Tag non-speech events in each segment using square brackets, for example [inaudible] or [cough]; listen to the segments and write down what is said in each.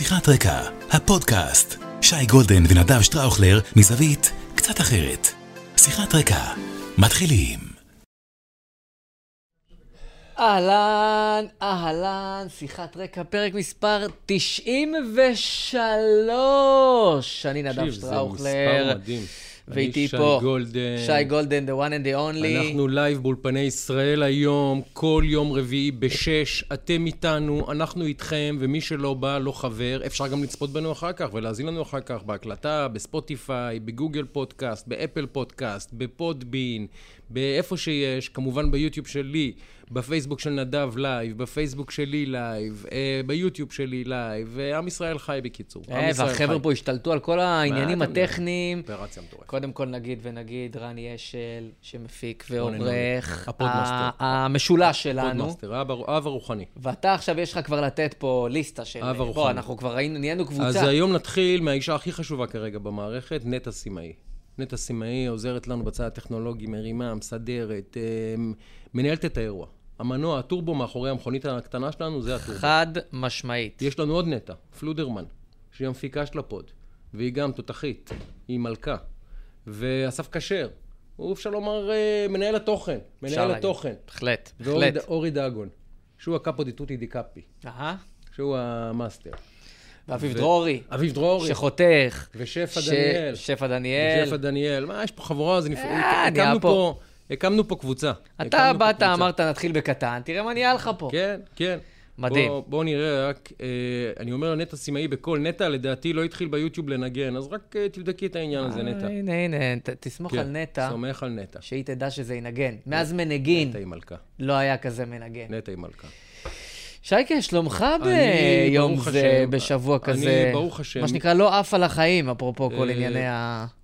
שיחת רקע, הפודקאסט. שי גולדן ונדב שטראוכלר מזווית קצת אחרת. שיחת רקע, מתחילים. אהלן, אהלן, שיחת רקע, פרק מספר 93. אני נדב תקשיב, זה שטראוכלר. מספר מדהים. ואיתי פה שי גולדן. שי גולדן, the one and the only. אנחנו לייב באולפני ישראל היום, כל יום רביעי בשש, אתם איתנו, אנחנו איתכם, ומי שלא בא, לא חבר. אפשר גם לצפות בנו אחר כך ולהאזין לנו אחר כך בהקלטה, בספוטיפיי, בגוגל פודקאסט, באפל פודקאסט, בפודבין, באיפה שיש, כמובן ביוטיוב שלי, בפייסבוק של נדב לייב, בפייסבוק שלי לייב, אה, ביוטיוב שלי לייב, ועם ישראל חי בקיצור. אה, והחבר'ה. פה השתלטו על כל העניינים? הטכניים. אופרציה מטורפת. קודם כל נגיד ונגיד רני אשל, שמפיק ועורך, הפודמאסטר. המשולש שלנו. פודמאסטר, האב הר- האב הרוחני. ואתה עכשיו, יש לך כבר לתת פה ליסטה של... אב בוא, הרוחני. אנחנו כבר היינו, נהיינו אז קבוצה. היום נתחיל מהאישה הכי חשובה כרגע במערכת, נטע סימאי. נטע סימאי עוזרת לנו בצד הטכנולוגי, מרימה, מסדרת, אה, מנהלת את האירוע. המנוע, הטורבו מאחורי המכונית הקטנה שלנו, זה הטורבו. חד משמעית. יש לנו עוד נטע, פלודרמן, שהיא המפיקה של הפוד, והיא גם תותחית, היא מלכה. ואסף כשר, הוא אפשר לומר אה, מנהל התוכן, מנהל. התוכן. בהחלט, ואורי בהחלט. ד- אורי דאגון, שהוא ה capo di tutti di capi, אהה. שהוא המאסטר. ואביב ו- דרורי, אביב דרורי. שחותך. ושפע ש- דניאל. שפע דניאל. שפע דניאל. מה, יש פה חבורה, זה נפלא. אה, הקמנו פה. פה, הקמנו פה קבוצה. אתה באת. אמרת, נתחיל בקטן, תראה מה נהיה לך פה. כן, כן. מדהים. בוא- בואו נראה, רק, אה, אני אומר לנטע סימאי בקול, נטע לדעתי לא התחיל ביוטיוב לנגן, אז רק אה, תבדקי את העניין הזה, אה, נטע. הנה, הנה, ת- תסמוך כן, על נטע, סומך על נטע. שהיא תדע שזה ינגן. מאז מנגין נטע היא מלכה. לא היה כזה מנגן. נטע היא מלכה. שייקה, שלומך אני, ביום זה, השם, בשבוע אני, כזה? ברוך השם. מה שנקרא, לא עף על החיים, אפרופו כל אה, ענייני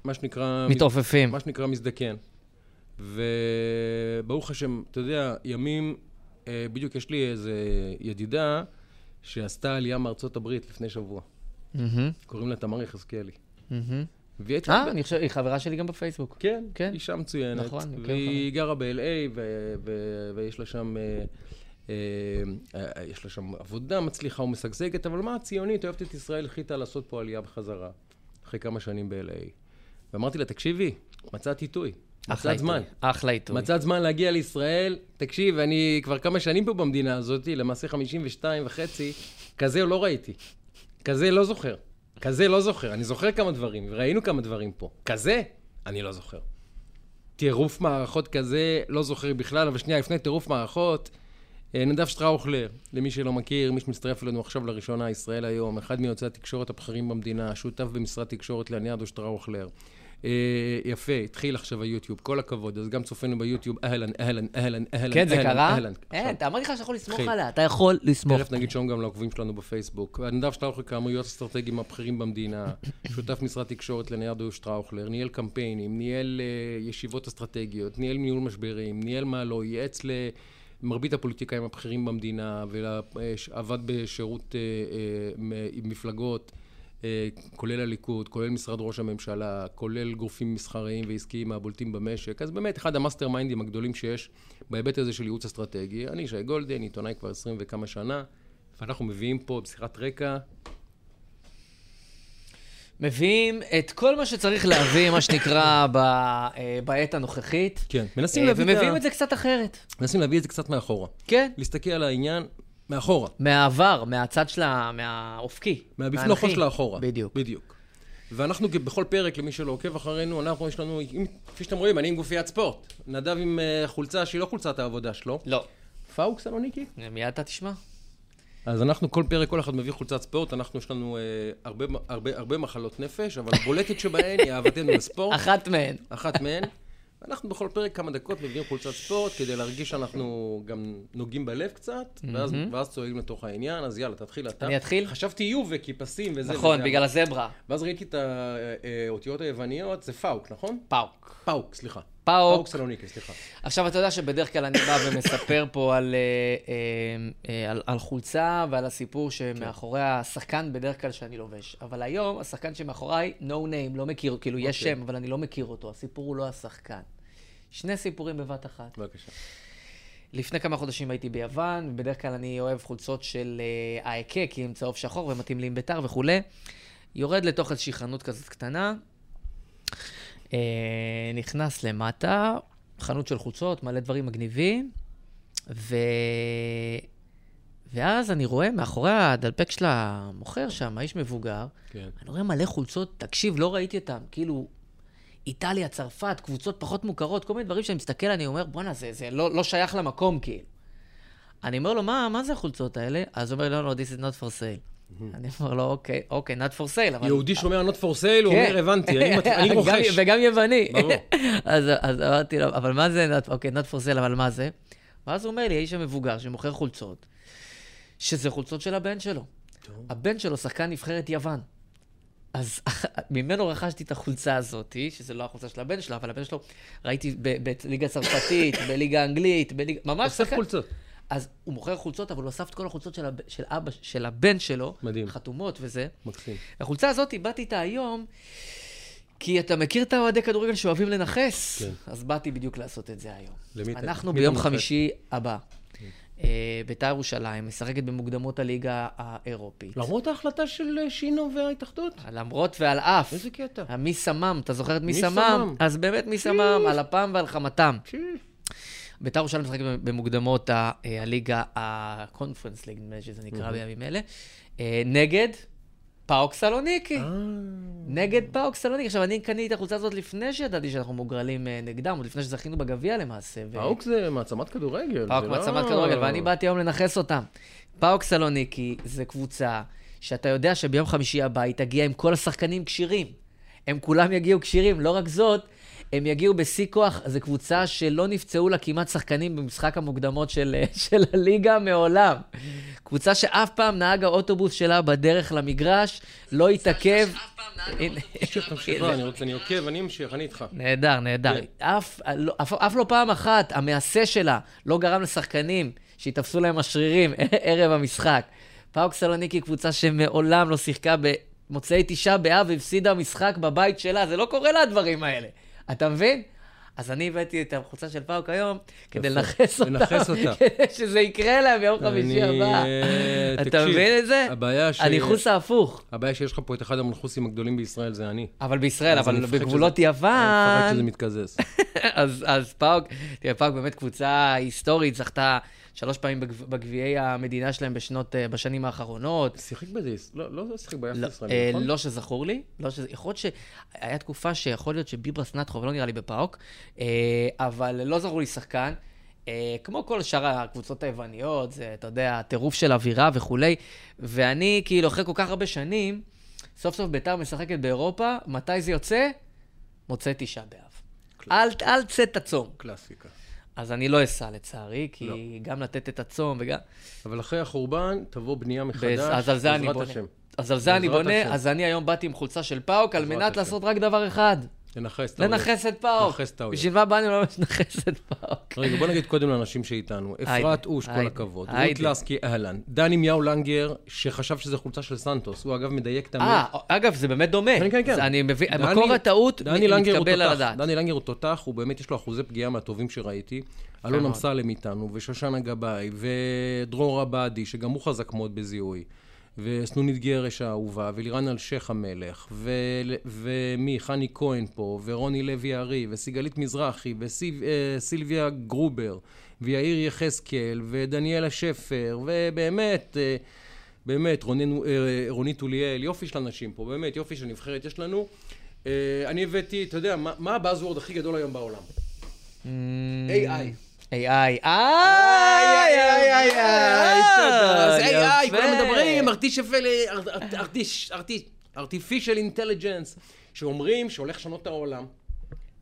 מה שנקרא... המתעופפים. מה שנקרא מזדקן. וברוך השם, אתה יודע, ימים, אה, בדיוק יש לי איזה ידידה שעשתה עלייה מארצות הברית לפני שבוע. מהמם, קוראים לה תמר יחזקאלי. הייתה... אה, אני חושב, היא חברה שלי גם בפייסבוק. כן, כן. אישה מצוינת. נכון, אני והיא גרה ב-LA, ויש לה שם... אה, יש לה שם עבודה מצליחה ומשגשגת, אבל מה הציונית, אוהבת את ישראל, החליטה לעשות פה עלייה בחזרה, אחרי כמה שנים ב-LA. ואמרתי לה, תקשיבי, מצאת עיתוי, מצאת זמן. אחלה עיתוי. מצאת זמן להגיע לישראל, תקשיב, אני כבר כמה שנים פה במדינה הזאת, למעשה 52 וחצי, כזה לא ראיתי. כזה לא זוכר. כזה לא זוכר. אני זוכר כמה דברים, וראינו כמה דברים פה. כזה, אני לא זוכר. טירוף מערכות כזה, לא זוכר בכלל, אבל שנייה, לפני טירוף מערכות, אה, נדב שטראוכלר, למי שלא מכיר, מי שמצטרף אלינו עכשיו לראשונה, ישראל היום, אחד מיוצאי התקשורת הבכירים במדינה, שותף במשרד תקשורת לניאדו שטראוכלר. אה, יפה, התחיל עכשיו היוטיוב, כל הכבוד, אז גם צופינו ביוטיוב, אהלן, אהלן, אהלן, אהלן, כן, זה קרה? אהלן. אין, אמרתי לך שאתה יכול לסמוך. עליה, אתה יכול לסמוך. תכף נגיד שלום גם לעוקבים שלנו בפייסבוק. נדב שטראוכלר, כאמור, יועץ אסטרטגיים הבכירים במדינה, [coughs] שותף משרד תקשורת לניאדו שטראוכלר, ניהל קמפיינים, ניהל uh, ישיבות אסטרטגיות, ניהל ניהול משברים, ניהל מה לא, ייעץ למרבית הפוליטיקאים הבכירים במדינה, ועבד בשירות אה, אה, מפלגות. אה, כולל הליכוד, כולל משרד ראש הממשלה, כולל גופים מסחריים ועסקיים מהבולטים במשק. אז באמת, אחד ה mastermind ים הגדולים שיש בהיבט הזה של ייעוץ אסטרטגי. אני שי גולדן, עיתונאי כבר עשרים וכמה שנה, ואנחנו מביאים פה בשיחת רקע, מביאים את כל מה שצריך להביא, מה שנקרא, [laughs] ב- אה, בעת הנוכחית. כן, מנסים אה, להביא, את ומביאים ה... את זה קצת אחרת. מנסים להביא את זה קצת מאחורה. כן. להסתכל על העניין מאחורה, מהעבר, מהצד של ה... מהאופקי. מהבפנוכו. של האחורה. בדיוק. בדיוק. ואנחנו בכל פרק, למי שלא עוקב אחרינו, אנחנו, יש לנו, אם- כפי שאתם רואים, אני עם גופיית ספורט. נדב עם אה, חולצה שהיא לא חולצת העבודה שלו. לא. פאוק סלוניקי? מיד אתה תשמע. אז אנחנו כל פרק, כל אחד מביא חולצת ספורט, אנחנו, יש לנו אה, הרבה, הרבה, הרבה מחלות נפש, אבל הבולטת שבהן היא אהבתנו לספורט, [laughs] אחת מהן. אחת מהן. אנחנו בכל פרק כמה דקות מביאים חולצת ספורט, כדי להרגיש שאנחנו גם נוגעים בלב קצת, ואז, ואז צועקים לתוך העניין, אז יאללה, תתחיל אתה. אני אתחיל? חשבתי יובה, כי פסים וזה נכון, וזה, בגלל הזברה. ואז ראיתי את האותיות היווניות, זה פאוק, נכון? פאוק. פאוק, סליחה. פאוק. פאוק סלוניקי, סליחה. עכשיו, אתה יודע שבדרך כלל אני בא ומספר פה על, אה, אה, אה, על, על חולצה ועל הסיפור שמאחורי השחקן בדרך כלל שאני לובש. אבל היום, השחקן שמאחוריי, no name, לא מכיר, כאילו, יש אוקיי. שם, אבל אני לא מכיר אותו. הסיפור הוא לא השחקן. שני סיפורים בבת אחת. בבקשה. לפני כמה חודשים הייתי ביוון, ובדרך כלל אני אוהב חולצות של האקה, כי הם צהוב שחור ומתאים לי עם ביתר וכולי. יורד לתוך איזושהי חנות כזאת קטנה, נכנס למטה, חנות של חולצות, מלא דברים מגניבים, ו... ואז אני רואה מאחורי הדלפק של המוכר שם, האיש מבוגר, כן. אני רואה מלא חולצות, תקשיב, לא ראיתי אותם, כאילו, איטליה, צרפת, קבוצות פחות מוכרות, כל מיני דברים שאני מסתכל, אני אומר, בואנה, זה, זה לא, לא שייך למקום, כאילו. אני אומר לו, מה, מה זה החולצות האלה? אז הוא אומר, לא, לא, this is not for sale. אני אומר לו, אוקיי, אוקיי, not for sale, אבל... יהודי שומע not for sale, הוא כן. אומר, הבנתי, אני [laughs] רוכש. וגם יווני. ברור. [laughs] אז, אמרתי לו, אבל מה זה, אוקיי, not for sale, אבל מה זה? ואז הוא אומר לי, האיש המבוגר שמוכר חולצות, שזה חולצות של הבן שלו. הבן שלו שחקן נבחרת יוון. אז [laughs] ממנו רכשתי את החולצה הזאת, שזה לא החולצה של הבן שלו, אבל הבן שלו, ראיתי בליגה צרפתית, בליגה אנגלית, בליגה... ממש אוסף. חולצות. אז הוא מוכר חולצות, אבל הוא אסף את כל החולצות של, הב... של אבא, של הבן שלו, מדהים. חתומות וזה. מקסים. החולצה הזאת, באתי איתה היום, כי אתה מכיר את האוהדי כדורגל שאוהבים לנכס? כן. אז באתי בדיוק לעשות את זה היום. למי אתה- אנחנו מי ביום מנכס? חמישי הבא. אה, בית"ר ירושלים משחקת במוקדמות הליגה האירופית. למרות ההחלטה של אה, שינו וההתאחדות? למרות ועל אף. איזה קטע. מי סמם, אתה זוכר את מי מי סמם? סמם? אז באמת מי סמם, על אפם ועל חמתם. בית"ר ירושלים משחקת במוקדמות אה, הליגה הקונפרנס ליג, נדמה לי שזה נקרא בימים אלה, אה, נגד פאוק סלוניקי. אה, נגד פאוק סלוניקי. עכשיו, אני קניתי את החולצה הזאת לפני שידעתי שאנחנו מוגרלים נגדם, עוד לפני שזכינו בגביע למעשה. פאוק זה מעצמת כדורגל. פאוק זה לא- מעצמת כדורגל, ואני באתי היום לנכס אותם. פאוק סלוניקי זה קבוצה שאתה יודע שביום חמישי הבא היא תגיע עם כל השחקנים כשירים. הם כולם יגיעו כשירים, לא רק זאת, הם יגיעו בשיא כוח. זו קבוצה שלא נפצעו לה כמעט שחקנים במשחק המוקדמות של, [laughs] של הליגה מעולם. קבוצה שאף פעם נהג האוטובוס שלה בדרך למגרש לא התעכב. תמשיך. לא, אני רוצה, אני עוקב, אני אמשיך, אני איתך. נהדר, נהדר. כן. אף, לא, אף לא פעם אחת המעשה שלה לא גרם לשחקנים שיתפסו להם השרירים [laughs] ערב המשחק. פאוק סלוניקי קבוצה שמעולם לא שיחקה במוצאי תשעה באב והפסידה משחק בבית שלה, זה לא קורה לה הדברים האלה. אתה מבין? אז אני הבאתי את החולצה של פאוק היום כדי. לנכס אותה, לנכס אותה. [laughs] כדי שזה יקרה להם ביום חמישי הבא. אה, אתה מבין את זה? הבעיה ש- הניכוס ההפוך. הבעיה שיש לך פה את אחד המנחוסים הגדולים בישראל, זה אני. אבל בישראל, אבל בגבולות שזה- אני מפחד יוון... שזה מתקזז. [laughs] אז פאוק, תראה, פאוק באמת קבוצה היסטורית, זכתה שלוש פעמים בגב- בגביעי המדינה שלהם בשנות, אה, בשנים האחרונות. שיחק בזה, לא, לא שיחק ביחס לא, ישראלי, אה, נכון? לא שזכור לי, לא שזה, יכול להיות שהיה תקופה שיכול להיות שביברס נטחו, אבל לא נראה לי בפאוק, אה, אבל לא זכור לי שחקן. כמו כל שאר הקבוצות היווניות, זה, אתה יודע, טירוף של אווירה וכולי. ואני, כאילו, אחרי כל כך הרבה שנים, סוף סוף ביתר משחקת באירופה, מתי זה יוצא? מוצא תשעה באב. אל, אל צאת הצום. קלאסיקה. אז אני לא אסע לצערי, כי לא. גם לתת את הצום וגם... אבל אחרי החורבן, תבוא בנייה מחדש, אז על זה אני בונה. השם. אז על זה אני בונה, השם. אז אני היום באתי עם חולצה של פאוק על מנת השם. לעשות רק דבר אחד, לנכס את האויב. לנכס את פאוק. לנכס את האויב. בשביל מה באנו לנכס את פאוק? רגע, בוא נגיד קודם לאנשים שאיתנו. אפרת אוש, כל הכבוד. רות לסקי, אהלן. דני מיהו לנגר, שחשב שזה חולצה של סנטוס. הוא אגב מדייק תמיד. אה, אגב, זה באמת דומה. כן, כן, כן. אני מבין, מקור הטעות מתקבל על. הדעת. דני לנגר הוא תותח, הוא באמת, יש לו אחוזי פגיעה מהטובים שראיתי. אלון מאוד. אמסלם איתנו, ושושנה גבאי, ודרור עבאדי, שגם הוא חזק מאוד בזיהוי. וסנונית גרש האהובה, ולירן אלשיך המלך, ו... ומי, חני כהן פה, ורוני לוי ארי, וסיגלית מזרחי, וסילביה גרובר, ויאיר יחזקאל, ודניאלה שפר, ובאמת, אה, באמת, רונן, אה, רונית אוליאל, יופי של אנשים פה, באמת, יופי של נבחרת יש לנו. אה, אני הבאתי, אתה יודע, מה, מה הבאזוורד הכי גדול היום בעולם? Mm, AI. AI. איי, איי, איי, איי. זה יפה. AI, כולם מדברים, artificial intelligence, שאומרים שהולך לשנות את העולם.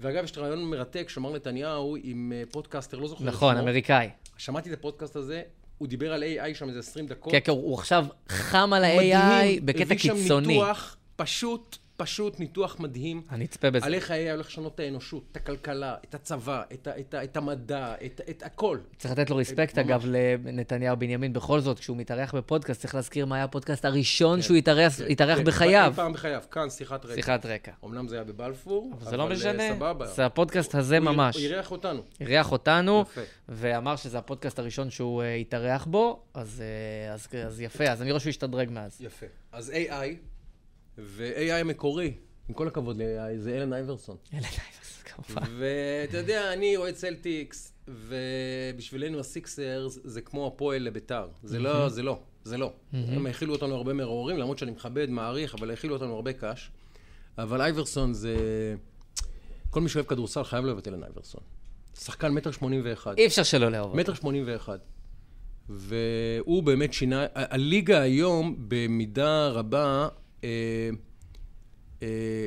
ואגב, יש את רעיון מרתק שאמר נתניהו עם אה, פודקאסטר, לא זוכר את נכון. אמריקאי. שמעתי את הפודקאסט הזה, הוא דיבר על AI שם איזה 20 דקות. כן, כן, הוא עכשיו חם על מדהים, ה-AI בקטע הביא שם קיצוני. ניתוח פשוט פשוט ניתוח מדהים. אני אצפה בזה. על איך ה-AI הולך לשנות את האנושות, את הכלכלה, את הצבא, את, ה- את, ה- את המדע, את, את הכל. צריך לתת לו רספקט, ממש. אגב, לנתניהו בנימין. בכל זאת, כשהוא מתארח בפודקאסט, צריך להזכיר מה היה הפודקאסט הראשון שהוא התארח התארח כן, בחייו. אי פעם בחייו, כאן שיחת רקע. שיחת רקע. אמנם זה היה בבלפור, אבל זה לא משנה, אה, סבבה. זה הפודקאסט הזה הוא- ממש. הוא אירח אותנו. אירח אותנו, יפה. ואמר שזה הפודקאסט הראשון שהוא אה, התארח בו, אז אה, אז- אז יפה, אז אני רואה שהוא השתדרג מאז. יפה. אז AI, ו-AI המקורי, עם כל הכבוד ל-AI, זה אלן אייברסון. אלן אייברסון, כמובן. ואתה יודע, אני אוהד סלטיקס, ובשבילנו הסיקסרס זה כמו הפועל לביתר. זה לא, זה לא, זה לא. הם האכילו אותנו הרבה מרורים, למרות שאני מכבד, מעריך, אבל האכילו אותנו הרבה קש. אבל אייברסון זה... כל מי שאוהב כדורסל חייב לאהוב את אלן אייברסון. שחקן מטר שמונים ואחד. אי אפשר שלא לאהוב. מטר שמונים ואחד. והוא באמת שינה, הליגה היום במידה רבה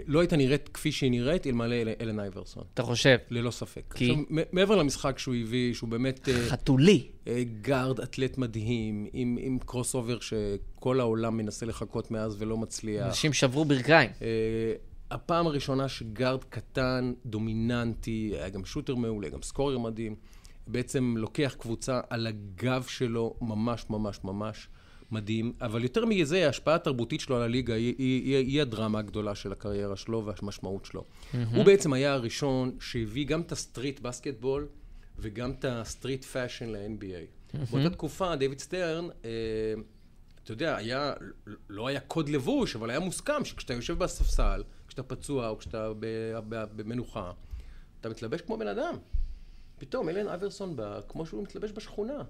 לא הייתה נראית כפי שהיא נראית אלמלא אל- אלן אייברסון, אתה חושב? ללא ספק. כי? עכשיו, מעבר למשחק שהוא הביא, שהוא באמת אה, חתולי. אה, גארד אתלט מדהים, עם, עם crossover שכל העולם מנסה לחקות מאז ולא מצליח. אנשים שברו ברכיים. אה, הפעם הראשונה שגארד קטן, דומיננטי, היה גם שוטר מעולה, גם scorer מדהים, בעצם לוקח קבוצה על הגב שלו, ממש ממש ממש מדהים. אבל יותר מזה, ההשפעה התרבותית שלו על הליגה היא, היא, היא, היא הדרמה הגדולה של הקריירה שלו והמשמעות שלו. הוא בעצם היה הראשון שהביא גם את ה street basketball וגם את ה street fashion ל-NBA. באותה תקופה, דיוויד סטרן, אה, אתה יודע, היה, לא היה קוד לבוש, אבל היה מוסכם שכשאתה יושב בספסל, כשאתה פצוע או כשאתה ב- ב- במנוחה, אתה מתלבש כמו בן אדם. פתאום אלן אברסון בא כמו שהוא מתלבש בשכונה.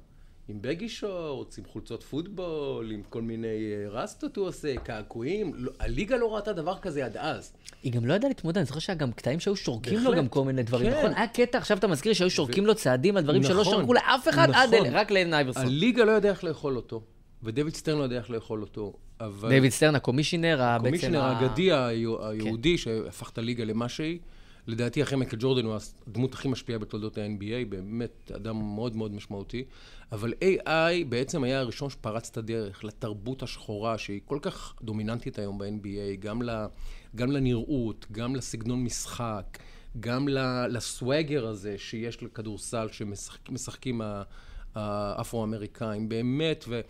עם בגי שורטס, עם חולצות פוטבול, עם כל מיני אה, רסטות הוא עושה, קעקועים. לא, הליגה לא ראתה דבר כזה עד אז. היא גם לא ידעה להתמודד, אני זוכר שהיה גם קטעים שהיו שורקים לו. גם כל מיני דברים, כן. נכון? היה קטע, עכשיו אתה מזכיר שהיו שורקים לו צעדים על דברים שלא נכון. שרקו לאף אחד עד נכון. אלה, רק לאלן אייברסון. הליגה לא יודע איך לאכול אותו, ודויד סטרן לא יודע איך לאכול אותו. אבל... דיוויד סטרן. ה commissioner ה- כן. האגדי היו- היהודי שהפך את הליגה למה שהיא. לדעתי אחרי מייקל ג'ורדן הוא הדמות הכי משפיעה בתולדות ה-NBA, באמת אדם מאוד מאוד משמעותי. אבל AI בעצם היה הראשון שפרץ את הדרך לתרבות השחורה, שהיא כל כך דומיננטית היום ב-NBA, גם, ל, גם לנראות, גם לסגנון משחק, גם ל swagger הזה שיש לכדורסל שמשחקים ה- האפרו-אמריקאים, באמת. ו...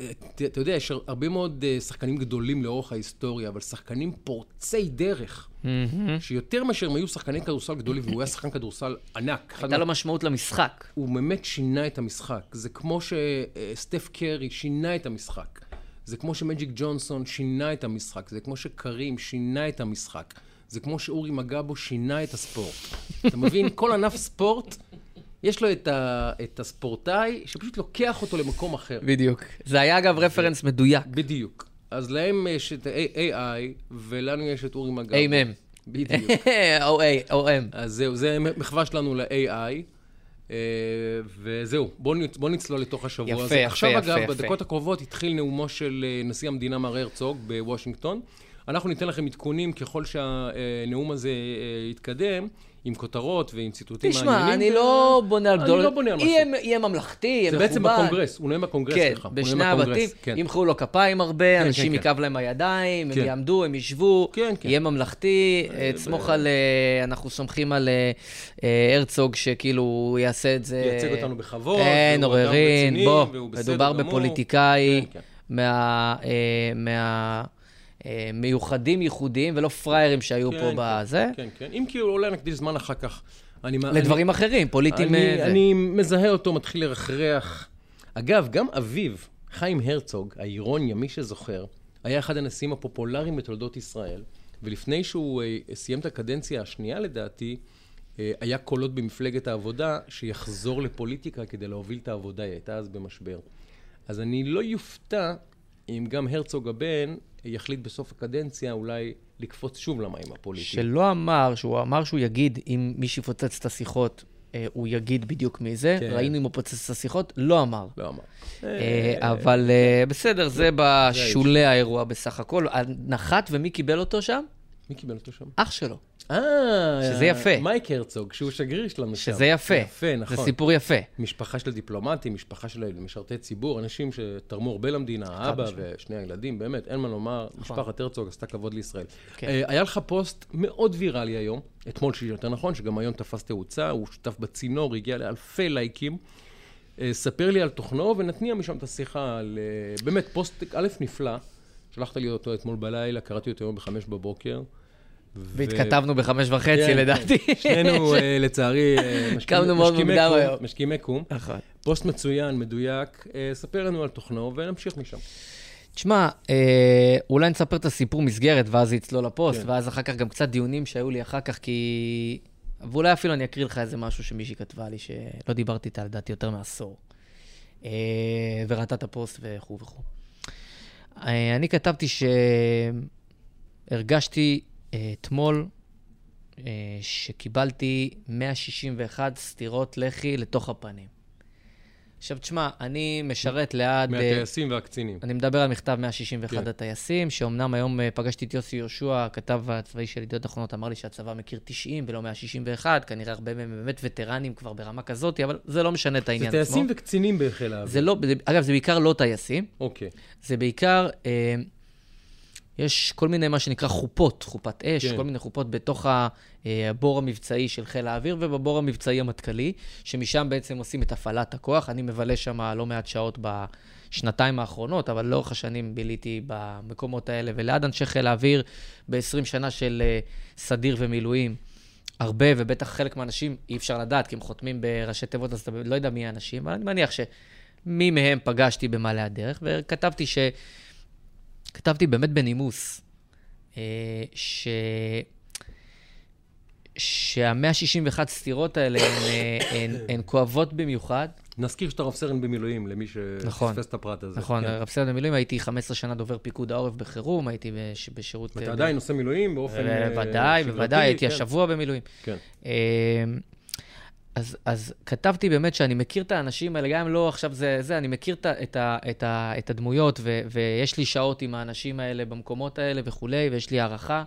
אה, אה, אתה יודע, יש הרבה מאוד אה, שחקנים גדולים לאורך ההיסטוריה, אבל שחקנים פורצי דרך, שיותר מאשר הם היו שחקני כדורסל גדולים, והוא היה שחקן כדורסל ענק. הייתה לו משמעות למשחק. הוא באמת שינה את המשחק. זה כמו שסטף קרי שינה את המשחק. זה כמו שמג'יק ג'ונסון שינה את המשחק. זה כמו שקרים שינה את המשחק. זה כמו שאורי מגבו שינה את הספורט. אתה מבין? כל ענף ספורט, יש לו את, ה, את הספורטאי שפשוט לוקח אותו למקום אחר. בדיוק. זה היה אגב רפרנס מדויק. בדיוק. אז להם יש את ה-AI, ולנו יש את אורי מגבו. איימם. בדיוק. [laughs] או אם. אז זהו, זה מחווה שלנו ל-AI. אה, וזהו, בואו נצ- בוא נצלול לתוך השבוע יפה, הזה. יפה, עכשיו, יפה, אגב, יפה. בדקות הקרובות התחיל נאומו של אה, נשיא המדינה מר הרצוג בוושינגטון. אנחנו ניתן לכם עדכונים ככל שהנאום הזה אה, יתקדם, עם כותרות ועם ציטוטים מעניינים. תשמע, אני ו- לא בונה על אני גדול. לא בונה על משהו. יהיה- יהיה ממלכתי, יהיה זה מכובד. בעצם בקונגרס, הוא נואם בקונגרס, כן, סליחה. בשני הבתים, כן. ימחאו לו כפיים הרבה, כן, אנשים כן. יכאב להם הידיים, הם כן. יעמדו, הם ישבו, כן, כן. יהיה ממלכתי, אה, תסמוך על, אה, אנחנו סומכים על אה, אה, הרצוג שכאילו יעשה את זה. ייצג אותנו בכבוד, אין עוררין, בוא, מדובר. בפוליטיקאי כן, כן. מה... אה, מה... אה, מיוחדים ייחודיים ולא פראיירים שהיו כן, פה כן, בזה, כן, כן. אם כי אולי נקדיש זמן אחר כך. אני- לדברים אחרים, פוליטיים. אני, אה, זה. אני מזהה אותו, מתחיל לרחרח. אגב, גם אביו, חיים הרצוג, האירוניה, מי שזוכר, היה אחד הנשיאים הפופולריים בתולדות ישראל, ולפני שהוא אה, סיים את הקדנציה השנייה, לדעתי, אה, היה קולות במפלגת העבודה שיחזור לפוליטיקה כדי להוביל את העבודה, היא הייתה אז במשבר. אז אני לא יופתע אם גם הרצוג הבן יחליט בסוף הקדנציה אולי לקפוץ שוב למים הפוליטיים. שלא אמר, שהוא אמר שהוא יגיד, אם מי שיפוצץ את השיחות, אה, הוא יגיד בדיוק מי זה. כן. ראינו אם הוא פוצץ את השיחות, לא אמר. לא אמר. אה, אבל אה, בסדר, זה בשולי האירוע בסך הכל. נחת ומי קיבל אותו שם? מי קיבל אותו שם? אח שלו. אה, שזה יפה. מייק הרצוג, שהוא שגריר שלנו שם. שזה יפה. יפה, נכון. זה סיפור יפה. משפחה של דיפלומטים, משפחה של משרתי ציבור, אנשים שתרמו הרבה למדינה, אבא. ושני הילדים, באמת, אין מה לומר, משפחת הרצוג עשתה כבוד לישראל. כן. אה, היה לך פוסט מאוד ויראלי היום, אתמול שיהיה יותר נכון, שגם היום תפס תאוצה, הוא שותף בצינור, הגיע לאלפי לייקים. אה, ספר לי על תוכנו ונתניע משם את השיחה על... אה, באמת, פוסט א' נפלא, שלחת לי אותו אתמול בלילה, קראתי אותו היום בחמש בבוקר. והתכתבנו בחמש וחצי, כן. לדעתי. שנינו, אה, לצערי, אה, משכימי- מוקדם קום. נכון. פוסט מצוין, מדויק. אה, ספר לנו על תוכנו ונמשיך משם. תשמע, אה, אולי נספר את הסיפור מסגרת, ואז יצלול לפוסט, כן. ואז אחר כך גם קצת דיונים שהיו לי אחר כך, כי... ואולי אפילו אני אקריא לך איזה משהו שמישהי כתבה לי, שלא דיברתי איתה לדעתי יותר מעשור. אה, וראתה את הפוסט וכו' וכו'. אה, אני כתבתי שהרגשתי אתמול אה, שקיבלתי 161 סטירות לחי לתוך הפנים. עכשיו, תשמע, אני משרת ליד... אה, מהטייסים והקצינים. אני מדבר על מכתב 161 כן. הטייסים, שאומנם היום אה, פגשתי את יוסי יהושע, הכתב הצבאי של ידיעות אחרונות, אמר לי שהצבא מכיר 90 ולא 161, כנראה הרבה מהם באמת וטרנים כבר ברמה כזאת, אבל זה לא משנה את זה העניין עצמו. טייסים וקצינים בחיל האוויר. זה לא, זה- אגב, זה בעיקר לא טייסים, אוקיי. זה בעיקר, אה, יש כל מיני מה שנקרא חופות, חופת אש, כן. כל מיני חופות בתוך אה, הבור המבצעי של חיל האוויר ובבור המבצעי המטכ"לי, שמשם בעצם עושים את הפעלת הכוח. אני מבלה שם לא מעט שעות בשנתיים האחרונות, אבל לאורך השנים ביליתי במקומות האלה, וליד אנשי חיל האוויר, ב-20 שנה של אה, סדיר ומילואים. הרבה, ובטח חלק מהאנשים אי אפשר לדעת, כי הם חותמים בראשי תיבות, אז אתה לא יודע מי האנשים, אבל אני מניח שמי מהם פגשתי במעלה הדרך, וכתבתי ש... כתבתי באמת בנימוס, אה, ש... שה-161 סטירות האלה הן, אה, הן, הן כואבות במיוחד. נזכיר שאתה רב סרן במילואים, למי נכון. שפספס את הפרט הזה. נכון, כן. רב סרן במילואים, הייתי 15 שנה דובר פיקוד העורף בחירום, הייתי בש... בשירות... ואתה אה, עדיין עושה מילואים באופן בוודאי, בוודאי, הייתי כן. השבוע במילואים. כן. אז, אז כתבתי באמת שאני מכיר את האנשים האלה, גם אם לא עכשיו זה, זה אני מכיר את, את, את, את הדמויות, ו, ויש לי שעות עם האנשים האלה במקומות האלה וכולי, ויש לי הערכה.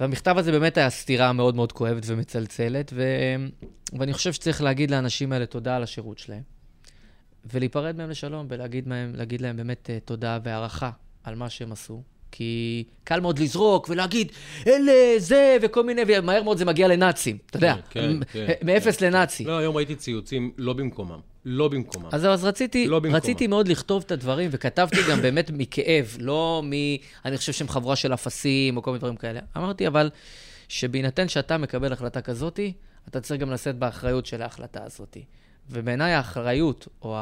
והמכתב הזה באמת היה סתירה מאוד מאוד כואבת ומצלצלת, ו, ואני חושב שצריך להגיד לאנשים האלה תודה על השירות שלהם, ולהיפרד מהם לשלום, ולהגיד מהם, להם באמת אה, תודה והערכה על מה שהם עשו. כי קל מאוד לזרוק ולהגיד, אלה, זה, וכל מיני, ומהר מאוד זה מגיע לנאצים, אתה יודע, כן, מ- כן, מאפס לנאצי. לא, היום ראיתי ציוצים לא במקומם. לא במקומם. אז אז רציתי, לא במקומה. רציתי מאוד לכתוב את הדברים, וכתבתי גם באמת מכאב, לא מ... אני חושב שהם חבורה של אפסים או כל מיני דברים כאלה. אמרתי, אבל שבהינתן שאתה מקבל החלטה כזאתי, אתה צריך גם לשאת באחריות של ההחלטה הזאתי. ובעיניי האחריות, או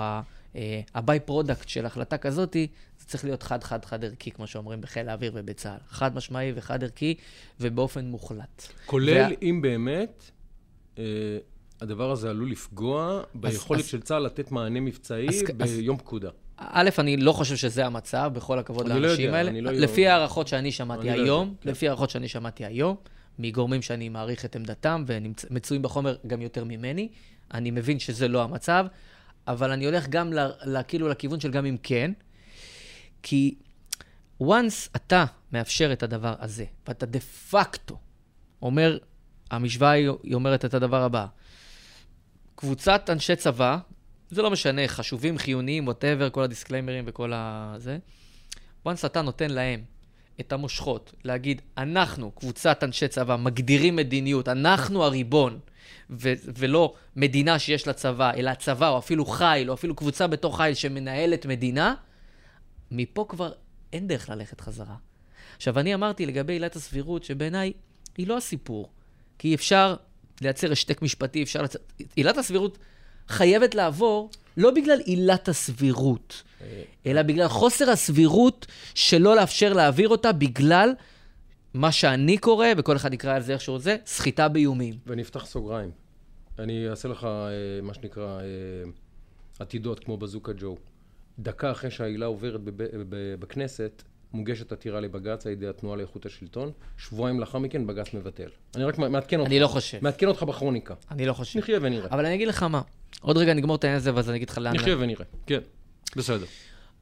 ה by-product של החלטה כזאתי, זה צריך להיות חד-חד-חד ערכי, כמו שאומרים בחיל האוויר ובצה"ל. חד משמעי וחד ערכי, ובאופן מוחלט. כולל וה- אם באמת אה, הדבר הזה עלול לפגוע ביכולת אז- של צה"ל לתת מענה מבצעי אז- אז- ביום פקודה. א', אני לא חושב שזה המצב, בכל הכבוד לא לאנשים יודע, האלה. אני לא- לפי הערכות שאני שמעתי לא היום, יודע, כן. לפי הערכות שאני שמעתי היום, מגורמים שאני מעריך את עמדתם ומצויים בחומר גם יותר ממני, אני מבין שזה לא המצב, אבל אני הולך גם ל- ל- כאילו לכיוון של גם אם כן, כי once אתה מאפשר את הדבר הזה, ואתה דה פקטו אומר, המשוואה היא אומרת את הדבר הבא, קבוצת אנשי צבא, זה לא משנה, חשובים, חיוניים, ווטאבר, כל הדיסקליימרים וכל ה... זה. once אתה נותן להם את המושכות, להגיד, אנחנו, קבוצת אנשי צבא, מגדירים מדיניות, אנחנו הריבון, ו- ולא מדינה שיש לה צבא, אלא צבא, או אפילו חיל, או אפילו קבוצה בתוך חיל שמנהלת מדינה, מפה כבר אין דרך ללכת חזרה. עכשיו, אני אמרתי לגבי עילת הסבירות, שבעיניי היא לא הסיפור. כי אפשר לייצר השתק משפטי, אפשר לייצר... עילת הסבירות חייבת לעבור לא בגלל עילת הסבירות, אלא בגלל חוסר הסבירות שלא לאפשר להעביר אותה בגלל מה שאני קורא, וכל אחד יקרא על זה איך שהוא זה, סחיטה באיומים. ואני אפתח סוגריים. אני אעשה לך אה, מה שנקרא אה, עתידות, כמו בזוקה ג'ו. דקה אחרי שהעילה עוברת בב- ב- בכנסת, מוגשת עתירה לבג"ץ על ידי התנועה לאיכות השלטון, שבועיים לאחר מכן בג"ץ מבטל. אני רק מעדכן אותך. אני לא חושב. מעדכן אותך בכרוניקה. אני לא חושב. נחיה ונראה. אבל אני אגיד לך מה, עוד רגע נגמור את העניין הזה, ואז אני אגיד לך לאן... נחיה ונראה. כן, בסדר.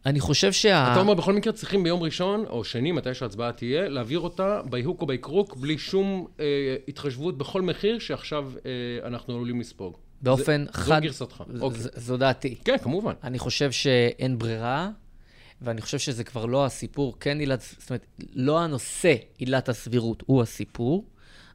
אני חושב שה... אתה אומר, בכל מקרה צריכים ביום ראשון, או שני, מתי שההצבעה תהיה, להעביר אותה ביהוק או ביקרוק, בלי שום אה, התחשבות בכל מחיר שעכשיו אה, אנחנו עלולים לספוג. באופן זה, חד... זו גרסתך. אוקיי. ז- זו דעתי. כן, כמובן. אני חושב שאין ברירה, ואני חושב שזה כבר לא הסיפור, כן עילת, זאת אומרת, לא הנושא עילת הסבירות הוא הסיפור.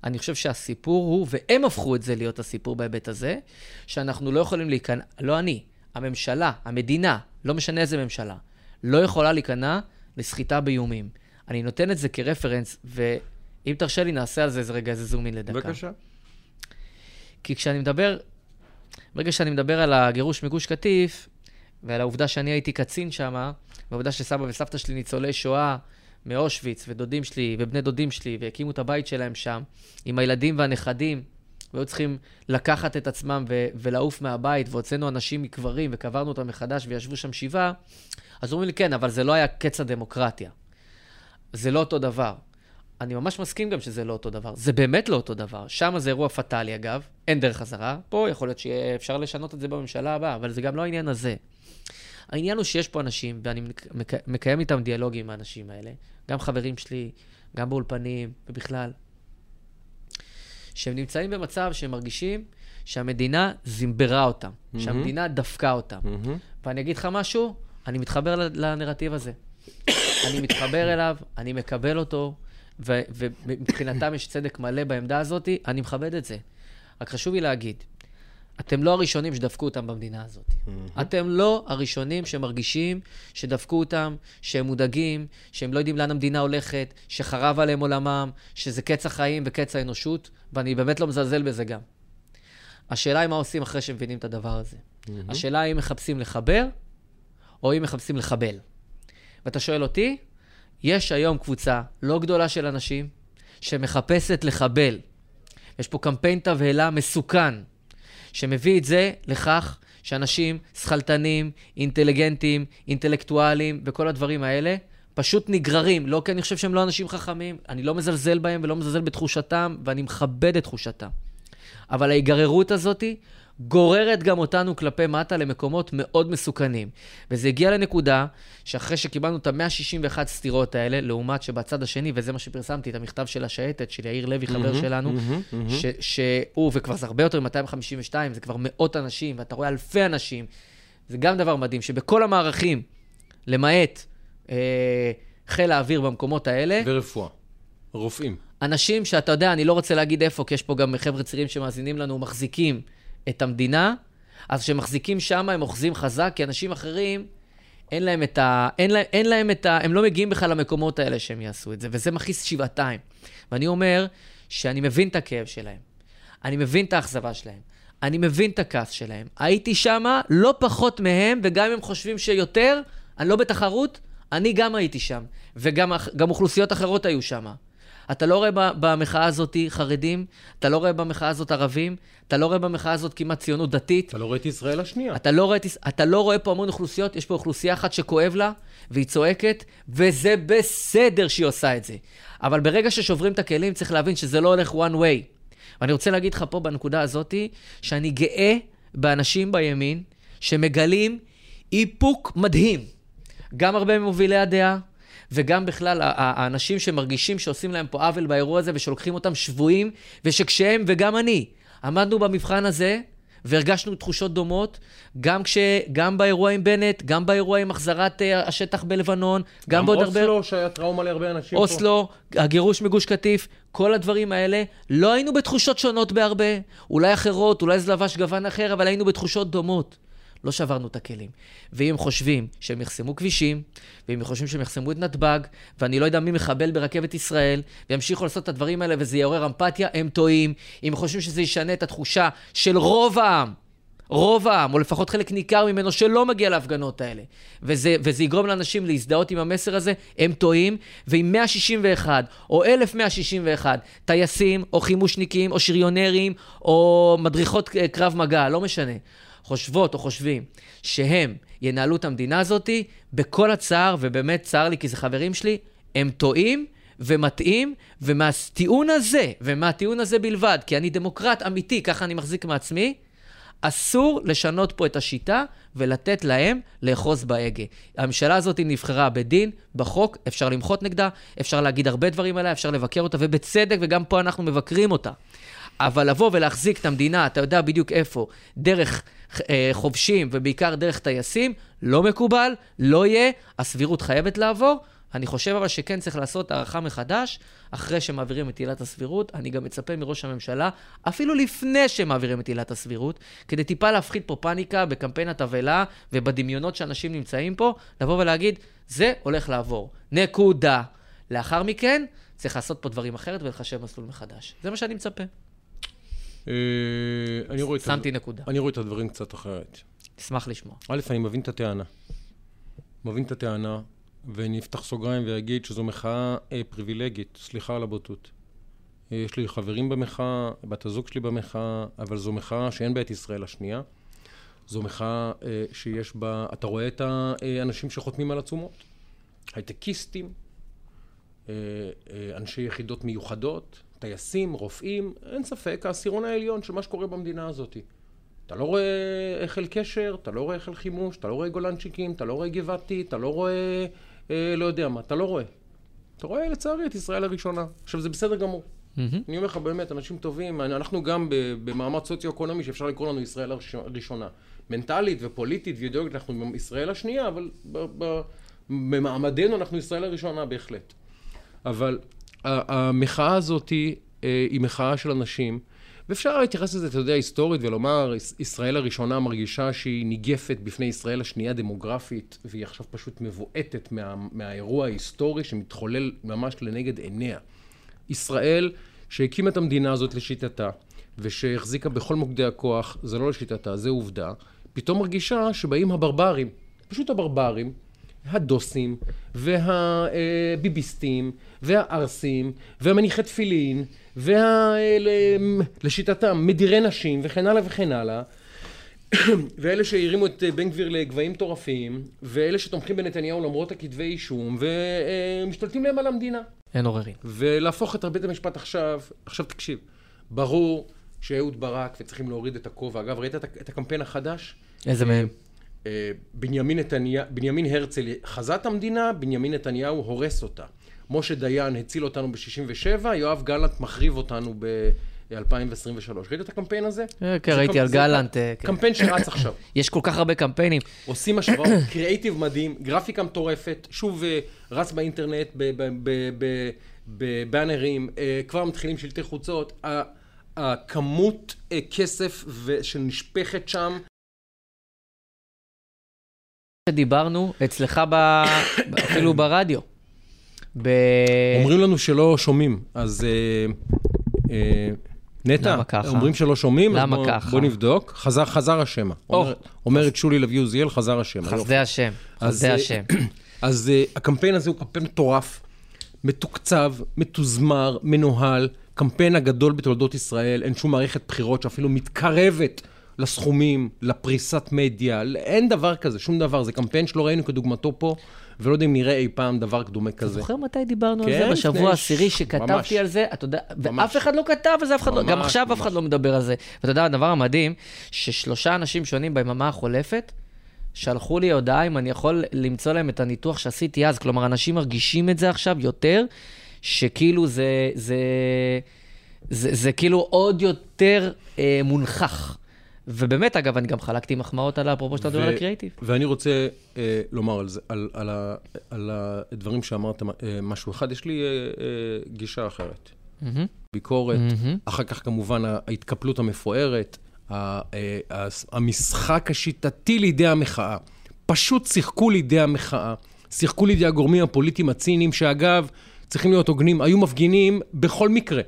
אני חושב שהסיפור הוא, והם הפכו את זה להיות הסיפור בהיבט הזה, שאנחנו לא יכולים להיכנע, לא אני, הממשלה, המדינה, לא משנה איזה ממשלה, לא יכולה להיכנע לסחיטה באיומים. אני נותן את זה כרפרנס, ואם תרשה לי, נעשה על זה איזה רגע איזה זום אין לדקה. בבקשה. כי כשאני מדבר, ברגע שאני מדבר על הגירוש מגוש קטיף, ועל העובדה שאני הייתי קצין שם, והעובדה שסבא וסבתא שלי ניצולי שואה מאושוויץ, ודודים שלי, ובני דודים שלי, והקימו את הבית שלהם שם, עם הילדים והנכדים, והיו צריכים לקחת את עצמם ו- ולעוף מהבית, והוצאנו אנשים מקברים, וקברנו אותם מחדש, וישבו שם שבעה, אז אומרים לי, כן, אבל זה לא היה קץ הדמוקרטיה. זה לא אותו דבר. אני ממש מסכים גם שזה לא אותו דבר. זה באמת לא אותו דבר. שם זה אירוע פטאלי, אגב, אין דרך חזרה. פה יכול להיות שאפשר לשנות את זה בממשלה הבאה, אבל זה גם לא העניין הזה. העניין הוא שיש פה אנשים, ואני מק- מק- מקיים איתם דיאלוגים עם האנשים האלה, גם חברים שלי, גם באולפנים, ובכלל, שהם נמצאים במצב שהם מרגישים שהמדינה זימברה אותם, מהמם. שהמדינה דפקה אותם. מהמם. ואני אגיד לך משהו, אני מתחבר לנרטיב הזה. [coughs] אני מתחבר אליו, אני מקבל אותו, ו- ומבחינתם יש צדק מלא בעמדה הזאת, אני מכבד את זה. רק חשוב לי להגיד, אתם לא הראשונים שדפקו אותם במדינה הזאת. אתם לא הראשונים שמרגישים שדפקו אותם, שהם מודאגים, שהם לא יודעים לאן המדינה הולכת, שחרב עליהם עולמם, שזה קץ החיים וקץ האנושות, ואני באמת לא מזלזל בזה גם. השאלה היא מה עושים אחרי שמבינים את הדבר הזה. השאלה היא אם מחפשים לחבר, או אם מחפשים לחבל. ואתה שואל אותי, יש היום קבוצה לא גדולה של אנשים שמחפשת לחבל. יש פה קמפיין תבהלה מסוכן, שמביא את זה לכך שאנשים שכלתנים, אינטליגנטים, אינטלקטואלים וכל הדברים האלה פשוט נגררים. לא כי אני חושב שהם לא אנשים חכמים, אני לא מזלזל בהם ולא מזלזל בתחושתם, ואני מכבד את תחושתם. אבל ההיגררות הזאת גוררת גם אותנו כלפי מטה למקומות מאוד מסוכנים. וזה הגיע לנקודה שאחרי שקיבלנו את ה-161 סטירות האלה, לעומת שבצד השני, וזה מה שפרסמתי, את המכתב של השייטת, של יאיר לוי, חבר שלנו, שהוא, וכבר זה הרבה יותר מ-252, זה כבר מאות אנשים, ואתה רואה אלפי אנשים. זה גם דבר מדהים, שבכל המערכים, למעט אה, חיל האוויר במקומות האלה, ורפואה. רופאים. אנשים שאתה יודע, אני לא רוצה להגיד איפה, כי יש פה גם חבר'ה צעירים שמאזינים לנו, מחזיקים את המדינה, אז כשמחזיקים שם הם אוחזים חזק, כי אנשים אחרים, אין להם את ה... אין להם, אין להם את ה... הם לא מגיעים בכלל למקומות האלה שהם יעשו את זה, וזה מכעיס שבעתיים. ואני אומר שאני מבין את הכאב שלהם, אני מבין את האכזבה שלהם, אני מבין את הכעס שלהם. הייתי שם לא פחות מהם, וגם אם הם חושבים שיותר, אני לא בתחרות, אני גם הייתי שם, וגם אוכלוסיות אחרות היו שם. אתה לא רואה במחאה הזאת חרדים, אתה לא רואה במחאה הזאת ערבים, אתה לא רואה במחאה הזאת כמעט ציונות דתית, אתה לא רואה את ישראל השנייה. אתה לא, רואה, את- אתה לא רואה פה המון אוכלוסיות, יש פה אוכלוסייה אחת שכואב לה, והיא צועקת, וזה בסדר שהיא עושה את זה. אבל ברגע ששוברים את הכלים, צריך להבין שזה לא הולך one way. ואני רוצה להגיד לך פה בנקודה הזאת, שאני גאה באנשים בימין שמגלים איפוק מדהים. גם הרבה ממובילי הדעה, וגם בכלל האנשים שמרגישים שעושים להם פה עוול באירוע הזה ושלוקחים אותם שבויים, ושכשהם, וגם אני, עמדנו במבחן הזה, והרגשנו תחושות דומות, גם, כש, גם באירוע עם בנט, גם באירוע עם החזרת uh, השטח בלבנון, גם, בעוד הרבה... אוסלו, שהיה טראומה להרבה אנשים פה. אוסלו, הגירוש מגוש קטיף, כל הדברים האלה, לא היינו בתחושות שונות בהרבה. אולי אחרות, אולי זה לבש גוון אחר, אבל היינו בתחושות דומות. לא שברנו את הכלים. ואם חושבים שהם יחסמו כבישים, ואם חושבים שהם יחסמו את נתב"ג, ואני לא יודע מי מחבל ברכבת ישראל, וימשיכו לעשות את הדברים האלה וזה יעורר אמפתיה, הם טועים. אם חושבים שזה ישנה את התחושה של רוב העם, רוב העם, או לפחות חלק ניכר ממנו, שלא מגיע להפגנות האלה. וזה, וזה יגרום לאנשים להזדהות עם המסר הזה, הם טועים, ועם 161 או 1,161 טייסים, או חימושניקים, או שריונרים, או מדריכות אה, קרב מגע, לא משנה, חושבות או חושבים שהם ינהלו את המדינה הזאת, בכל הצער, ובאמת צר לי כי זה חברים שלי, הם טועים. ומטעים, ומהטיעון הזה, ומהטיעון הזה בלבד, כי אני דמוקרט אמיתי, ככה אני מחזיק מעצמי, אסור לשנות פה את השיטה ולתת להם לאחוז בהגה. הממשלה הזאת נבחרה בדין, בחוק, אפשר למחות נגדה, אפשר להגיד הרבה דברים עליה, אפשר לבקר אותה, ובצדק, וגם פה אנחנו מבקרים אותה. אבל לבוא ולהחזיק את המדינה, אתה יודע בדיוק איפה, דרך חובשים ובעיקר דרך טייסים, לא מקובל, לא יהיה, הסבירות חייבת לעבור. אני חושב אבל שכן צריך לעשות הערכה מחדש, אחרי שמעבירים את עילת הסבירות. אני גם מצפה מראש הממשלה, אפילו לפני שמעבירים את עילת הסבירות, כדי טיפה להפחית פה פאניקה בקמפיין התבהלה ובדמיונות שאנשים נמצאים פה, לבוא ולהגיד, זה הולך לעבור. נקודה. לאחר מכן, צריך לעשות פה דברים אחרת ולחשב מסלול מחדש. זה מה שאני מצפה. אה, אני רואה את שמתי נקודה. אני רואה את הדברים קצת אחרת. אשמח לשמוע. א', אני מבין את הטענה. מבין את הטענה, ואני אפתח סוגריים ואגיד שזו מחאה אה, פריבילגית, סליחה על הבוטות. אה, יש לי חברים במחאה, בת הזוג שלי במחאה, אבל זו מחאה שאין בה את ישראל השנייה. זו מחאה אה, שיש בה, אתה רואה את האנשים שחותמים על עצומות, הייטקיסטים, אה, אה, אנשי יחידות מיוחדות, טייסים, רופאים, אין ספק, העשירון העליון של מה שקורה במדינה הזאת. אתה לא רואה היכל קשר, אתה לא רואה היכל חימוש, אתה לא רואה גולנצ'יקים, אתה לא רואה גבעתי, אתה לא רואה, אה, לא יודע מה, אתה לא רואה. אתה רואה לצערי את ישראל הראשונה. עכשיו זה בסדר גמור. מהמם. אני אומר לך באמת, אנשים טובים, אנחנו גם במעמד סוציו-אקונומי שאפשר לקרוא לנו ישראל הראש- הראשונה. מנטלית ופוליטית ואידיאולוגית אנחנו ישראל השנייה, אבל במעמדנו אנחנו ישראל הראשונה בהחלט. אבל המחאה הזאת היא, אה, היא מחאה של אנשים, ואפשר להתייחס לזה, אתה יודע, היסטורית, ולומר, יש- ישראל הראשונה מרגישה שהיא ניגפת בפני ישראל השנייה דמוגרפית, והיא עכשיו פשוט מבועטת מה, מהאירוע ההיסטורי שמתחולל ממש לנגד עיניה. ישראל, שהקימה את המדינה הזאת לשיטתה, ושהחזיקה בכל מוקדי הכוח, זה לא לשיטתה, זה עובדה, פתאום מרגישה שבאים הברברים, פשוט הברברים, הדוסים, והביביסטים, והערסים, והמניחי תפילין, וה... ל- לשיטתם, מדירי נשים, וכן הלאה וכן הלאה. [coughs] ואלה שהרימו את אה, בן גביר לגבהים מטורפים, ואלה שתומכים בנתניהו למרות הכתבי אישום, ומשתלטים להם על המדינה. אין עוררין. ולהפוך את בית המשפט עכשיו, עכשיו תקשיב, ברור שאהוד ברק וצריכים להוריד את הכובע. אגב, ראית את הקמפיין החדש? איזה מהם? אה, בנימין, נתניה, בנימין הרצל חזה את המדינה, בנימין נתניהו הורס אותה. משה דיין הציל אותנו ב-67, יואב גלנט מחריב אותנו ב-2023. ראית את הקמפיין הזה? אה, כן, ראיתי על גלנט, אה, כן. קמפיין שרץ עכשיו. [coughs] יש כל כך הרבה קמפיינים. עושים השוואות, [coughs] קריאייטיב מדהים, גרפיקה מטורפת, שוב רץ באינטרנט, בבאנרים, כבר מתחילים שלטי חוצות. הכמות כסף שנשפכת שם, שדיברנו אצלך ב... אפילו ברדיו. ב... אומרים לנו שלא שומעים, אז אה, אה, נטע? אומרים שלא שומעים, אז למה בוא- ככה? בוא נבדוק. חזר, חזר השמע. או. אומר- אומרת שולי לוי עוזיאל, חזר השמע. חסדי השם, אז, חסדי השם. [clears throat] אז uh, הקמפיין הזה הוא קמפיין מטורף, מתוקצב, מתוזמר, מנוהל, קמפיין הגדול בתולדות ישראל, אין שום מערכת בחירות שאפילו מתקרבת לסכומים, לפריסת מדיה, אין דבר כזה, שום דבר, זה קמפיין שלא ראינו כדוגמתו פה, ולא יודע אם נראה אי פעם דבר דומה כזה. זוכר מתי דיברנו על כן, זה? לפני בשבוע ש- העשירי ממש. שכתבתי על זה, אתה יודע, ממש. ואף אחד לא כתב על זה, אף אחד לא, גם ממש, עכשיו אף אחד ממש. לא מדבר על זה. ואתה יודע, הדבר המדהים, ששלושה אנשים שונים ביממה החולפת, שלחו לי הודעה אם אני יכול למצוא להם את הניתוח שעשיתי אז. כלומר, אנשים מרגישים את זה עכשיו יותר, שכאילו זה, זה, זה, זה כאילו עוד יותר אה, מונחח. ובאמת, אגב, אני גם חלקתי מחמאות על אפרופו שאתה מדבר על הקריאיטיב. ואני רוצה אה, לומר על זה, על, על, ה, על הדברים שאמרת, אה, משהו אחד, יש לי אה, אה, גישה אחרת. מהמם. ביקורת, מהמם. אחר כך כמובן ההתקפלות המפוארת, ה- אה, הס- המשחק השיטתי לידי המחאה. פשוט שיחקו לידי המחאה, שיחקו לידי הגורמים הפוליטיים הציניים, שאגב, צריכים להיות הוגנים, היו מפגינים בכל מקרה.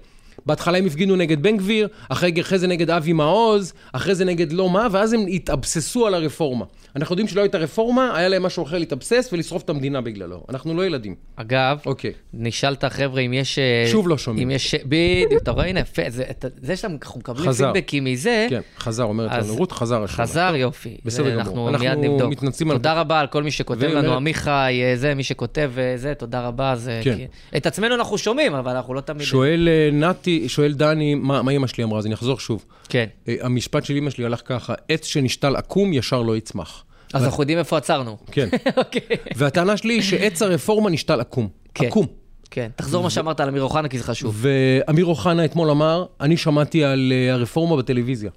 בהתחלה הם הפגינו נגד בן גביר, אחרי, אחרי זה נגד אבי מעוז, אחרי זה נגד לא מה, ואז הם התאבססו על הרפורמה. אנחנו יודעים שלא הייתה רפורמה, היה להם משהו אחר להתאבסס ולשרוף את המדינה בגללו. אנחנו לא ילדים. אגב, אוקיי. נשאל את החבר'ה אם יש... אה, שוב לא שומעים. אם יש... בדיוק, אתה רואה, הנה, יפה, זה, אתה- זה שאנחנו מקבלים. פידבקים מזה, כן, חזר, אומרת אז- לנו רות, חזר השם. חזר יופי. בסדר זה גמור. אנחנו אנחנו מיד נבדוק. מתנצלים על תודה רבה על כל מי שכותב ואומרת- לנו, עמיחי, אה, זה, מי שכותב אה, זה, תודה רבה. זה, כן. את עצמנו אנחנו שומעים, אבל אנחנו לא תמיד... שואל אה, נתי אותי, שואל דני, מה מה אמא שלי אמרה, אז אני אחזור שוב. כן. אה, המשפט של אמא שלי הלך ככה, עץ שנשתל עקום, ישר לא יצמח. אז אנחנו יודעים איפה עצרנו. כן. [laughs] אוקיי. והטענה שלי היא שעץ הרפורמה נשתל עקום. כן. עקום. כן, תחזור מה שאמרת על אמיר אוחנה, כי זה חשוב. ואמיר אוחנה אתמול אמר, אני שמעתי על אה, הרפורמה בטלוויזיה,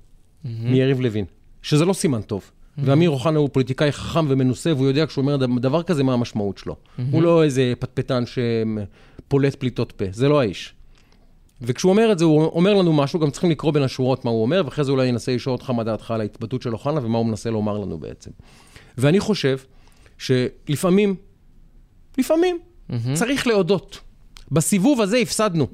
מיריב לוין, שזה לא סימן טוב. ואמיר אוחנה הוא פוליטיקאי חכם ומנוסה, והוא יודע כשהוא אומר דבר כזה, מה המשמעות שלו. הוא לא איזה פטפטן שפולט פליטות פה, זה לא האיש. וכשהוא אומר את זה, הוא אומר לנו משהו, גם צריכים לקרוא בין השורות מה הוא אומר, ואחרי זה אולי ננסה לשאול אותך מה דעתך על ההתבטאות של אוחנה ומה הוא מנסה לומר לנו בעצם. ואני חושב שלפעמים, לפעמים, צריך להודות. בסיבוב הזה הפסדנו.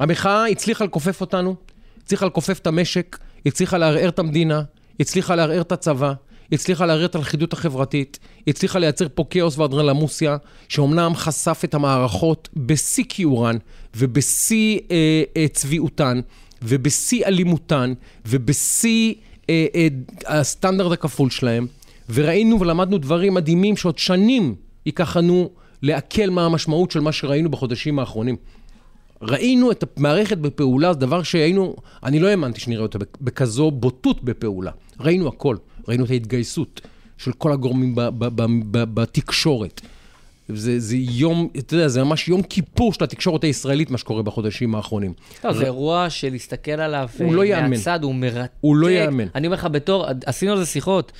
המחאה הצליחה לכופף אותנו, הצליחה לכופף את המשק, הצליחה לערער את המדינה, הצליחה לערער את הצבא, הצליחה לערער את הלכידות החברתית, הצליחה לייצר פה כאוס ואדרלמוסיה, שאומנם חשף את המערכות בשיא כיעורן ובשיא אה, אה, צביעותן ובשיא אלימותן ובשיא אה, אה, הסטנדרט הכפול שלהם, וראינו ולמדנו דברים מדהימים שעוד שנים ייקח לנו לעכל מה המשמעות של מה שראינו בחודשים האחרונים. ראינו את המערכת בפעולה, זה דבר שהיינו, אני לא האמנתי שנראה אותה בכזו בוטות בפעולה. ראינו הכל, ראינו את ההתגייסות של כל הגורמים ב- ב- ב- ב- בתקשורת. זה, זה יום, אתה יודע, זה ממש יום כיפור של התקשורת הישראלית, מה שקורה בחודשים האחרונים. לא, זה אירוע שלהסתכל עליו הוא אה, לא יאמן. מהצד, הוא מרתק. הוא לא יאמן. אני אומר לך, בתור, עשינו על זה שיחות.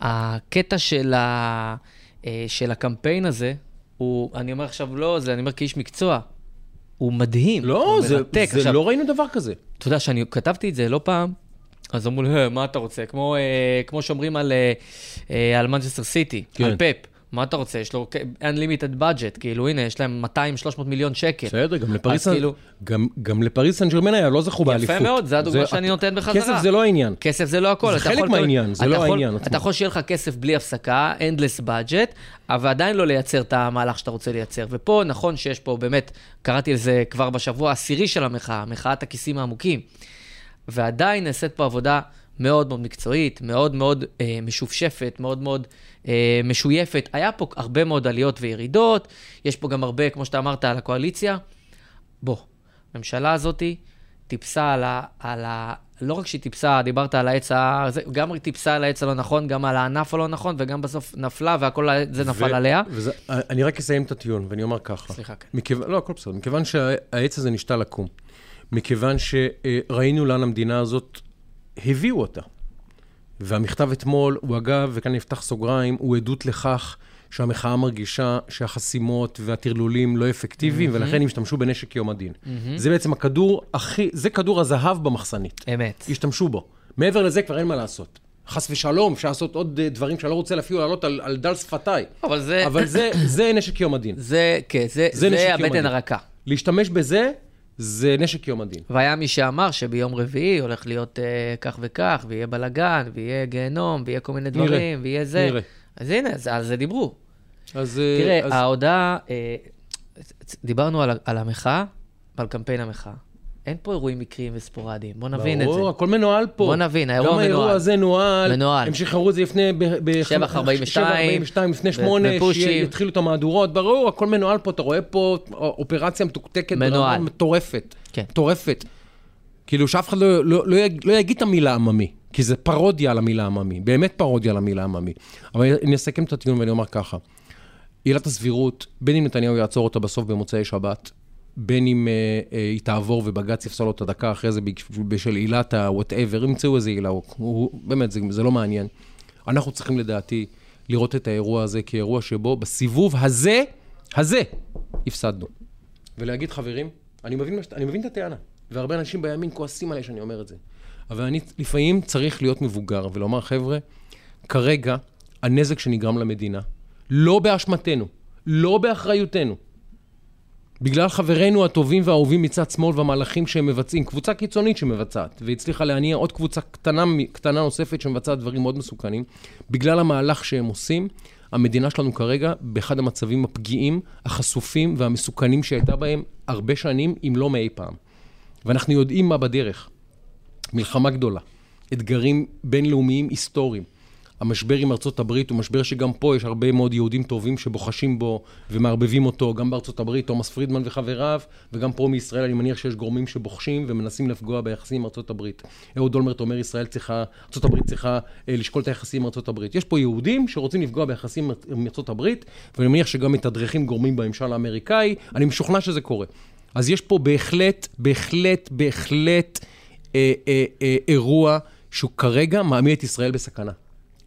הקטע של, ה, אה, של הקמפיין הזה, הוא, אני אומר עכשיו לא, זה אני אומר כאיש מקצוע, הוא מדהים. לא, הוא זה, מרתק. זה עכשיו, לא ראינו דבר כזה. אתה יודע שאני כתבתי את זה לא פעם, אז אמרו לי, "אה, מה אתה רוצה? כמו, אה, כמו שאומרים על, אה, אה, על מנצ'סטר סיטי, כן. על פפ. מה אתה רוצה? יש לו unlimited budget, כאילו, הנה, יש להם 200-300 מיליון שקל. בסדר, גם לפריס, כאילו- גם, גם לפריס סן ג'רמן היה, לא זכו באליפות. יפה מאוד, זו הדוגמה שאני נותן בחזרה. כסף זה לא העניין. כסף זה לא הכל. זה חלק מהעניין, זה לא העניין עצמו. אתה יכול שיהיה לך כסף בלי הפסקה, endless budget, אבל עדיין לא לייצר את המהלך שאתה רוצה לייצר. ופה נכון שיש פה באמת, קראתי לזה כבר בשבוע העשירי של המחאה, מחאת הכיסים העמוקים. ועדיין נעשית פה עבודה מאוד מאוד מקצועית, מאוד מאוד אה, משופשפת, מאוד מאוד אה, משויפת. היה פה הרבה מאוד עליות וירידות, יש פה גם הרבה, כמו שאתה אמרת, על הקואליציה. בוא, הממשלה הזאתי טיפסה על ה... על ה לא רק שהיא טיפסה, דיברת על העץ ה... זה, גם היא טיפסה על העץ הלא נכון, גם על הענף הלא נכון, וגם בסוף נפלה והכל זה נפל ו- עליה. וזה, אני רק אסיים את הטיעון, ואני אומר ככה. סליחה, כן. מכיוון, לא, הכל בסדר. מכיוון שהעץ הזה נשתל לקום, מכיוון שראינו לאן המדינה הזאת הביאו אותה. והמכתב אתמול הוא אגב, וכאן נפתח סוגריים, הוא עדות לכך שהמחאה מרגישה שהחסימות והטרלולים לא אפקטיביים, ולכן הם השתמשו בנשק יום הדין. זה בעצם הכדור הכי, זה כדור הזהב במחסנית. אמת. השתמשו בו. מעבר לזה כבר אין מה לעשות. חס ושלום, אפשר לעשות עוד אה, דברים שאני לא רוצה אפילו לעלות על, על דל שפתיי. אבל זה... אבל זה, זה נשק יום הדין. זה, כן, זה, זה זה, הבטן. הרכה. להשתמש בזה, זה נשק יום הדין. והיה מי שאמר שביום רביעי הולך להיות אה, כך וכך, ויהיה בלאגן, ויהיה גיהנום, ויהיה כל מיני נראה, דברים, ויהיה זה. נראה. אז הנה, אז על זה דיברו. אז... אה, תראה, אז... ההודעה, אה, דיברנו על, על המחאה ועל קמפיין המחאה. אין פה אירועים מקריים וספורדיים, בוא נבין את זה. ברור, הכל מנוהל פה. בוא נבין, האירוע גם האירוע מנוהל. הזה נוהל. מנוהל. הם שחררו את זה לפני... ב- ב- שבע ארבעים ושתיים, שבע ארבעים ושתיים, לפני שמונה, ופושים. שיתחילו את המהדורות. ברור, הכל מנוהל פה, אתה רואה פה אופרציה מתוקתקת. מנוהל. מטורפת. כן. מטורפת. כאילו שאף אחד לא, לא, לא, לא יגיד את המילה עממי, כי זה פרודיה על המילה עממי, באמת פרודיה על המילה עממי. אבל אני אסכם את הטיעון ואני אומר ככה, עילת הסבירות, בין אם נתניהו יעצור אותה בסוף במוצאי שבת, בין אם אה, אה, היא תעבור ובג"ץ יפסל אותה דקה אחרי זה בשל עילת ה-whatever, ימצאו איזה עילה, הוא, הוא, באמת, זה, זה לא מעניין. אנחנו צריכים לדעתי לראות את האירוע הזה כאירוע שבו בסיבוב הזה, הזה, הפסדנו. ולהגיד, חברים, אני מבין, אני מבין את הטענה, והרבה אנשים בימין כועסים עליי שאני אומר את זה. אבל אני לפעמים צריך להיות מבוגר ולומר, חבר'ה, כרגע הנזק שנגרם למדינה, לא באשמתנו, לא באחריותנו, בגלל חברינו הטובים והאהובים מצד שמאל והמהלכים שהם מבצעים, קבוצה קיצונית שמבצעת, והצליחה להניע עוד קבוצה קטנה, קטנה נוספת שמבצעת דברים מאוד מסוכנים, בגלל המהלך שהם עושים, המדינה שלנו כרגע באחד המצבים הפגיעים, החשופים והמסוכנים שהייתה בהם הרבה שנים, אם לא מאי פעם. ואנחנו יודעים מה בדרך. מלחמה גדולה, אתגרים בינלאומיים היסטוריים. המשבר עם ארצות הברית הוא משבר שגם פה יש הרבה מאוד יהודים טובים שבוחשים בו ומערבבים אותו, גם בארצות הברית, תומאס פרידמן וחבריו, וגם פה מישראל אני מניח שיש גורמים שבוחשים ומנסים לפגוע ביחסים עם ארצות הברית. אהוד אולמרט אומר, ישראל צריכה, ארצות הברית צריכה אה, לשקול את היחסים עם ארצות הברית. יש פה יהודים שרוצים לפגוע ביחסים עם ארצות הברית, ואני מניח שגם מתדרכים גורמים בממשל האמריקאי, אני משוכנע שזה קורה. אז יש פה בהחלט, בהחלט, בהחלט אה, אה, אה, אירוע שהוא כרגע מעמיד את ישראל בסכנה.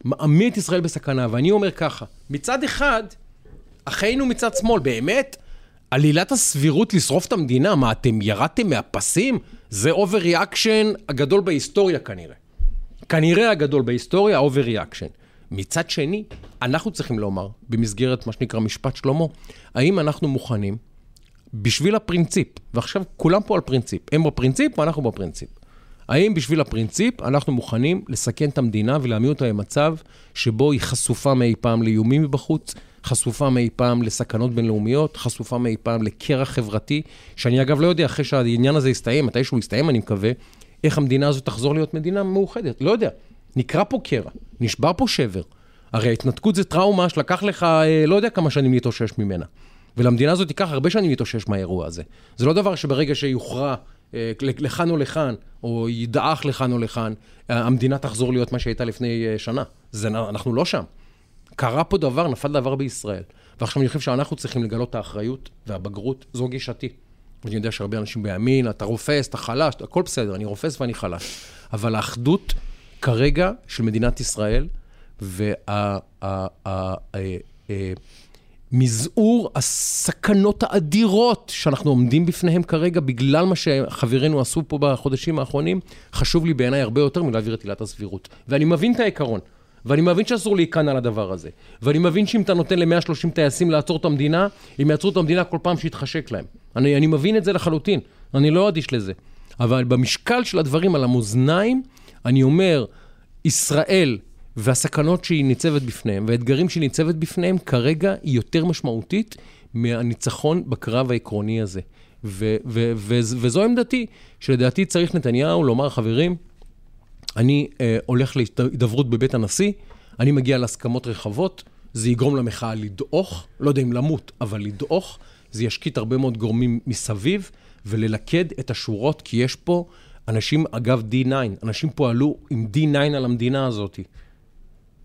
מעמיד את ישראל בסכנה, ואני אומר ככה, מצד אחד, אחינו מצד שמאל, באמת? עלילת הסבירות לשרוף את המדינה, מה, אתם ירדתם מהפסים? זה overreaction הגדול בהיסטוריה כנראה. כנראה הגדול בהיסטוריה, overreaction. מצד שני, אנחנו צריכים לומר, במסגרת מה שנקרא משפט שלמה, האם אנחנו מוכנים, בשביל הפרינציפ, ועכשיו כולם פה על פרינציפ, הם בפרינציפ ואנחנו בפרינציפ. האם בשביל הפרינציפ אנחנו מוכנים לסכן את המדינה ולהעמיד אותה במצב שבו היא חשופה מאי פעם לאיומים מבחוץ, חשופה מאי פעם לסכנות בינלאומיות, חשופה מאי פעם לקרע חברתי, שאני אגב לא יודע, אחרי שהעניין הזה יסתיים, מתי שהוא יסתיים אני מקווה, איך המדינה הזאת תחזור להיות מדינה מאוחדת. לא יודע. נקרע פה קרע, נשבר פה שבר. הרי ההתנתקות זה טראומה שלקח לך אה, לא יודע כמה שנים להתאושש ממנה. ולמדינה הזאת ייקח הרבה שנים להתאושש מהאירוע הזה. זה לא דבר שברגע שיוכרע לכאן או לכאן, או ידעך לכאן או לכאן, המדינה תחזור להיות מה שהייתה לפני אה, שנה. זה, אנחנו לא שם. קרה פה דבר, נפל דבר בישראל. ועכשיו אני חושב שאנחנו צריכים לגלות את האחריות והבגרות, זו גישתי. אני יודע שהרבה אנשים בימין, אתה רופס, אתה חלש, הכל בסדר, אני רופס ואני חלש. אבל האחדות כרגע של מדינת ישראל, וה... מזעור הסכנות האדירות שאנחנו עומדים בפניהם כרגע, בגלל מה שחברינו עשו פה בחודשים האחרונים, חשוב לי בעיניי הרבה יותר מלהעביר את עילת הסבירות. ואני מבין את העיקרון, ואני מבין שאסור להיכנע על הדבר הזה. ואני מבין שאם אתה נותן ל-130 טייסים לעצור את המדינה, הם יעצרו את המדינה כל פעם שיתחשק להם. אני, אני מבין את זה לחלוטין, אני לא אדיש לזה. אבל במשקל של הדברים על המאזניים, אני אומר, ישראל והסכנות שהיא ניצבת בפניהם, והאתגרים שהיא ניצבת בפניהם, כרגע היא יותר משמעותית מהניצחון בקרב העקרוני הזה. ו- ו- ו- וזו עמדתי, שלדעתי צריך נתניהו לומר, חברים, אני אה, הולך להידברות בבית הנשיא, אני מגיע להסכמות רחבות, זה יגרום למחאה לדעוך, לא יודע אם למות, אבל לדעוך, זה ישקיט הרבה מאוד גורמים מסביב, וללכד את השורות, כי יש פה אנשים, אגב D9, אנשים פה עלו עם D9 על המדינה הזאת.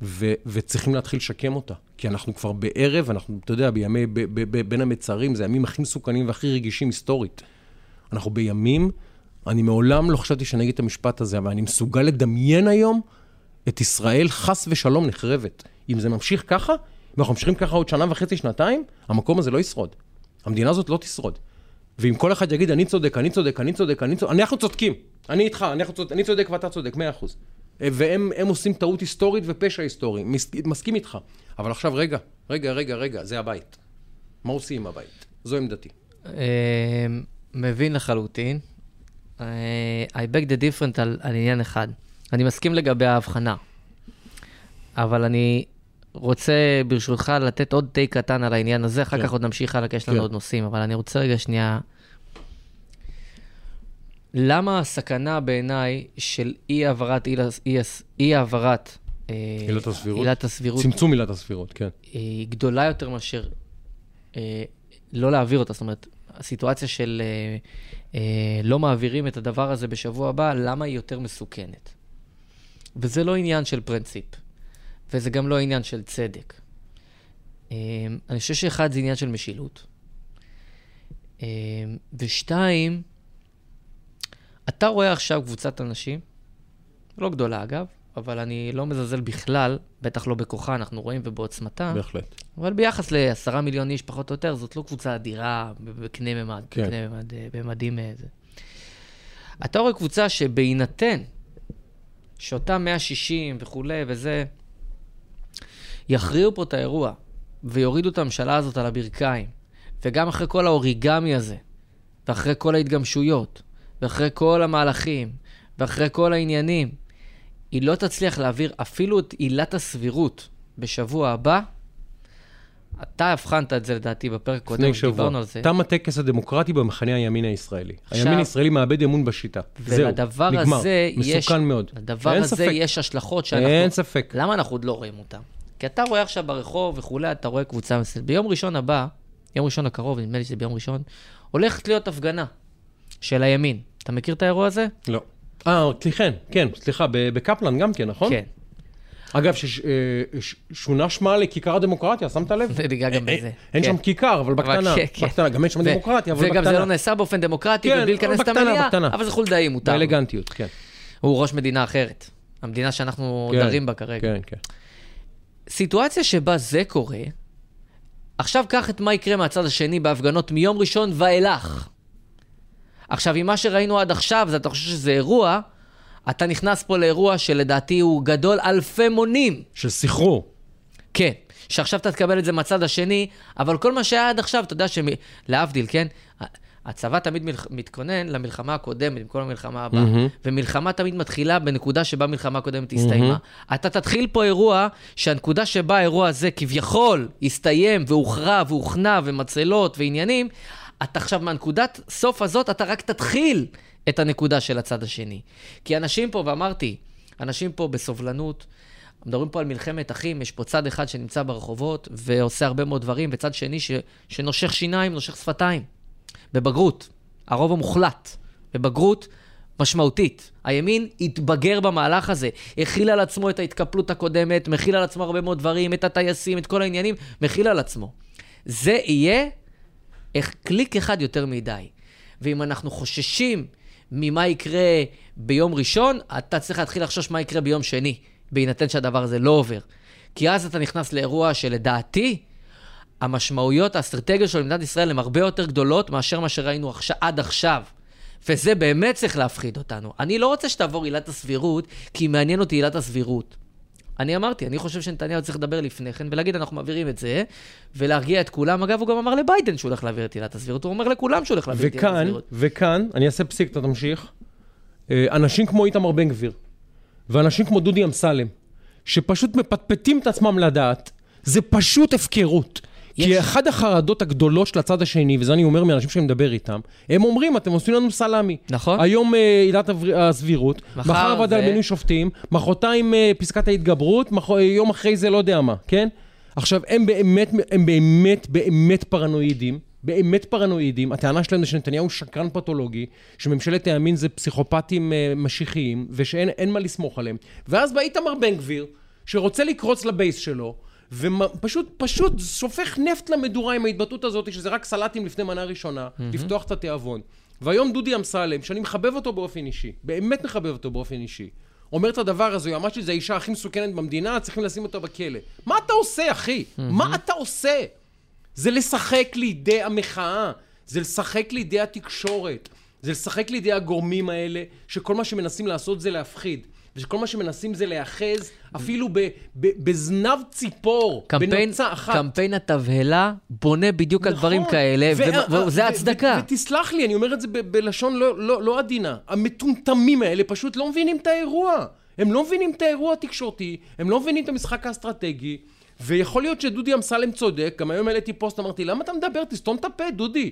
ו- וצריכים להתחיל לשקם אותה. כי אנחנו כבר בערב, אנחנו, אתה יודע, בימי, ב- ב- ב- בין המצרים, זה הימים הכי מסוכנים והכי רגישים היסטורית. אנחנו בימים, אני מעולם לא חשבתי שאני אגיד את המשפט הזה, אבל אני מסוגל לדמיין היום את ישראל חס ושלום נחרבת. אם זה ממשיך ככה, אם אנחנו ממשיכים ככה עוד שנה וחצי, שנתיים, המקום הזה לא ישרוד. המדינה הזאת לא תשרוד. ואם כל אחד יגיד, אני צודק, אני צודק, אני צודק, אני צודק, אנחנו צודקים. אני איתך, אנחנו צודק, אני צודק ואתה צודק, מאה אחוז. והם עושים טעות היסטורית ופשע היסטורי. מסכים איתך. אבל עכשיו, רגע, רגע, רגע, רגע, זה הבית. מה עושים עם הבית? זו עמדתי. אמ, מבין לחלוטין. אה, I beg the different על, על עניין אחד. אני מסכים לגבי ההבחנה, אבל אני רוצה ברשותך לתת עוד תה קטן על העניין הזה, אחר כן. כך עוד נמשיך הלאה, כי יש לנו כן. עוד נושאים, אבל אני רוצה רגע שנייה למה הסכנה בעיניי של אי-העברת, אי-העברת... אה, עילת הסבירות? עילת הסבירות. צמצום עילת הסבירות, כן. היא גדולה יותר מאשר אה, לא להעביר אותה. זאת אומרת, הסיטואציה של אה, אה, לא מעבירים את הדבר הזה בשבוע הבא, למה היא יותר מסוכנת? וזה לא עניין של פרינציפ, וזה גם לא עניין של צדק. אה, אני חושב שאחד זה עניין של משילות. אה, ושתיים, אתה רואה עכשיו קבוצת אנשים, לא גדולה אגב, אבל אני לא מזלזל בכלל, בטח לא בכוחה, אנחנו רואים ובעוצמתה. בהחלט. אבל ביחס לעשרה מיליון איש פחות או יותר, זאת לא קבוצה אדירה בקנה ממד, כן. בקנה ממד, אה, במדים איזה. אה, אתה רואה קבוצה שבהינתן שאותם 160 וכולי וזה, יכריעו פה את האירוע ויורידו את הממשלה הזאת על הברכיים, וגם אחרי כל האוריגמי הזה, ואחרי כל ההתגמשויות, ואחרי כל המהלכים, ואחרי כל העניינים, היא לא תצליח להעביר אפילו את עילת הסבירות בשבוע הבא, אתה הבחנת את זה לדעתי בפרק קודם. דיברנו על זה. תם הטקס הדמוקרטי במחנה הימין הישראלי. עכשיו- הימין הישראלי מאבד אמון בשיטה. זהו, נגמר. הזה יש... מסוכן מאוד. לדבר הזה ספק. יש השלכות שאנחנו... אין ספק. למה אנחנו עוד לא רואים אותן? כי אתה רואה עכשיו ברחוב וכולי, אתה רואה קבוצה מסוימת. ביום ראשון הבא, יום ראשון הקרוב, נדמה לי שזה ביום ראשון, הולכת להיות הפגנה של הימין. אתה מכיר את האירוע הזה? לא. אה, סליחה, כן, סליחה, ב- בקפלן גם כן, נכון? כן. אגב, ששונה שמה לכיכר הדמוקרטיה, שמת לב? ניגע גם אה, בזה. אין כן. שם כיכר, אבל בקטנה. כן, כן. בקטנה, גם אין שם דמוקרטיה, אבל וגם זה לא בקטנה. נעשה באופן דמוקרטי, כן, אבל להיכנס בקטנה, בקטנה. אבל זה חולדאי מותר. באלגנטיות, כן. הוא ראש מדינה אחרת. המדינה שאנחנו כן, דרים בה כרגע. כן, כן. סיטואציה שבה זה קורה, עכשיו קח את מה יקרה מהצד השני בהפגנות מיום ראשון ואילך. עכשיו, עם מה שראינו עד עכשיו, זה אתה חושב שזה אירוע, אתה נכנס פה לאירוע שלדעתי הוא גדול אלפי מונים. של סחרור. כן, שעכשיו אתה תקבל את זה מהצד השני, אבל כל מה שהיה עד עכשיו, אתה יודע שלהבדיל, כן? הצבא תמיד מלח... מתכונן למלחמה הקודמת, במקום למלחמה הבאה. מהמם. ומלחמה תמיד מתחילה בנקודה שבה מלחמה הקודמת הסתיימה. אתה תתחיל פה אירוע, שהנקודה שבה האירוע הזה כביכול הסתיים והוכרע והוכנע ומצלות ועניינים, אתה עכשיו מהנקודת סוף הזאת, אתה רק תתחיל את הנקודה של הצד השני. כי אנשים פה, ואמרתי, אנשים פה בסובלנות, מדברים פה על מלחמת אחים, יש פה צד אחד שנמצא ברחובות ועושה הרבה מאוד דברים, וצד שני ש... שנושך שיניים, נושך שפתיים. בבגרות, הרוב המוחלט, בבגרות משמעותית. הימין התבגר במהלך הזה, הכיל על עצמו את ההתקפלות הקודמת, מכיל על עצמו הרבה מאוד דברים, את הטייסים, את כל העניינים, מכיל על עצמו. זה יהיה איך קליק אחד יותר מדי. ואם אנחנו חוששים ממה יקרה ביום ראשון, אתה צריך להתחיל לחשוש מה יקרה ביום שני, בהינתן שהדבר הזה לא עובר. כי אז אתה נכנס לאירוע שלדעתי, המשמעויות האסטרטגיות של מדינת ישראל הן הרבה יותר גדולות מאשר מה שראינו עכשיו, עד עכשיו. וזה באמת צריך להפחיד אותנו. אני לא רוצה שתעבור עילת הסבירות, כי מעניין אותי עילת הסבירות. אני אמרתי, אני חושב שנתניהו צריך לדבר לפני כן ולהגיד, אנחנו מעבירים את זה, ולהרגיע את כולם. אגב, הוא גם אמר לביידן שהוא הולך להעביר את עילת הסבירות, הוא אומר לכולם שהוא הולך להעביר את עילת הסבירות. וכאן, אני אעשה פסיק, אתה תמשיך. אה, אנשים כמו איתמר בן גביר, ואנשים כמו דודי אמסלם, שפשוט מפטפטים את עצמם לדעת, זה פשוט הפקרות. יש- כי אחת החרדות הגדולות של הצד השני, וזה אני אומר מאנשים שאני מדבר איתם, הם אומרים, אתם עושים לנו סלאמי. נכון. היום אה, עילת הסבירות, מחר הוועדה ו- למינוי שופטים, מחרתיים אה, פסקת ההתגברות, מח... יום אחרי זה לא יודע מה, כן? עכשיו, הם באמת, הם באמת, באמת פרנואידים, באמת פרנואידים. הטענה שלהם זה שנתניהו שקרן פתולוגי, שממשלת הימין זה פסיכופטים אה, משיחיים, ושאין אין מה לסמוך עליהם. ואז בא איתמר בן גביר, שרוצה לקרוץ לבייס שלו, ופשוט, פשוט שופך נפט למדורה עם ההתבטאות הזאת, שזה רק סלטים לפני מנה ראשונה, לפתוח את התיאבון. והיום דודי אמסלם, שאני מחבב אותו באופן אישי, באמת מחבב אותו באופן אישי, אומר את הדבר הזה, הוא אמר שזה האישה הכי מסוכנת במדינה, צריכים לשים אותה בכלא. מה אתה עושה, אחי? מה אתה עושה? זה לשחק לידי המחאה, זה לשחק לידי התקשורת, זה לשחק לידי הגורמים האלה, שכל מה שמנסים לעשות זה להפחיד, ושכל מה שמנסים זה להיאחז אפילו ב- ב- בזנב ציפור, קמפיין, בנוצה אחת. קמפיין התבהלה בונה בדיוק על דברים נכון. כאלה, ו- ו- וזה ו- הצדקה. ו- ותסלח לי, אני אומר את זה ב- בלשון לא, לא, לא עדינה. המטומטמים האלה פשוט לא מבינים את האירוע. הם לא מבינים את האירוע התקשורתי, הם לא מבינים את המשחק האסטרטגי, ויכול להיות שדודי אמסלם צודק, גם היום העליתי פוסט, אמרתי, למה אתה מדבר? תסתום את הפה, דודי.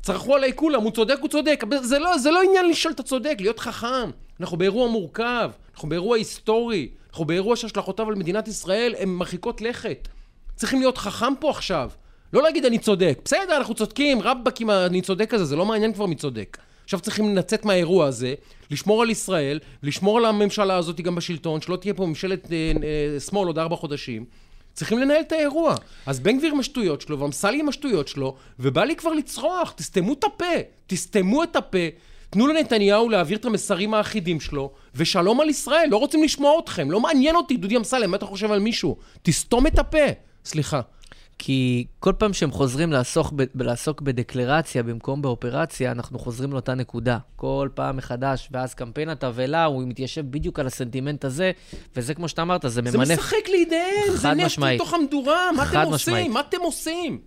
וצרחו עליי כולם, הוא צודק, הוא צודק. זה לא, זה לא עניין לשאול אתה צודק, להיות חכם. אנחנו באירוע מורכב, אנחנו באירוע היסטורי, אנחנו באירוע שהשלכותיו על מדינת ישראל הן מרחיקות לכת. צריכים להיות חכם פה עכשיו. לא להגיד אני צודק. בסדר, אנחנו צודקים, רבאק עם ה"אני צודק" הזה, זה לא מעניין כבר מי צודק. עכשיו צריכים לצאת מהאירוע הזה, לשמור על ישראל, לשמור על הממשלה הזאת גם בשלטון, שלא תהיה פה ממשלת אה, אה, שמאל עוד ארבע חודשים. צריכים לנהל את האירוע. אז בן גביר עם השטויות שלו, ואמסלם עם השטויות שלו, ובא לי כבר לצרוח, תסתמו את הפה, תסתמו את הפה. תנו לנתניהו להעביר את המסרים האחידים שלו, ושלום על ישראל, לא רוצים לשמוע אתכם, לא מעניין אותי, דודי אמסלם, מה אתה חושב על מישהו? תסתום את הפה. סליחה. כי כל פעם שהם חוזרים לעסוק, ב- לעסוק בדקלרציה במקום באופרציה, אנחנו חוזרים לאותה נקודה. כל פעם מחדש, ואז קמפיין התבהלה, הוא מתיישב בדיוק על הסנטימנט הזה, וזה כמו שאתה אמרת, זה זה ממנף משחק לידיהם, זה נפט. לתוך המדורה, מה אתם משמעית. עושים? מה אתם עושים?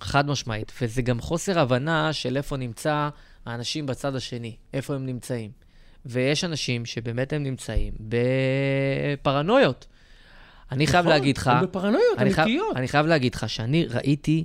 חד משמעית. וזה גם חוסר הבנה של איפה נמצא האנשים בצד השני, איפה הם נמצאים. ויש אנשים שבאמת הם נמצאים בפרנויות. אני חייב נכון, להגיד לך... הם בפרנויות אמיתיות. אני חייב להגיד לך שאני ראיתי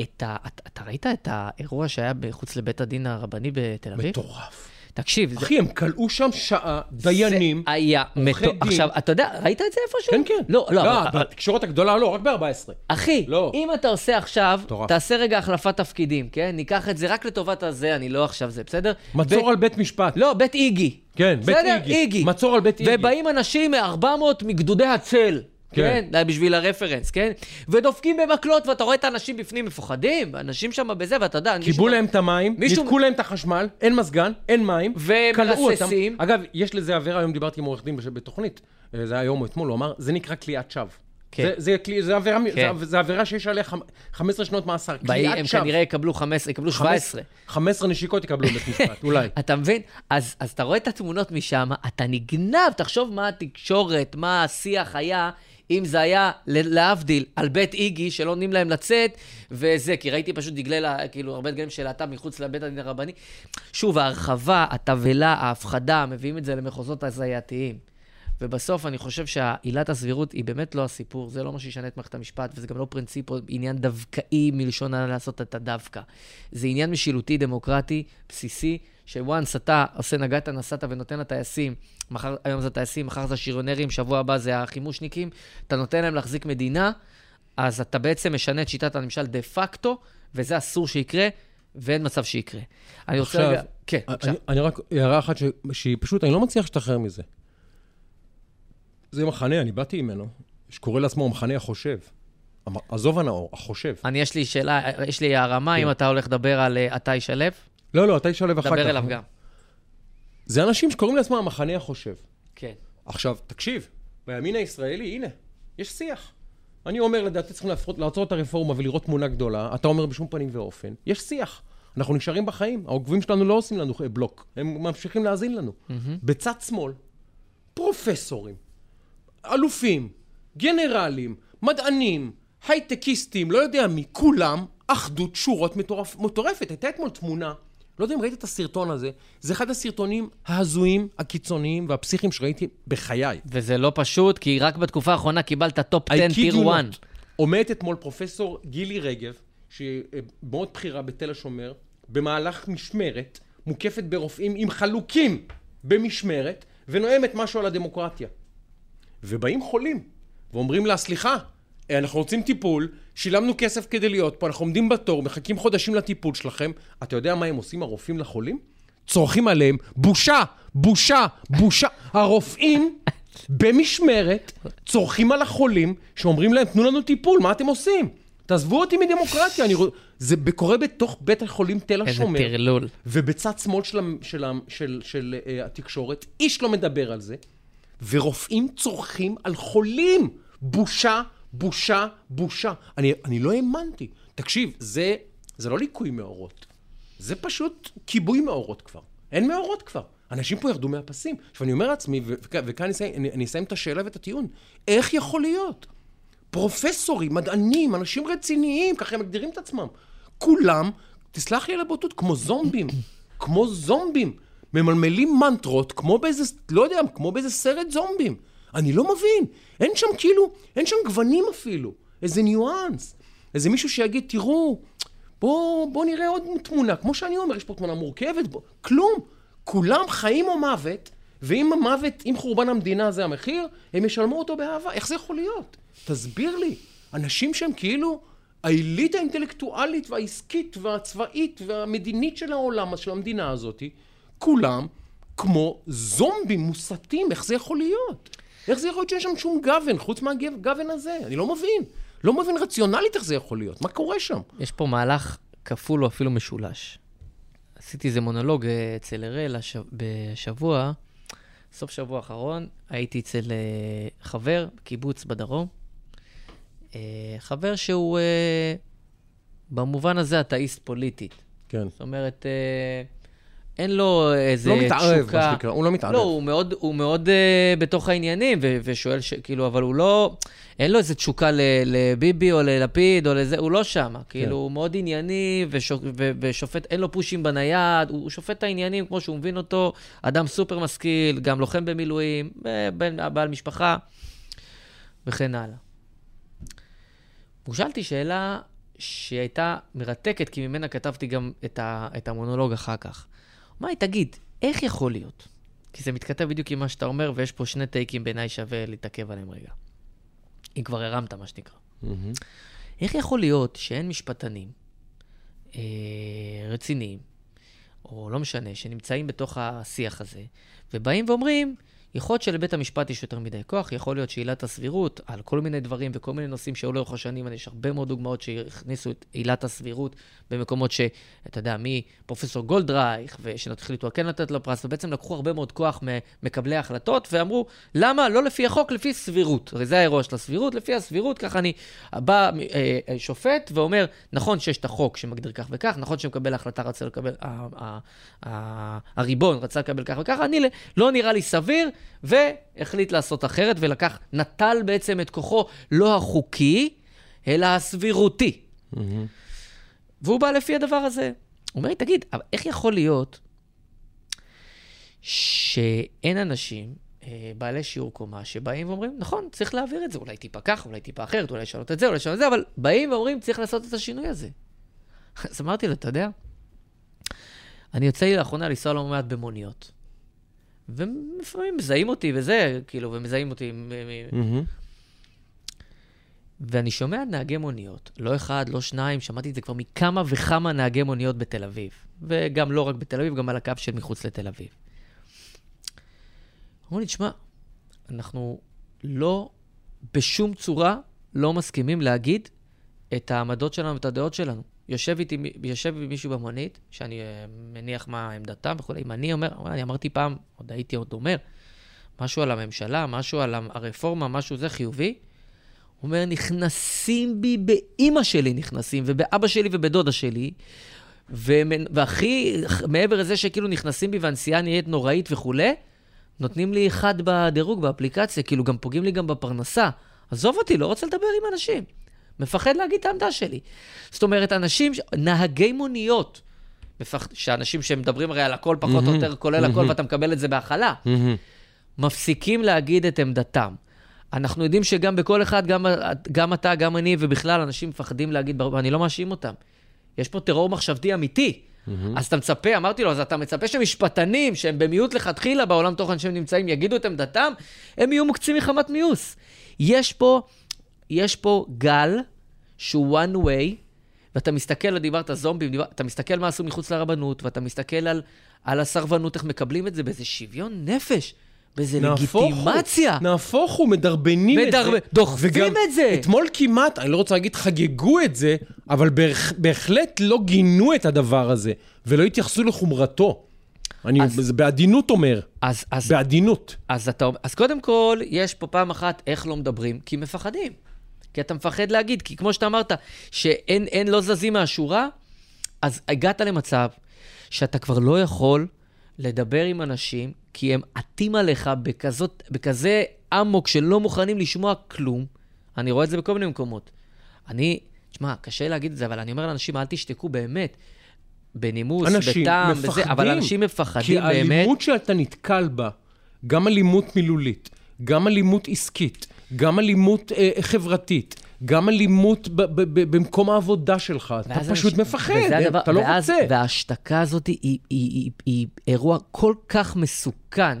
את ה... אתה ראית את האירוע שהיה מחוץ לבית הדין הרבני בתל אביב? מטורף. תקשיב, זה... אחי, הם כלאו שם שעה, דיינים. זה היה. דין. עכשיו, אתה יודע, ראית את זה איפשהו? כן, כן. לא, לא, לא, אבל- בתקשורת הגדולה לא, רק ב-14. אחי, לא. אם אתה עושה עכשיו, מטורף. תעשה רגע החלפת תפקידים, כן? ניקח את זה רק לטובת הזה, אני לא עכשיו זה, בסדר? מצור ב- על בית משפט. לא, בית איגי. כן, בית? איגי. איגי. מצור על בית איגי. ובאים אנשים מ-400 מגדודי הצל. כן. כן, בשביל הרפרנס, כן? ודופקים במקלות, ואתה רואה את האנשים בפנים מפוחדים, אנשים שם בזה, ואתה יודע... קיבלו מישהו- להם את המים, מישהו- ניתקו להם את החשמל, אין מזגן, אין מים, כלאו אותם. אגב, יש לזה עבירה, היום דיברתי עם עורך דין בתוכנית, אה, זה היה היום או אתמול, הוא אמר, זה נקרא כליאת שווא. כן. זה- זה כלי- זה עבירה, כן. זה- זה עבירה שיש עליה חמ- 15 שנות מאסר, באי- כליאת הם שווא. כנראה יקבלו 15, יקבלו 17. 15 נשיקות יקבלו בבית משפט, אולי. [laughs] אתה מבין? אז, אז אתה רואה את התמונות משם, אתה נגנב, תחשוב מה התקשורת, מה השיח היה, אם זה היה, להבדיל, על בית איגי, שלא נותנים להם לצאת, וזה, כי ראיתי פשוט דגלי, לה- כאילו, הרבה דגלים של להט"ב מחוץ לבית הדין הרבני. שוב, ההרחבה, התבהלה, ההפחדה, מביאים את זה למחוזות הזייתיים. ובסוף אני חושב שעילת הסבירות היא באמת לא הסיפור, זה לא מה שישנה את מערכת המשפט, וזה גם לא פרינציפ או עניין דווקאי מלשון לעשות את הדווקא. זה עניין משילותי דמוקרטי בסיסי, שוואנס אתה עושה נגעת נסעת ונותן לטייסים, מחר, היום זה טייסים, מחר זה השריונרים, שבוע הבא זה החימושניקים, אתה נותן להם להחזיק מדינה, אז אתה בעצם משנה את שיטת הממשל דה פקטו, וזה אסור שיקרה, ואין מצב שיקרה. אני רוצה עכשיו, רגע... כן, בבקשה. אני, אני רק, הערה אחת ש, שהיא פשוט, אני לא מצליח להשתחרר מזה. זה מחנה, אני באתי ממנו, שקורא לעצמו המחנה החושב. עזוב הנאור, החושב. אני, יש לי שאלה, יש לי הערמה, אם אתה הולך לדבר על אה, אתה ישלב, לא, לא, אתה תשלב אחר כך. דבר אליו גם. זה אנשים שקוראים לעצמם המחנה החושב. כן. עכשיו, תקשיב, בימין הישראלי, הנה, יש שיח. אני אומר, לדעתי צריכים להרפות, לעצור את הרפורמה ולראות תמונה גדולה. אתה אומר בשום פנים ואופן. יש שיח. אנחנו נשארים בחיים. העוקבים שלנו לא עושים לנו אה, בלוק, הם ממשיכים להאזין לנו. בצד שמאל, פרופסורים, אלופים, גנרלים, מדענים, הייטקיסטים, לא יודע מי, כולם אחדות שורות מטורף, מטורפת. הייתה אתמול תמונה, לא יודע אם ראית את הסרטון הזה, זה אחד הסרטונים ההזויים, הקיצוניים והפסיכיים שראיתי בחיי. וזה לא פשוט, כי רק בתקופה האחרונה קיבלת top 10 I kid tier you 1. not. עומדת אתמול פרופסור גילי רגב, שהיא אה, מאוד בכירה בתל השומר, במהלך משמרת, מוקפת ברופאים עם חלוקים במשמרת, ונואמת משהו על הדמוקרטיה. ובאים חולים, ואומרים לה, סליחה, אנחנו רוצים טיפול, שילמנו כסף כדי להיות פה, אנחנו עומדים בתור, מחכים חודשים לטיפול שלכם. אתה יודע מה הם עושים, הרופאים לחולים? צורכים עליהם, בושה, בושה, בושה. הרופאים במשמרת צורכים על החולים, שאומרים להם, תנו לנו טיפול, מה אתם עושים? תעזבו אותי מדמוקרטיה, אני רוצ... זה קורה בתוך בית החולים תל איזה השומר. טרלול. ובצד שמאל של, של, ה- של, של uh, התקשורת, איש לא מדבר על זה, ורופאים צורכים על חולים. בושה, בושה, בושה. אני, אני לא האמנתי. תקשיב, זה, זה לא ליקוי מאורות. זה פשוט כיבוי מאורות כבר. אין מאורות כבר. אנשים פה ירדו מהפסים. עכשיו, אני אומר לעצמי, וכאן אני אני אני אסיים את השאלה ואת הטיעון, איך יכול להיות? פרופסורים, מדענים, אנשים רציניים, ככה הם מגדירים את עצמם. כולם, תסלח לי על הבוטות, כמו זומבים. כמו זומבים. ממלמלים מנטרות, כמו באיזה, לא יודע, כמו באיזה סרט זומבים. אני לא מבין. אין שם כאילו, אין שם גוונים אפילו. איזה ניואנס. איזה מישהו שיגיד, תראו, בוא, בוא נראה עוד תמונה. כמו שאני אומר, יש פה תמונה מורכבת, בוא... כלום. כולם חיים או מוות, ואם המוות, אם חורבן המדינה זה המחיר, הם ישלמו אותו באהבה. איך זה יכול להיות? תסביר לי. אנשים שהם כאילו העילית האינטלקטואלית והעסקית והצבאית והמדינית של העולם, של המדינה הזאת, כולם כמו זומבים מוסתים. איך זה יכול להיות? איך זה יכול להיות שאין שם שום גוון, חוץ מהגוון הזה? אני לא מבין. לא מבין רציונלית איך זה יכול להיות. מה קורה שם? יש פה מהלך כפול או אפילו משולש. עשיתי איזה מונולוג אה, אצל אראל הש... בשבוע, סוף שבוע האחרון, הייתי אצל אה, חבר, קיבוץ בדרום. אה, חבר שהוא במובן הזה אתאיסט פוליטית. כן. זאת אומרת, אין לו איזה לא מתערב, תשוקה. מה שנקרא, הוא לא מתערב. לא, הוא מאוד, הוא מאוד אה, בתוך העניינים, ו- ושואל, ש- כאילו, אבל הוא לא, אין לו איזה תשוקה ל- לביבי או ללפיד או לזה, הוא לא שם. כאילו, הוא מאוד ענייני וש- ו- ושופט, אין לו פושים בנייד, הוא, הוא שופט את העניינים כמו שהוא מבין אותו, אדם סופר משכיל, גם לוחם במילואים, ב- בן, בעל משפחה. וכן הלאה. הוא שאל אותי שאלה שהייתה מרתקת, כי ממנה כתבתי גם את, ה, את המונולוג אחר כך. לי, תגיד, איך יכול להיות? כי זה מתכתב בדיוק עם מה שאתה אומר, ויש פה שני טייקים בעיניי שווה להתעכב עליהם רגע. אם כבר הרמת, מה שנקרא. Mm-hmm. איך יכול להיות שאין משפטנים אה, רציניים, או לא משנה, שנמצאים בתוך השיח הזה, ובאים ואומרים, יכול להיות שלבית המשפט יש יותר מדי כוח, יכול להיות שעילת הסבירות על כל מיני דברים וכל מיני נושאים שהיו לאורך השנים, יש הרבה מאוד דוגמאות שהכניסו את עילת הסבירות במקומות שאתה יודע, מפרופסור גולדרייך, ושהחליטו כן לתת לו פרס, ובעצם לקחו הרבה מאוד כוח ממקבלי ההחלטות, ואמרו, למה? לא לפי החוק, לפי סבירות. הרי זה האירוע של הסבירות, לפי הסבירות, ככה אני בא אה, אה, שופט ואומר, נכון שיש את החוק שמגדיר כך וכך, נכון שמקבל ההחלטה רצה לקבל, הריבון רצה לקבל כך וכך, אני לא נראה לי סביר. והחליט לעשות אחרת, ולקח, נטל בעצם את כוחו לא החוקי, אלא הסבירותי. Mm-hmm. והוא בא לפי הדבר הזה. הוא אומר לי, תגיד, איך יכול להיות שאין אנשים אה, בעלי שיעור קומה שבאים ואומרים, נכון, צריך להעביר את זה, אולי טיפה ככה, אולי טיפה אחרת, אולי לשנות את זה, אולי לשנות את זה, אבל באים ואומרים, צריך לעשות את השינוי הזה. [laughs] אז אמרתי לו, אתה יודע, אני יוצא לי לאחרונה לנסוע לא מעט במוניות. ולפעמים מזהים אותי וזה, כאילו, ומזהים אותי. Mm-hmm. ואני שומע נהגי מוניות, לא אחד, לא שניים, שמעתי את זה כבר מכמה וכמה נהגי מוניות בתל אביב. וגם לא רק בתל אביב, גם על הקו של מחוץ לתל אביב. אמרו לי, תשמע, אנחנו לא, בשום צורה, לא מסכימים להגיד את העמדות שלנו ואת הדעות שלנו. יושב איתי, יושב עם מישהו במונית, שאני אה, מניח מה עמדתם וכולי, אם אני אומר, אני אמרתי פעם, עוד הייתי עוד אומר, משהו על הממשלה, משהו על הרפורמה, משהו זה חיובי, הוא אומר, נכנסים בי, באימא שלי נכנסים, ובאבא שלי ובדודה שלי, והכי, מעבר לזה שכאילו נכנסים בי והנסיעה נהיית נוראית וכולי, נותנים לי אחד בדירוג, באפליקציה, כאילו גם פוגעים לי גם בפרנסה. עזוב אותי, לא רוצה לדבר עם אנשים. מפחד להגיד את העמדה שלי. זאת אומרת, אנשים, נהגי מוניות, מפח... שאנשים שמדברים הרי על הכל פחות או יותר, כולל הכל, ואתה מקבל את זה בהכלה, מפסיקים להגיד את עמדתם. אנחנו יודעים שגם בכל אחד, גם, גם אתה, גם אני, ובכלל, אנשים מפחדים להגיד, ואני לא מאשים אותם. יש פה טרור מחשבתי אמיתי. Mm-hmm. אז אתה מצפה, אמרתי לו, אז אתה מצפה שמשפטנים, שהם במיעוט לכתחילה בעולם תוכן שהם נמצאים, יגידו את עמדתם, הם יהיו מוקצים מחמת מיוס. יש פה יש פה גל שהוא one way, ואתה מסתכל, דיברת זומבים, דיבר, אתה מסתכל מה עשו מחוץ לרבנות, ואתה מסתכל על, על הסרבנות, איך מקבלים את זה באיזה שוויון נפש. באיזה לגיטימציה. נהפוך הוא, מדרבנים מדרב... את זה. דוחפים את זה. אתמול כמעט, אני לא רוצה להגיד חגגו את זה, אבל בהח... בהחלט לא גינו את הדבר הזה, ולא התייחסו לחומרתו. אני אז, בעדינות אומר. אז, אז, בעדינות. אז, אתה, אז קודם כל, יש פה פעם אחת איך לא מדברים, כי מפחדים. כי אתה מפחד להגיד, כי כמו שאתה אמרת, שאין אין, לא זזים מהשורה, אז הגעת למצב שאתה כבר לא יכול לדבר עם אנשים, כי הם עטים עליך בכזאת, בכזה אמוק שלא מוכנים לשמוע כלום. אני רואה את זה בכל מיני מקומות. אני, תשמע, קשה להגיד את זה, אבל אני אומר לאנשים, אל תשתקו באמת. בנימוס, בטעם, בזה, אבל אנשים מפחדים באמת. כי האלימות שאתה נתקל בה, גם אלימות מילולית, גם אלימות עסקית, גם אלימות אה, חברתית, גם אלימות ב- ב- ב- במקום העבודה שלך. אתה פשוט אנשים, מפחד, הדבר, אתה לא ואז, רוצה. וההשתקה הזאת היא, היא, היא, היא, היא אירוע כל כך מסוכן.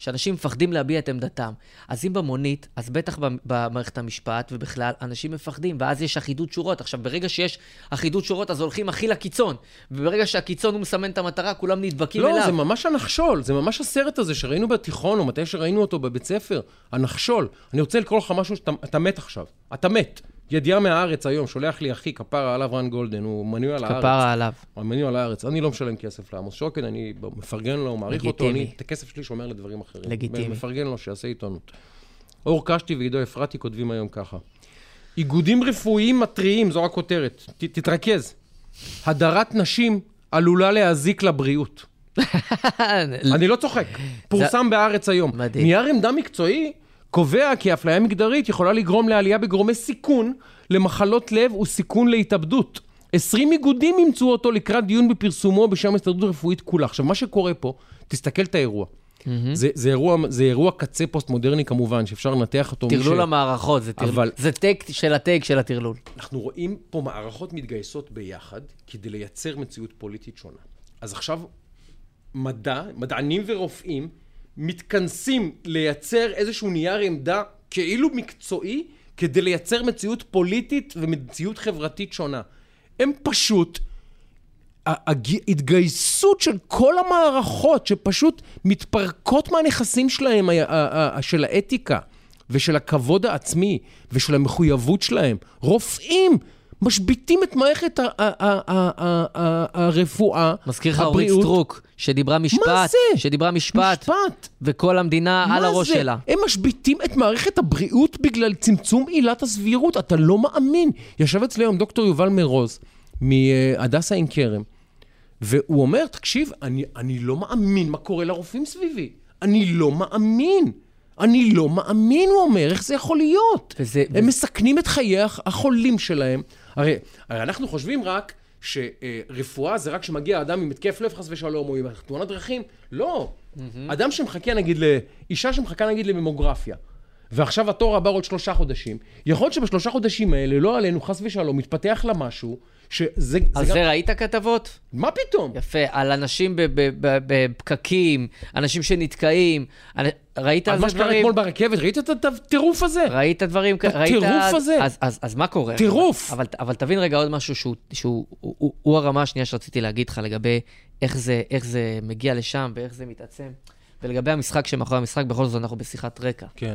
שאנשים מפחדים להביע את עמדתם. אז אם במונית, אז בטח במערכת המשפט, ובכלל, אנשים מפחדים, ואז יש אחידות שורות. עכשיו, ברגע שיש אחידות שורות, אז הולכים הכי לקיצון. וברגע שהקיצון הוא מסמן את המטרה, כולם נדבקים לא, אליו. לא, זה ממש הנחשול, זה ממש הסרט הזה שראינו בתיכון, או מתי שראינו אותו בבית ספר. הנחשול. אני רוצה לקרוא לך משהו שאתה מת עכשיו. אתה מת. ידיעה מהארץ היום, שולח לי אחי, כפרה עליו רן גולדן, הוא מנוי על הארץ. כפרה עליו. הוא מנוי על הארץ. אני לא משלם כסף לעמוס שוקן, אני מפרגן לו, מעריך אותו, אני את הכסף שלי שומר לדברים אחרים. לגיטימי. מפרגן לו, שיעשה עיתונות. אור קשתי ועידו אפרתי כותבים היום ככה. איגודים רפואיים מתריעים, זו הכותרת. ת, תתרכז. הדרת נשים עלולה להזיק לבריאות. [laughs] אני לא צוחק. פורסם בהארץ היום. מדהים. נייר עמדה מקצועי קובע כי אפליה מגדרית יכולה לגרום לעלייה בגורמי סיכון למחלות לב וסיכון להתאבדות. 20 איגודים אימצו אותו לקראת דיון בפרסומו בשם ההסתדרות הרפואית כולה. עכשיו, מה שקורה פה, תסתכל את האירוע. זה, זה, אירוע, זה אירוע קצה פוסט-מודרני כמובן, שאפשר לנתח אותו. טרלול ש... המערכות, זה, טרל... אבל- זה take של ה take של הטרלול. אנחנו רואים פה מערכות מתגייסות ביחד כדי לייצר מציאות פוליטית שונה. אז עכשיו מדע, מדענים ורופאים, מתכנסים לייצר איזשהו נייר עמדה כאילו מקצועי, כדי לייצר מציאות פוליטית ומציאות חברתית שונה. הם פשוט... ההתגייסות של כל המערכות שפשוט מתפרקות מהנכסים שלהם, של האתיקה ושל הכבוד העצמי ושל המחויבות שלהם. רופאים משביתים את מערכת הרפואה, מזכיר לך אורית הבריאות. סטרוק, שדיברה משפט, זה? שדיברה משפט, משפט. וכל המדינה על מה הראש זה? שלה. הם משביתים את מערכת הבריאות בגלל צמצום עילת הסבירות. אתה לא מאמין. ישב אצלי היום דוקטור יובל מרוז, מהדסה עין כרם, והוא אומר, תקשיב, אני, אני לא מאמין מה קורה לרופאים סביבי. אני לא מאמין. אני לא מאמין, הוא אומר, איך זה יכול להיות? וזה- הם מסכנים את חיי הח- החולים שלהם. הרי, הרי אנחנו חושבים רק שרפואה זה רק כשמגיע אדם עם התקף לב חס ושלום, או עם תאונת דרכים. לא. אדם שמחכה נגיד ל... אישה שמחכה נגיד לממוגרפיה, ועכשיו התור הבא עוד שלושה חודשים, יכול להיות שבשלושה חודשים האלה, לא עלינו, חס ושלום, מתפתח לה משהו, שזה... על גם- זה ראית כתבות? מה פתאום? יפה, על אנשים בפקקים, אנשים שנתקעים. אנ- ראית על על מה זה שקרה דברים? אתמול ברכבת, ראית את הטירוף הזה? ראית דברים כאלה? הטירוף הזה. אז, אז, אז מה קורה? טירוף. אבל, אבל תבין רגע עוד משהו שהוא, שהוא הוא, הוא, הוא הרמה השנייה שרציתי להגיד לך לגבי איך זה, איך זה מגיע לשם ואיך זה מתעצם. ולגבי המשחק שמאחורי המשחק, בכל זאת אנחנו בשיחת רקע. כן.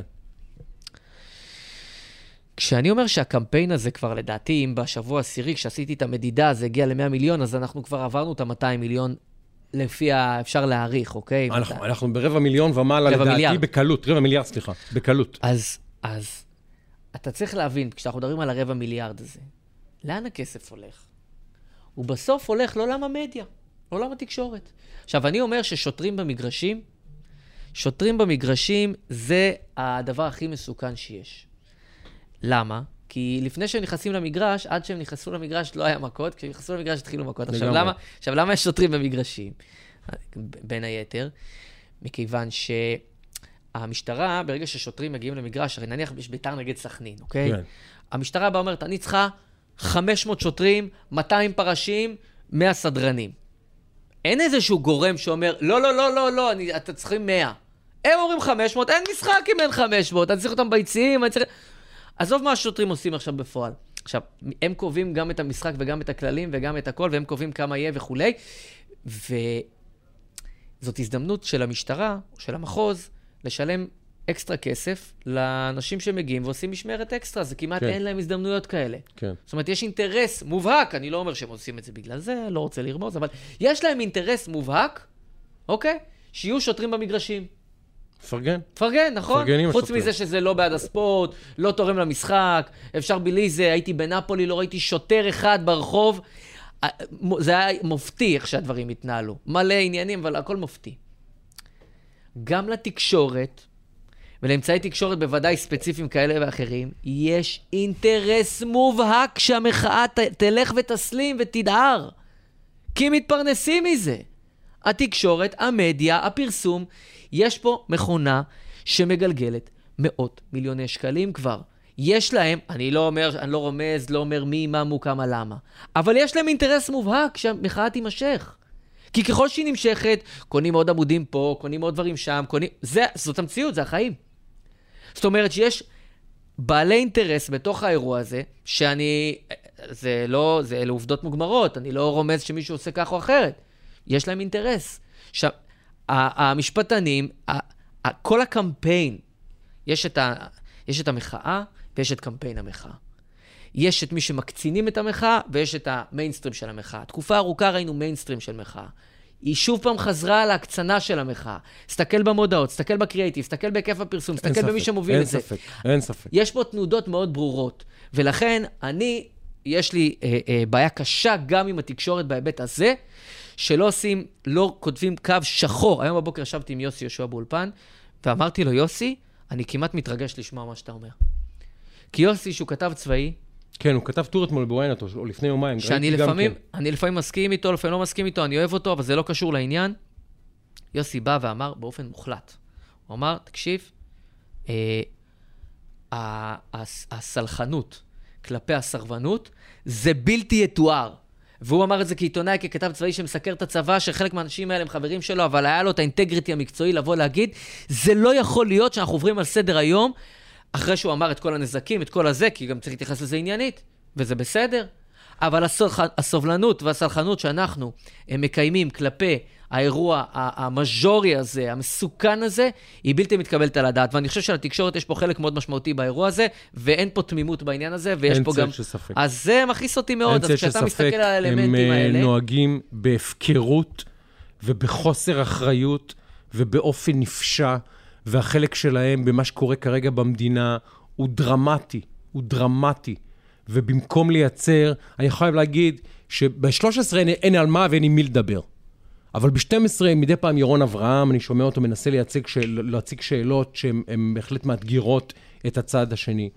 כשאני אומר שהקמפיין הזה כבר, לדעתי, אם בשבוע העשירי, כשעשיתי את המדידה, זה הגיע ל-100 מיליון, אז אנחנו כבר עברנו את ה-200 מיליון, לפי ה... אפשר להעריך, אוקיי? אנחנו, אנחנו ברבע מיליון ומעלה, לדעתי, מיליארד. בקלות. רבע מיליארד, סליחה. בקלות. אז, אז אתה צריך להבין, כשאנחנו מדברים על הרבע מיליארד הזה, לאן הכסף הולך? הוא בסוף הולך לעולם המדיה, לעולם התקשורת. עכשיו, אני אומר ששוטרים במגרשים, שוטרים במגרשים זה הדבר הכי מסוכן שיש. למה? כי לפני שהם נכנסים למגרש, עד שהם נכנסו למגרש לא היה מכות, כשהם נכנסו למגרש התחילו מכות. עכשיו. למה, עכשיו, למה יש שוטרים במגרשים? בין היתר, מכיוון שהמשטרה, ברגע ששוטרים מגיעים למגרש, הרי נניח יש ביתר נגד סכנין, אוקיי? כן. המשטרה באה ואומרת, אני צריכה 500 שוטרים, 200 פרשים, 100 סדרנים. אין איזשהו גורם שאומר, לא, לא, לא, לא, לא, אני, אתם צריכים 100. הם אומרים 500, אין משחק אם אין 500, אני צריך אותם ביציעים, אני צריך... עזוב מה השוטרים עושים עכשיו בפועל. עכשיו, הם קובעים גם את המשחק וגם את הכללים וגם את הכל, והם קובעים כמה יהיה וכולי. וזאת הזדמנות של המשטרה, של המחוז, לשלם אקסטרה כסף לאנשים שמגיעים ועושים משמרת אקסטרה. זה כמעט כן. אין להם הזדמנויות כאלה. כן. זאת אומרת, יש אינטרס מובהק, אני לא אומר שהם עושים את זה בגלל זה, לא רוצה לרמוז, אבל יש להם אינטרס מובהק, אוקיי? שיהיו שוטרים במגרשים. מפרגן. מפרגן, נכון? חוץ. מזה שזה לא בעד הספורט, לא תורם למשחק, אפשר בלי זה, הייתי בנפולי, לא ראיתי שוטר אחד ברחוב. זה היה מופתי איך שהדברים התנהלו. מלא עניינים, אבל הכל מופתי. גם לתקשורת, ולאמצעי תקשורת בוודאי ספציפיים כאלה ואחרים, יש אינטרס מובהק שהמחאה ת, תלך ותסלים ותדהר. כי מתפרנסים מזה. התקשורת, המדיה, הפרסום, יש פה מכונה שמגלגלת מאות מיליוני שקלים כבר. יש להם, אני לא אומר, אני לא רומז, לא אומר מי, מה, מו, כמה, למה, אבל יש להם אינטרס מובהק שהמחאה תימשך. כי ככל שהיא נמשכת, קונים עוד עמודים פה, קונים עוד דברים שם, קונים... זה, זאת המציאות, זה החיים. זאת אומרת שיש בעלי אינטרס בתוך האירוע הזה, שאני... זה לא... זה אלה עובדות מוגמרות, אני לא רומז שמישהו עושה כך או אחרת. יש להם אינטרס. עכשיו, המשפטנים, כל הקמפיין, יש את, ה, יש את המחאה ויש את קמפיין המחאה. יש את מי שמקצינים את המחאה ויש את המיינסטרים של המחאה. תקופה ארוכה ראינו מיינסטרים של מחאה. היא שוב פעם חזרה על ההקצנה של המחאה. תסתכל במודעות, תסתכל בקריאיטיב, תסתכל בהיקף הפרסום, אין תסתכל במי ספק, שמוביל אין את זה. ספק, אין ספק. יש פה תנודות מאוד ברורות, ולכן אני, יש לי אה, אה, בעיה קשה גם עם התקשורת בהיבט הזה, שלא עושים, לא כותבים קו שחור. היום בבוקר ישבתי עם יוסי יהושע באולפן, ואמרתי לו, יוסי, אני כמעט מתרגש לשמוע מה שאתה אומר. כי יוסי, שהוא כתב צבאי, כן, הוא כתב טור אתמול בוויינט, או לפני יומיים. שאני לפעמים, כן. אני לפעמים מסכים איתו, לפעמים לא מסכים איתו, אני אוהב אותו, אבל זה לא קשור לעניין. יוסי בא ואמר באופן מוחלט, הוא אמר, תקשיב, אה, הסלחנות כלפי הסרבנות זה בלתי יתואר. והוא אמר את זה כעיתונאי, ככתב צבאי שמסקר את הצבא, שחלק מהאנשים האלה הם חברים שלו, אבל היה לו את האינטגריטי המקצועי לבוא להגיד, זה לא יכול להיות שאנחנו עוברים על סדר היום, אחרי שהוא אמר את כל הנזקים, את כל הזה, כי גם צריך להתייחס לזה עניינית, וזה בסדר. אבל. הסובלנות והסלחנות שאנחנו מקיימים כלפי האירוע המז'ורי הזה, המסוכן הזה, היא בלתי מתקבלת על הדעת. ואני חושב שלתקשורת יש פה חלק מאוד משמעותי באירוע הזה, ואין פה תמימות בעניין הזה, ויש אין פה צל גם... של ספק. אז זה מכעיס אותי מאוד, אין אז צל כשאתה מסתכל על האלמנטים הם אה, האלה... נוהגים בהפקרות ובחוסר אחריות ובאופן נפשע, והחלק שלהם במה שקורה כרגע במדינה הוא דרמטי, הוא דרמטי. ובמקום לייצר, אני חייב להגיד שב-13 אין, אין על מה ואין עם מי לדבר. אבל ב-12 מדי פעם ירון אברהם, אני שומע אותו מנסה לייצג שאל, להציג שאלות שהן הן בהחלט מאתגרות את הצד השני.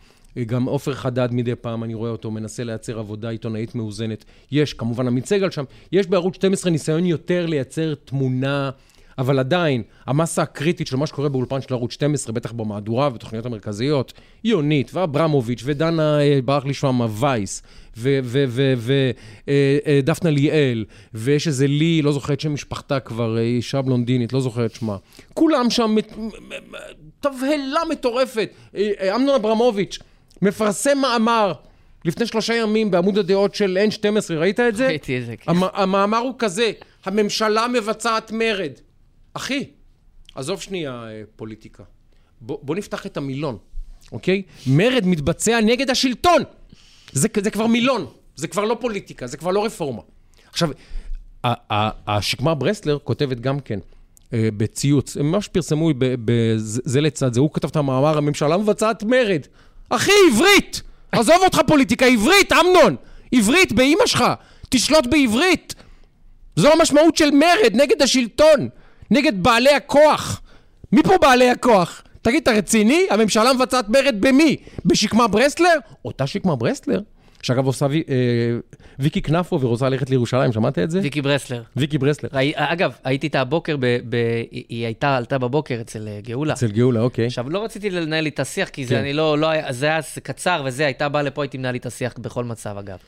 גם עופר חדד מדי פעם, אני רואה אותו, מנסה לייצר עבודה עיתונאית מאוזנת. יש, כמובן עמית סגל שם, יש בערוץ 12 ניסיון יותר לייצר תמונה, אבל עדיין, המסה הקריטית של מה שקורה באולפן של ערוץ 12, בטח במהדורה ובתוכניות המרכזיות, יונית ואברמוביץ' ודנה, אה, ברח לי שמה, וייס, ודפנה ליאל, ויש איזה לי, לא זוכר את שם משפחתה כבר, אה, אישה בלונדינית, לא זוכר את שמה. כולם שם, תבהלה מטורפת. אה, אה, אמנון אברמוביץ', מפרסם מאמר לפני שלושה ימים בעמוד הדעות של N12, ראית את זה? ראיתי את זה, כן. המ- המאמר הוא כזה, הממשלה מבצעת מרד. אחי, עזוב שנייה אה, פוליטיקה. בוא, בוא נפתח את המילון, אוקיי? מרד מתבצע נגד השלטון. זה, זה כבר מילון, זה כבר לא פוליטיקה, זה כבר לא רפורמה. עכשיו, השקמה ברסלר כותבת גם כן אה, בציוץ, הם ממש פרסמו בזה זה לצד זה, הוא כתב את המאמר, הממשלה מבצעת מרד. אחי, עברית! עזוב אותך פוליטיקה, עברית, אמנון! עברית באימא שלך! תשלוט בעברית! זו המשמעות של מרד נגד השלטון, נגד בעלי הכוח. מי פה בעלי הכוח? תגיד, אתה רציני? הממשלה מבצעת מרד במי? בשקמה ברסלר? אותה שקמה ברסלר, שאגב עושה וי, אה, ויקי כנפו ורוצה ללכת לירושלים, שמעת את זה? ויקי ברסלר. ויקי ברסלר. ראי, אגב, הייתי איתה הבוקר, ב, ב, היא הייתה, עלתה בבוקר אצל אה, גאולה. אצל גאולה, אוקיי. עכשיו, לא רציתי לנהל איתה שיח, כי כן. זה אני לא, לא זה היה קצר וזה, הייתה באה לפה, הייתי מנהל איתה שיח בכל מצב, אגב.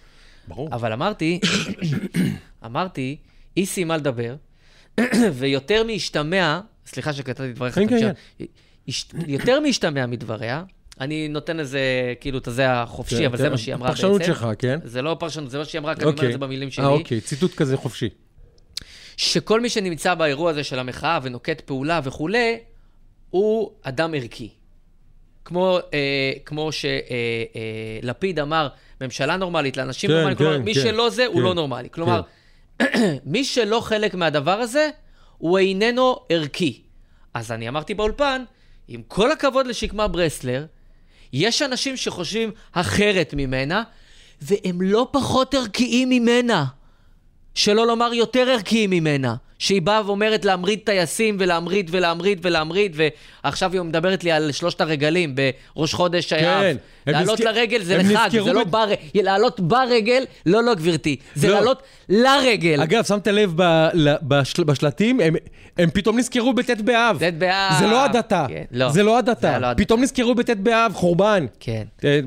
ברור. אבל אמרתי, [coughs] אמרתי, היא סיימה לדבר, [clears throat] ויותר מהשתמע, סליחה שקטעתי את דבריך, כן, כן. הש- יותר מהשתמע מדבריה, אני נותן איזה, כאילו, את הזה החופשי, כן, אבל כן. זה מה שהיא אמרה בעצם. פרשנות שלך, כן? זה לא פרשנות, זה מה שהיא אמרה, כי אני אומר את זה במילים שלי. אה, אוקיי, ציטוט כזה חופשי. שכל מי שנמצא באירוע הזה של המחאה ונוקט פעולה וכולי, הוא אדם ערכי. כמו, אה, כמו שלפיד אה, אמר, ממשלה נורמלית לאנשים כן, נורמליים, כלומר, כן, מי כן, שלא זה, הוא כן, לא נורמלי. כלומר, [clears throat] מי שלא חלק מהדבר הזה, הוא איננו ערכי. אז אני אמרתי באולפן, עם כל הכבוד לשקמה ברסלר, יש אנשים שחושבים אחרת ממנה, והם לא פחות ערכיים ממנה. שלא לומר יותר ערכיים ממנה. שהיא באה ואומרת להמריד טייסים ולהמריד ולהמריד ולהמריד, ועכשיו היא מדברת לי על שלושת הרגלים בראש חודש האב. הם לעלות נזכר- לרגל זה לחג, זה לא ב- בר... לעלות ברגל, לא, לא, גברתי. זה לא. לעלות לרגל. אגב, שמת לב ב- ל- בשל- בשלטים, הם- הם פתאום נזכרו בט' באב. ט' באב. זה לא הדתה. כן, לא. זה לא הדתה. לא. פתאום נזכרו בט' באב, חורבן. כן. אה,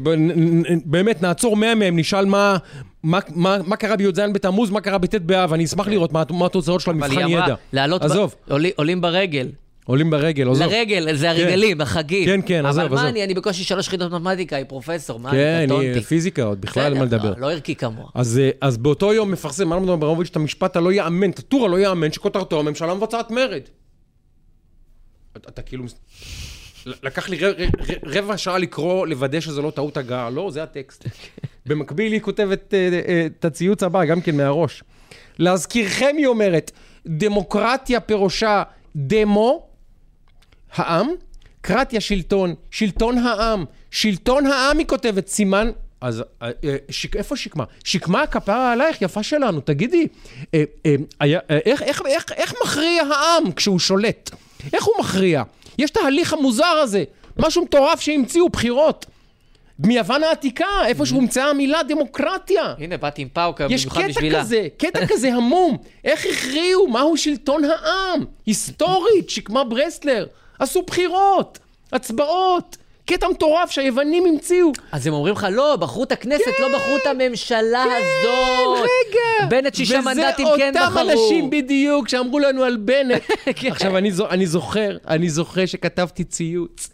באמת, נעצור 100 מהם, נשאל מה, מה, מה, מה קרה בי"ז בתמוז, מה קרה בט' באב, אני אשמח לראות מה, מה התוצאות של אבל היא אמרה, ידע. לעלות... ב- עזוב, עולים- ברגל. עולים ברגל, עזוב. לרגל, זה הרגלים, החגים. כן, כן, עזוב, אבל מה עזוב. אני, אני בקושי שלוש חידות מתמטיקה, היא פרופסור, מה כן, אני היא קטונתי. פיזיקה עוד, בכלל אין מה לדבר. לא- לא ערכי כמוה. אז, אה, אז באותו יום מפרסם אמנון אברמוביץ' את המשפט הלא יאמן, את הטור הלא יאמן, שכותרתו הממשלה מבצעת מרד. אתה, אתה כאילו... לקח לי רבע שעה לקרוא, לוודא שזה לא טעות הגעה, לא, זה הטקסט. [laughs] במקביל היא כותבת אה, אה, את הציוץ הבא, גם כן מהראש. להזכירכם, היא אומרת, דמוקרטיה פירושה דמו, העם, קרטיה שלטון, שלטון העם, שלטון העם היא כותבת, סימן... אז אה, אה, שיק, איפה שקמה? שקמה הכפרה עלייך, יפה שלנו, תגידי, היה, אה, איך, איך, איך, איך מכריע העם כשהוא שולט? איך הוא מכריע? יש את ההליך המוזר הזה, משהו מטורף שהמציאו בחירות. מיוון העתיקה, איפה שהומצאה המילה דמוקרטיה. הנה, באתי עם פאוקה יש במיוחד קטע בשבילה. כזה, קטע [laughs] כזה המום. איך הכריעו? מהו שלטון העם? היסטורית, שקמה ברסלר. עשו בחירות, הצבעות. קטע מטורף שהיוונים המציאו. אז הם אומרים לך, לא, בחרו את הכנסת, לא בחרו את הממשלה הזאת. כן, רגע. בנט שישה מנדטים כן וזה בחרו. אותם אנשים בדיוק שאמרו לנו על בנט. [laughs] כן. עכשיו, אני, זו, אני זוכר, אני זוכר שכתבתי ציוץ,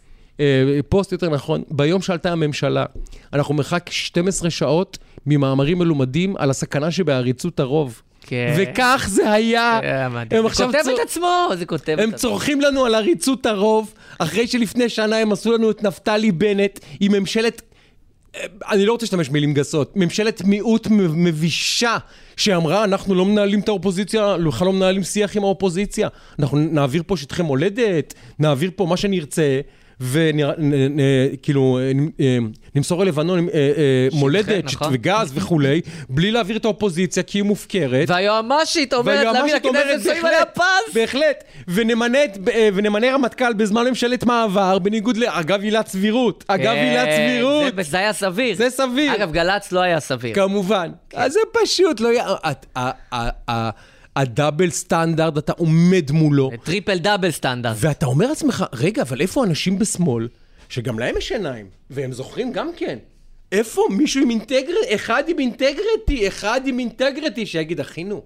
פוסט יותר נכון, ביום שעלתה הממשלה, אנחנו מרחק 12 שעות ממאמרים מלומדים על הסכנה שבעריצות הרוב. כן. וכך זה היה. אה. הם זה עכשיו כותב צור- את עצמו, זה כותב הם את עצמו. צורכים לנו על עריצות הרוב, אחרי שלפני שנה הם עשו לנו את נפתלי בנט עם ממשלת... אה, אני לא רוצה להשתמש במילים גסות, ממשלת מיעוט מבישה שאמרה, אנחנו לא מנהלים את האופוזיציה, בכלל לא מנהלים שיח עם האופוזיציה, אנחנו נעביר פה שטחי מולדת, נעביר פה מה שנרצה, וכאילו נמסור ללבנון אה, אה, מולדת נכון. וגז וכולי, בלי להעביר את האופוזיציה כי היא מופקרת. והיועמ"שית אומרת להביא והיועמ"שית אומרת, לכנסת שמים עליה פס. בהחלט, ונמנה, אה, רמטכ"ל בזמן ממשלת מעבר, בניגוד ל... אגב עילת סבירות, אגב עילת כן, סבירות, זה- זה היה סביר. זה סביר. אגב, גל"צ לא היה סביר. כמובן. אז זה פשוט, לא... ה double standard, אתה עומד מולו, triple double standard. ואתה אומר לעצמך, רגע, אבל איפה אנשים בשמאל, שגם להם יש עיניים, והם זוכרים גם כן, איפה מישהו עם אינטגריטי, אחד עם אינטגריטי, אחד עם אינטגריטי, שיגיד, אחינו,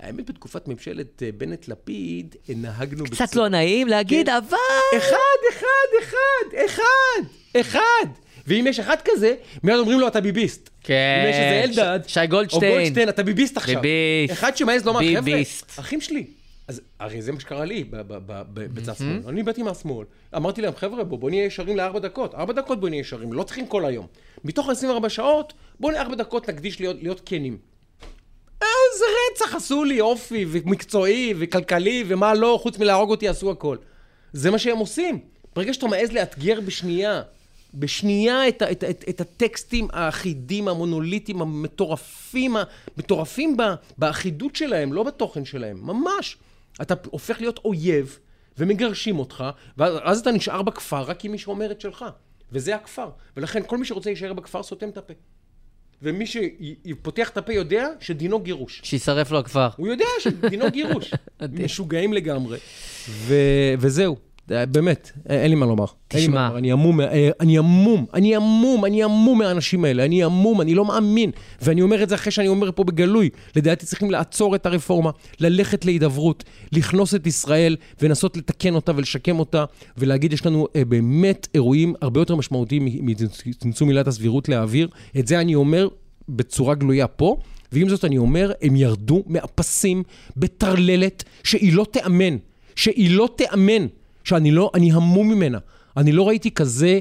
האמת בתקופת ממשלת אה, בנט-לפיד, נהגנו... קצת בצורה- לא נעים להגיד, כן. אבל... אחד, אחד, אחד, אחד, אחד. ואם יש אחד כזה, מיד אומרים לו, אתה ביביסט. כן, אם יש איזה אלדד, ש- שי גולדשטיין. או גולדשטיין, אתה ביביסט עכשיו. ביביסט. אחד שמעז לומר, חבר'ה. אחים שלי. אז הרי זה מה שקרה לי בצד שמאל. אני באתי מהשמאל, אמרתי להם, חבר'ה, בואו בוא נהיה ישרים לארבע דקות. ארבע דקות בואו נהיה ישרים, לא צריכים כל היום. מתוך 24 שעות, בואו לארבע דקות נקדיש להיות, להיות כנים. איזה רצח עשו לי, אופי, ומקצועי, וכלכלי, ומה לא, חוץ מלהרוג אותי עשו הכל. זה מה שהם עושים. ברגע שאתה מעז לאתגר בשנייה, בשנייה את, את, את, את הטקסטים האחידים, המונוליטיים, המטורפים, המטורפים ב, באחידות שלהם, לא בתוכן שלהם, ממש. אתה הופך להיות אויב, ומגרשים אותך, ואז אתה נשאר בכפר רק עם מי שאומר את שלך. וזה הכפר. ולכן כל מי שרוצה להישאר בכפר סותם את הפה. ומי שפותח את הפה יודע שדינו גירוש. שישרף לו הכפר. הוא יודע שדינו גירוש. [laughs] משוגעים לגמרי. ו... וזהו, באמת, אה, אין לי מה לומר. תשמע. אני המום, אה, אני המום, אני המום, אני המום מהאנשים האלה, אני המום, אני לא מאמין. ואני אומר את זה אחרי שאני אומר פה בגלוי. לדעתי צריכים לעצור את הרפורמה, ללכת להידברות, לכנוס את ישראל ולנסות לתקן אותה ולשקם אותה, ולהגיד, יש לנו אה, באמת אירועים הרבה יותר משמעותיים מצמצום עילת הסבירות להעביר. את זה אני אומר בצורה גלויה פה. ועם זאת אני אומר, הם ירדו מהפסים בטרללת שהיא לא תיאמן, שהיא לא תיאמן, שאני לא, אני המום ממנה. אני לא ראיתי כזה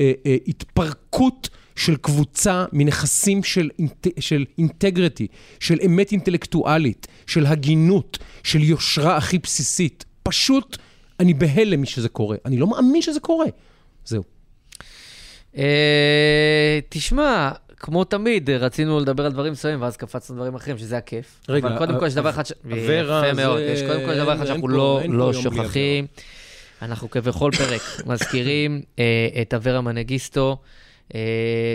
אה, אה, התפרקות של קבוצה מנכסים של, אינט, של אינטגריטי, של אמת אינטלקטואלית, של הגינות, של יושרה הכי בסיסית. פשוט, אני בהלם משזה קורה. אני לא מאמין שזה קורה. זהו. אה, תשמע, כמו תמיד, רצינו לדבר על דברים מסוימים, ואז קפצנו דברים אחרים, שזה הכיף. רגע, אבל קודם כל יש דבר אחד ש... יפה מאוד. יש קודם כל דבר אחד שאנחנו לא לא שוכחים. אנחנו כבכל פרק [coughs] מזכירים אה, את אברה מנגיסטו, אה,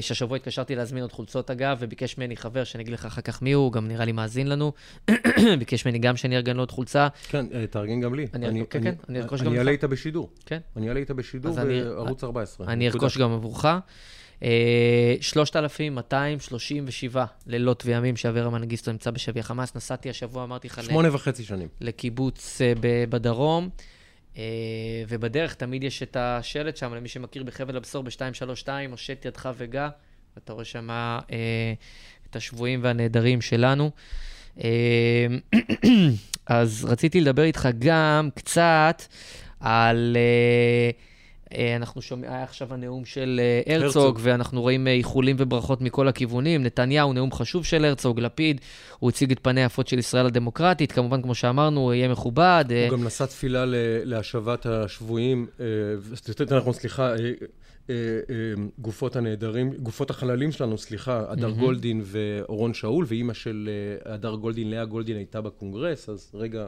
שהשבוע התקשרתי להזמין עוד חולצות אגב, וביקש ממני חבר, שאני אגיד לך אחר כך מי הוא, גם נראה לי מאזין לנו. [coughs] ביקש ממני גם שאני ארגן לו עוד חולצה. כן, אה, תארגן גם לי. אני ארכוש- כן, כן, אני ארכוש גם אני לך. אעלה איתה בשידור. כן. אני אעלה איתה בשידור אני- בערוץ 14. אני. ארכוש גם עבורך. אה, 3,237 לילות וימים שאברה מנגיסטו נמצא בשבי החמאס. נסעתי השבוע, אמרתי לך, שמונה וחצי שנים. לקיבוץ בדרום, ובדרך תמיד יש את השלט שם, למי שמכיר בחבל הבשור ב-232, הושט ידך וגע, ואתה רואה שם אה, את השבויים והנעדרים שלנו. אה, [clears throat] אז רציתי לדבר איתך גם קצת על... אה, אה, אנחנו שומעים, היה עכשיו הנאום של אה, הרצוג, הרצוג. ואנחנו רואים אה, איחולים וברכות מכל הכיוונים. נתניהו, נאום חשוב של הרצוג, לפיד, הוא הציג את פניה היפות של ישראל הדמוקרטית. כמובן, כמו שאמרנו, הוא יהיה מכובד. אה, הוא גם נשא תפילה להשבת השבויים, אה, נכון, סליחה, אה, אה, אה, גופות הנעדרים, גופות החללים שלנו, סליחה, הדר גולדין ואורון שאול, ואימא של אה, הדר גולדין, לאה גולדין, הייתה בקונגרס, אז רגע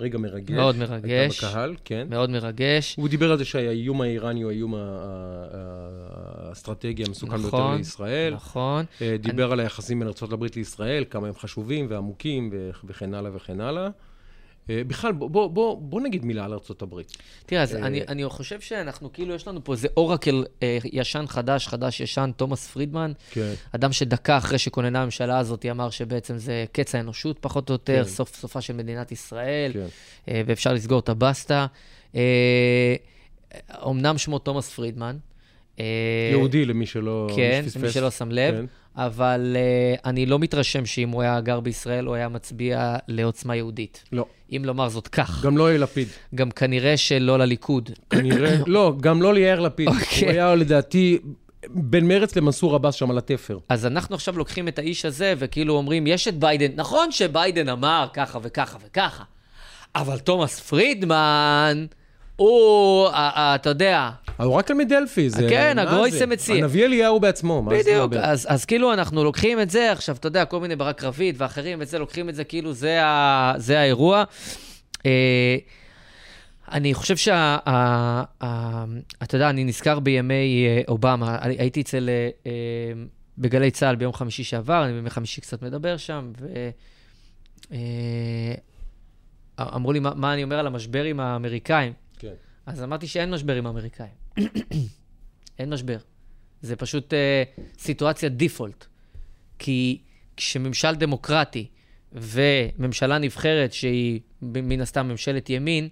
רגע מרגש. מאוד מרגש. הייתה בקהל, כן. מאוד מרגש. הוא דיבר על זה שהאיום האיראני הוא האיום האסטרטגי המסוכן ביותר נכון, לישראל. נכון. אה, דיבר על היחסים בין ארה"ב לישראל, כמה הם חשובים ועמוקים וכן הלאה וכן הלאה. אה, בכלל, בוא, בוא, בוא, בוא נגיד מילה על ארה"ב. תראה, אז אה, אני, אני חושב שאנחנו, כאילו, יש לנו פה איזה אורקל אה, ישן, חדש, חדש, ישן, תומאס פרידמן, כן. אדם שדקה אחרי שכוננה הממשלה הזאת אמר שבעצם זה קץ האנושות, פחות או יותר, כן. סוף סופה של מדינת ישראל, כן. אה, ואפשר לסגור את הבסטה. אה, אומנם שמו תומאס פרידמן. אה, יהודי למי שלא כן, פספס. למי שלא שם לב. כן. אבל uh, אני לא מתרשם שאם הוא היה גר בישראל, הוא היה מצביע לעוצמה יהודית. לא, אם לומר זאת כך. גם לא יאיר לפיד. גם כנראה שלא לליכוד. כנראה, [coughs] לא, גם לא ליאיר לפיד. אוקיי. הוא היה לדעתי בין מרץ למנסור עבאס שם על התפר. אז אנחנו עכשיו לוקחים את האיש הזה, וכאילו אומרים, יש את ביידן, נכון שביידן אמר ככה וככה וככה, אבל תומאס פרידמן, הוא, אתה יודע, הוא רק תלמיד דלפי, זה... כן, הגרויסה? מציע. הנביא אליהו בעצמו, מה זה בדיוק, מדבר? אז, אז כאילו אנחנו לוקחים את זה, עכשיו, אתה יודע, כל מיני ברק רביד ואחרים וזה, לוקחים את זה כאילו זה, האירוע. אה, אני חושב שה... ה, ה, אתה יודע, אני נזכר בימי אה, אובמה, הייתי אצל... אה, בגלי צה"ל ביום חמישי שעבר, אני בימי חמישי קצת מדבר שם, ו... אמרו לי, מה, מה אני אומר על המשבר עם האמריקאים? אז אמרתי שאין משבר עם האמריקאים. אין משבר. זה פשוט אה, סיטואציה דיפולט. כי כשממשל דמוקרטי וממשלה נבחרת, שהיא מן הסתם ממשלת ימין,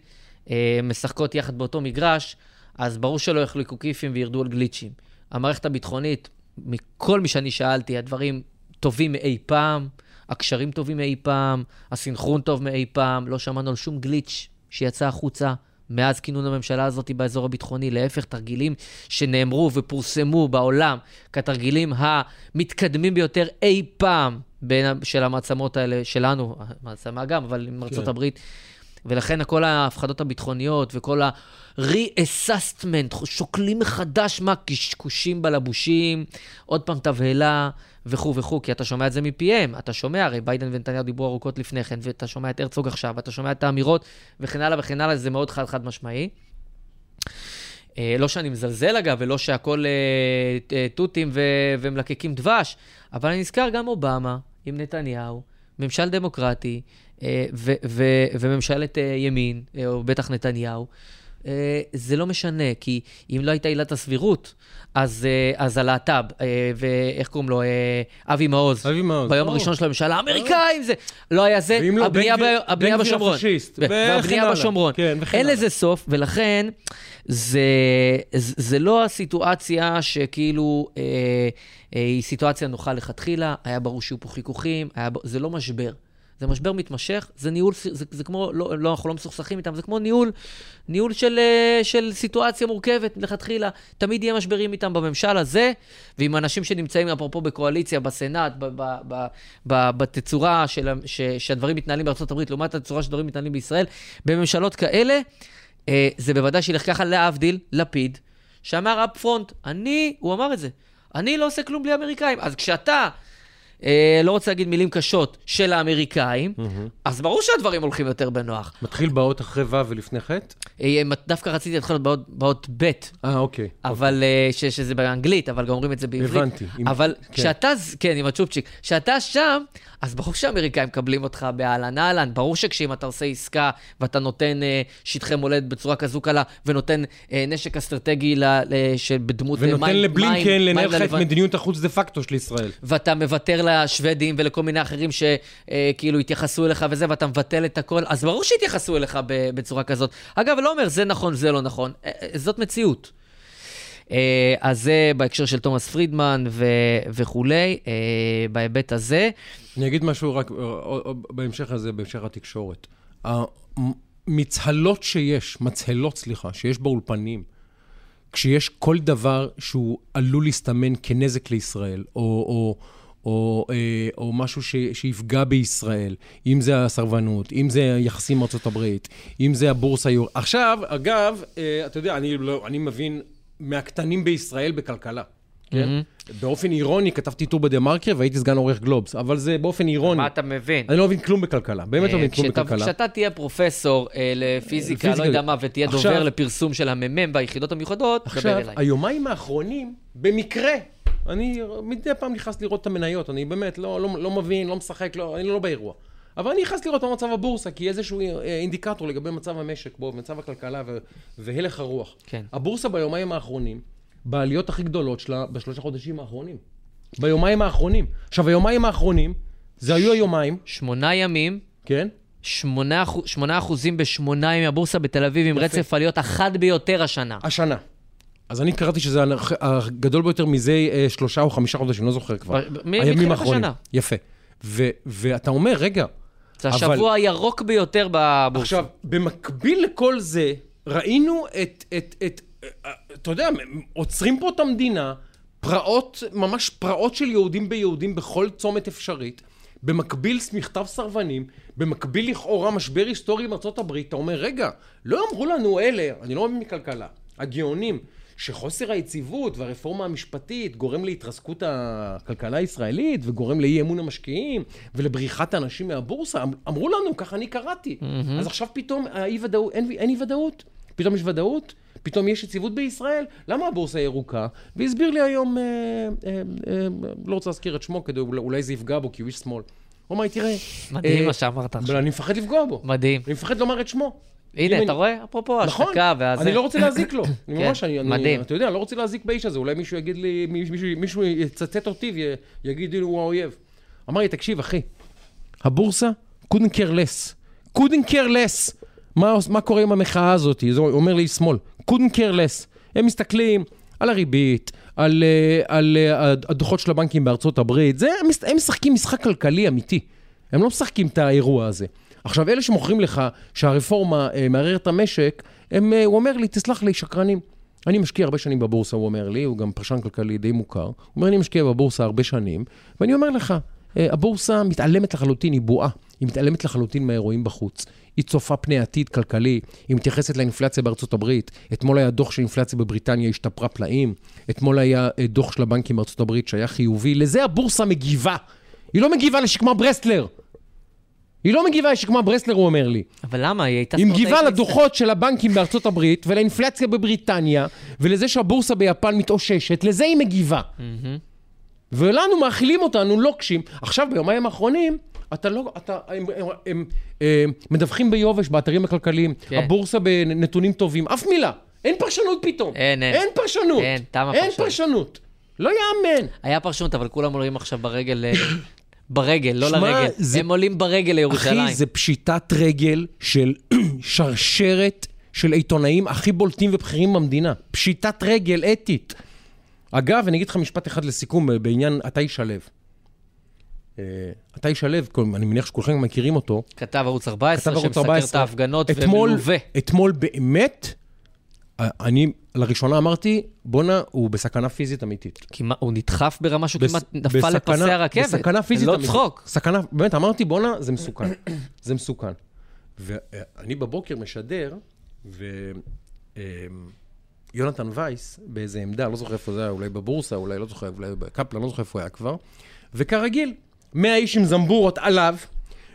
אה, משחקות יחד באותו מגרש, אז ברור שלא יחלקו כיפים וירדו על גליצ'ים. המערכת הביטחונית, מכל מי שאני שאלתי, הדברים טובים מאי פעם, הקשרים טובים מאי פעם, הסינכרון טוב מאי פעם, לא שמענו על שום גליץ' שיצא החוצה. מאז כינון הממשלה הזאת באזור הביטחוני, להפך, תרגילים שנאמרו ופורסמו בעולם כתרגילים המתקדמים ביותר אי פעם בין, של המעצמות האלה, שלנו, מעצמה גם, אבל עם כן. הברית. ולכן כל ההפחדות הביטחוניות וכל ה-re-assessment, שוקלים מחדש מה קשקושים בלבושים, עוד פעם תבהלה וכו' וכו', כי אתה שומע את זה מפיהם, אתה שומע, הרי ביידן ונתניהו דיברו ארוכות לפני כן, ואתה שומע את הרצוג עכשיו, ואתה שומע את האמירות וכן הלאה וכן הלאה, זה מאוד חד חד משמעי. אה, לא שאני מזלזל אגב, ולא שהכל אה, אה, תותים ו- ומלקקים דבש, אבל אני נזכר גם אובמה עם נתניהו, ממשל דמוקרטי ו- ו- וממשלת אה, ימין, אה, או בטח נתניהו. אה, זה לא משנה, כי אם לא הייתה עילת הסבירות, אז, אה, אז הלהט"ב, אה, ואיך קוראים לו? אה, אבי מעוז. אבי מעוז, ביום ברור. הראשון של הממשלה, האמריקאים זה... לא היה זה, לא, הבנייה, גביר- ב- הבנייה בשומרון. הפשיסט, והבנייה. בשומרון. כן, אין. לזה סוף, ולכן זה, זה, לא הסיטואציה שכאילו אה, אה, היא סיטואציה נוחה לכתחילה, היה ברור שיהיו פה חיכוכים, היה, זה לא משבר. זה משבר מתמשך, זה ניהול, זה, זה כמו, לא, לא, אנחנו לא מסוכסכים איתם, זה כמו ניהול, ניהול של, אה, של סיטואציה מורכבת לכתחילה. תמיד יהיה משברים איתם בממשל הזה, ועם אנשים שנמצאים, אפרופו בקואליציה, בסנאט, ב, ב, ב, ב, בתצורה של, ש, שהדברים מתנהלים הברית, לעומת הצורה שהדברים מתנהלים בישראל, בממשלות כאלה, אה, זה בוודאי שילך ככה, להבדיל, לפיד, שאמר אפ פרונט, אני, הוא אמר את זה, אני לא עושה כלום בלי אמריקאים. אז כשאתה, אה, לא רוצה להגיד מילים קשות, של האמריקאים, אז ברור שהדברים הולכים יותר בנוח. מתחיל באות אחרי ו' ולפני ח'? אה, דווקא רציתי להתחיל באות, באות ב', אה, אוקיי. אבל, אה, ש, שזה באנגלית, אבל גם אומרים את זה בעברית. הבנתי. עם- אבל כן. כשאתה, כן, עם הצ'ופצ'יק, כשאתה שם, אז ברור שהאמריקאים מקבלים אותך באהלן אהלן. ברור שכשאם אתה עושה עסקה ואתה נותן אה, שטחי מולדת בצורה כזו קלה, ונותן אה, נשק אסטרטגי ל, ל, שבדמות אה, מים, ונותן לבלינקן מים לנהל לך את מדיניות החוץ דה פקטו של ישראל. ואתה מוותר לשוודים ולכל מיני אחרים שכאילו התייחסו אליך וזה, ואתה מבטל את הכל, אז ברור שיתייחסו אליך בצורה כזאת. אגב, לא אומר זה נכון, זה לא נכון, אה, אה, זאת מציאות. אה, אז זה בהקשר של תומאס פרידמן ו- וכולי, אה, בהיבט הזה. אני אגיד משהו רק אה, אה, אה, בהמשך הזה, בהמשך התקשורת. המצהלות שיש, מצהלות, סליחה, שיש באולפנים, כשיש כל דבר שהוא עלול להסתמן כנזק לישראל, או, או, או, אה, או משהו ש, שיפגע בישראל, אם זה הסרבנות, אם זה היחסים עם ארצות הברית, אם זה הבורסה יור... עכשיו, אגב, אה, אתה יודע, אני, לא, אני מבין מהקטנים בישראל בכלכלה. כן? באופן אירוני כתבתי טור בדה מרקר והייתי סגן עורך גלובס, אבל זה באופן אירוני. מה אתה מבין? אני לא מבין כלום בכלכלה, באמת לא מבין כלום בכלכלה. כשאתה תהיה פרופסור אה, לפיזיקה, פיזיקה. לא יודע מה, ותהיה עכשיו- דובר לפרסום של הממ"מ והיחידות המיוחדות, דבר עכשיו, אליי. היומיים האחרונים, במקרה, אני מדי פעם נכנס לראות את המניות, אני באמת לא, לא, לא מבין, לא משחק, לא, אני לא באירוע. אבל אני נכנס לראות מה מצב הבורסה, כי איזשהו אה, אינדיקטור לגבי מצב המשק בו, מצב הכלכלה ו- והלך הרוח. כן. הבורסה ביומיים האחרונים, בעליות הכי גדולות שלה בשלושה חודשים האחרונים. ביומיים האחרונים. עכשיו, היומיים האחרונים, זה היו היומיים, שמונה ימים, כן? שמונה אחוז- שמונה אחוזים בשמונה ימים, הבורסה בתל אביב עם רצף עליות החד ביותר השנה. השנה. אז אני קראתי שזה הגדול ביותר מזה אה, שלושה או חמישה חודשים, לא זוכר כבר. מ- הימים האחרונים. יפה. ו- ואתה אומר, רגע, זה אבל- השבוע הירוק ביותר בבורסה. עכשיו, במקביל לכל זה, ראינו את, את, את, אה, אתה יודע, עוצרים פה את המדינה, פרעות, ממש פרעות של יהודים ביהודים בכל צומת אפשרית. במקביל מכתב סרבנים, במקביל לכאורה משבר היסטורי עם ארה"ב, אתה אומר, רגע, לא אמרו לנו אלה, אני לא מבין מכלכלה, הגאונים, שחוסר היציבות והרפורמה המשפטית גורם להתרסקות הכלכלה הישראלית וגורם לאי אמון המשקיעים ולבריחת האנשים מהבורסה. אמ- אמרו לנו, ככה אני קראתי. אז עכשיו פתאום האי ודאות, אין, אין אי ודאות? פתאום יש ודאות? פתאום יש יציבות בישראל? למה הבורסה ירוקה? והסביר לי היום, אה, אה, אה, לא רוצה להזכיר את שמו, כדי אולי, זה יפגע בו, כי הוא איש שמאל. הוא אמר לי, תראה... מדהים אה, מה שאמרת עכשיו. אני מפחד לפגוע בו. מדהים. אני מפחד לומר את שמו. הנה, אתה אני- רואה? אפרופו נכון, השתקה והזה. אני לא רוצה להזיק לו. [laughs] אני ממש, אני, אני, מדהים. אתה יודע, לא רוצה להזיק באיש הזה, אולי מישהו יגיד לי, מישהו, יצטט אותי ויגיד לי, הוא האויב. אמר לי, תקשיב, אחי, הבורסה, couldn't care less. couldn't care less. מה, מה קורה עם המחאה הזאת? זה אומר לי שמאל. couldn't care less. הם מסתכלים על הריבית, על, אה, על אה, הדוחות של הבנקים בארצות הברית. זה, הם משחקים משחק כלכלי אמיתי. הם לא משחקים את האירוע הזה. עכשיו, אלה שמוכרים לך שהרפורמה אה, מערערת את המשק, הם, אה, הוא אומר לי, תסלח לי, שקרנים. אני משקיע הרבה שנים בבורסה, הוא אומר לי, הוא גם פרשן כלכלי די מוכר. הוא אומר, אני משקיע בבורסה הרבה שנים, ואני אומר לך, אה, הבורסה מתעלמת לחלוטין, היא בועה. היא מתעלמת לחלוטין מהאירועים בחוץ. היא צופה פני עתיד כלכלי, היא מתייחסת לאינפלציה בארצות הברית. אתמול היה דוח של אינפלציה בבריטניה, השתפרה פלאים. אתמול היה אה, דוח של הבנקים בארצות הברית שהיה חיובי. לזה הבורסה מגיבה. היא לא מגיבה לשקמה ברסלר. היא לא מגיבה לשקמה ברסלר, הוא אומר לי. אבל למה? היא הייתה היא מגיבה. לדוחות של הבנקים בארצות הברית ולאינפלציה בבריטניה ולזה שהבורסה ביפן מתאוששת, לזה היא מגיבה. ולנו מאכילים אותנו לוקשים. עכשיו, ביומיים האחרונים, אתה לא, אתה, הם, הם, הם, הם מדווחים ביובש באתרים הכלכליים, כן. הבורסה בנתונים טובים, אף מילה. אין פרשנות פתאום. אין, אין. אין פרשנות. אין, תם אין הפרשנות. פרשנות. לא יאמן. היה פרשנות, אבל כולם עולים עכשיו ברגל, אה, ברגל, לא שמע, לרגל. זה- הם עולים ברגל לירושלים. אחי, זה פשיטת רגל של [clears throat] שרשרת של עיתונאים הכי בולטים ובכירים במדינה. פשיטת רגל אתית. אגב, אני אגיד לך משפט אחד לסיכום אה, בעניין עטאי שלו. אה, עטאי שלו, כל- אני מניח שכולכם מכירים אותו, כתב ערוץ 14, כתב ערוץ שמסקר 14. את ההפגנות אתמול- ומלווה. אתמול באמת, אני לראשונה אמרתי, בואנה, הוא בסכנה פיזית אמיתית. כמעט- הוא נדחף ברמה שהוא בס- כמעט נפל לפסי הרכבת. בסכנה פיזית. לא אמיתית. צחוק. סכנה, באמת, אמרתי, בואנה, זה מסוכן. [clears throat] זה מסוכן. ואני בבוקר משדר, ויונתן וייס, באיזה עמדה, לא זוכר איפה זה היה, אולי בבורסה, אולי לא זוכר, אולי בקפלן, לא זוכר איפה היה כבר, וכרגיל, 100 איש עם זמבורות עליו,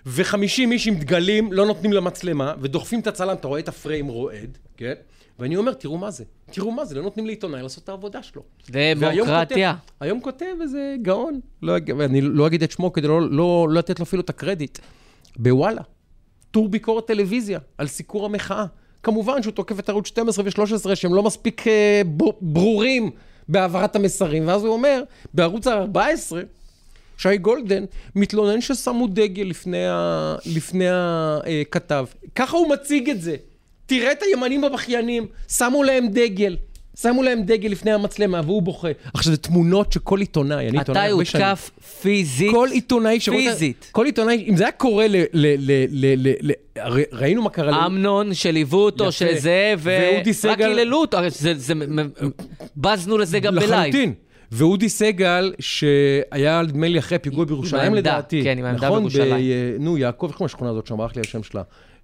ו-50 איש עם דגלים, לא נותנים למצלמה, ודוחפים את הצלם, אתה רואה את הפריים רועד, כן? ואני אומר, תראו מה זה, תראו מה זה, לא נותנים לעיתונאי לעשות את העבודה שלו. דמוקרטיה. היום כותב איזה גאון, לא, ואני לא אגיד את שמו כדי לא, לא, לא לתת לו אפילו את הקרדיט, בוואלה, טור ביקורת טלוויזיה על סיקור המחאה. כמובן שהוא תוקף את ערוץ 12 ו-13 שהם לא מספיק אה, ברורים בהעברת המסרים, ואז הוא אומר, בערוץ ה-14, שי גולדן מתלונן ששמו דגל לפני, ה... לפני הכתב. ככה הוא מציג את זה. תראה את הימנים הבכיינים, שמו להם דגל. שמו להם דגל לפני המצלמה והוא בוכה. עכשיו, זה תמונות שכל עיתונאי, אני עיתונאי אתה הרבה שנים. הותקף פיזית. כל עיתונאי שרואה... פיזית. כל עיתונאי, אם זה היה קורה ל... ל, ל, ל, ל, ל ראינו מה קרה... ל- אמנון שליוו אותו. שזה, ואודי ורק סגל- היללו אותו, בזנו לזה גם בלייב. לחלוטין. ואודי סגל, שהיה נדמה לי אחרי פיגוע בירושלים לדעתי. כן, עם העמדה נכון? בירושלים. ב- נו, יעקב, איך קוראים לשכונה הזאת שם? ברח לי השם שלה.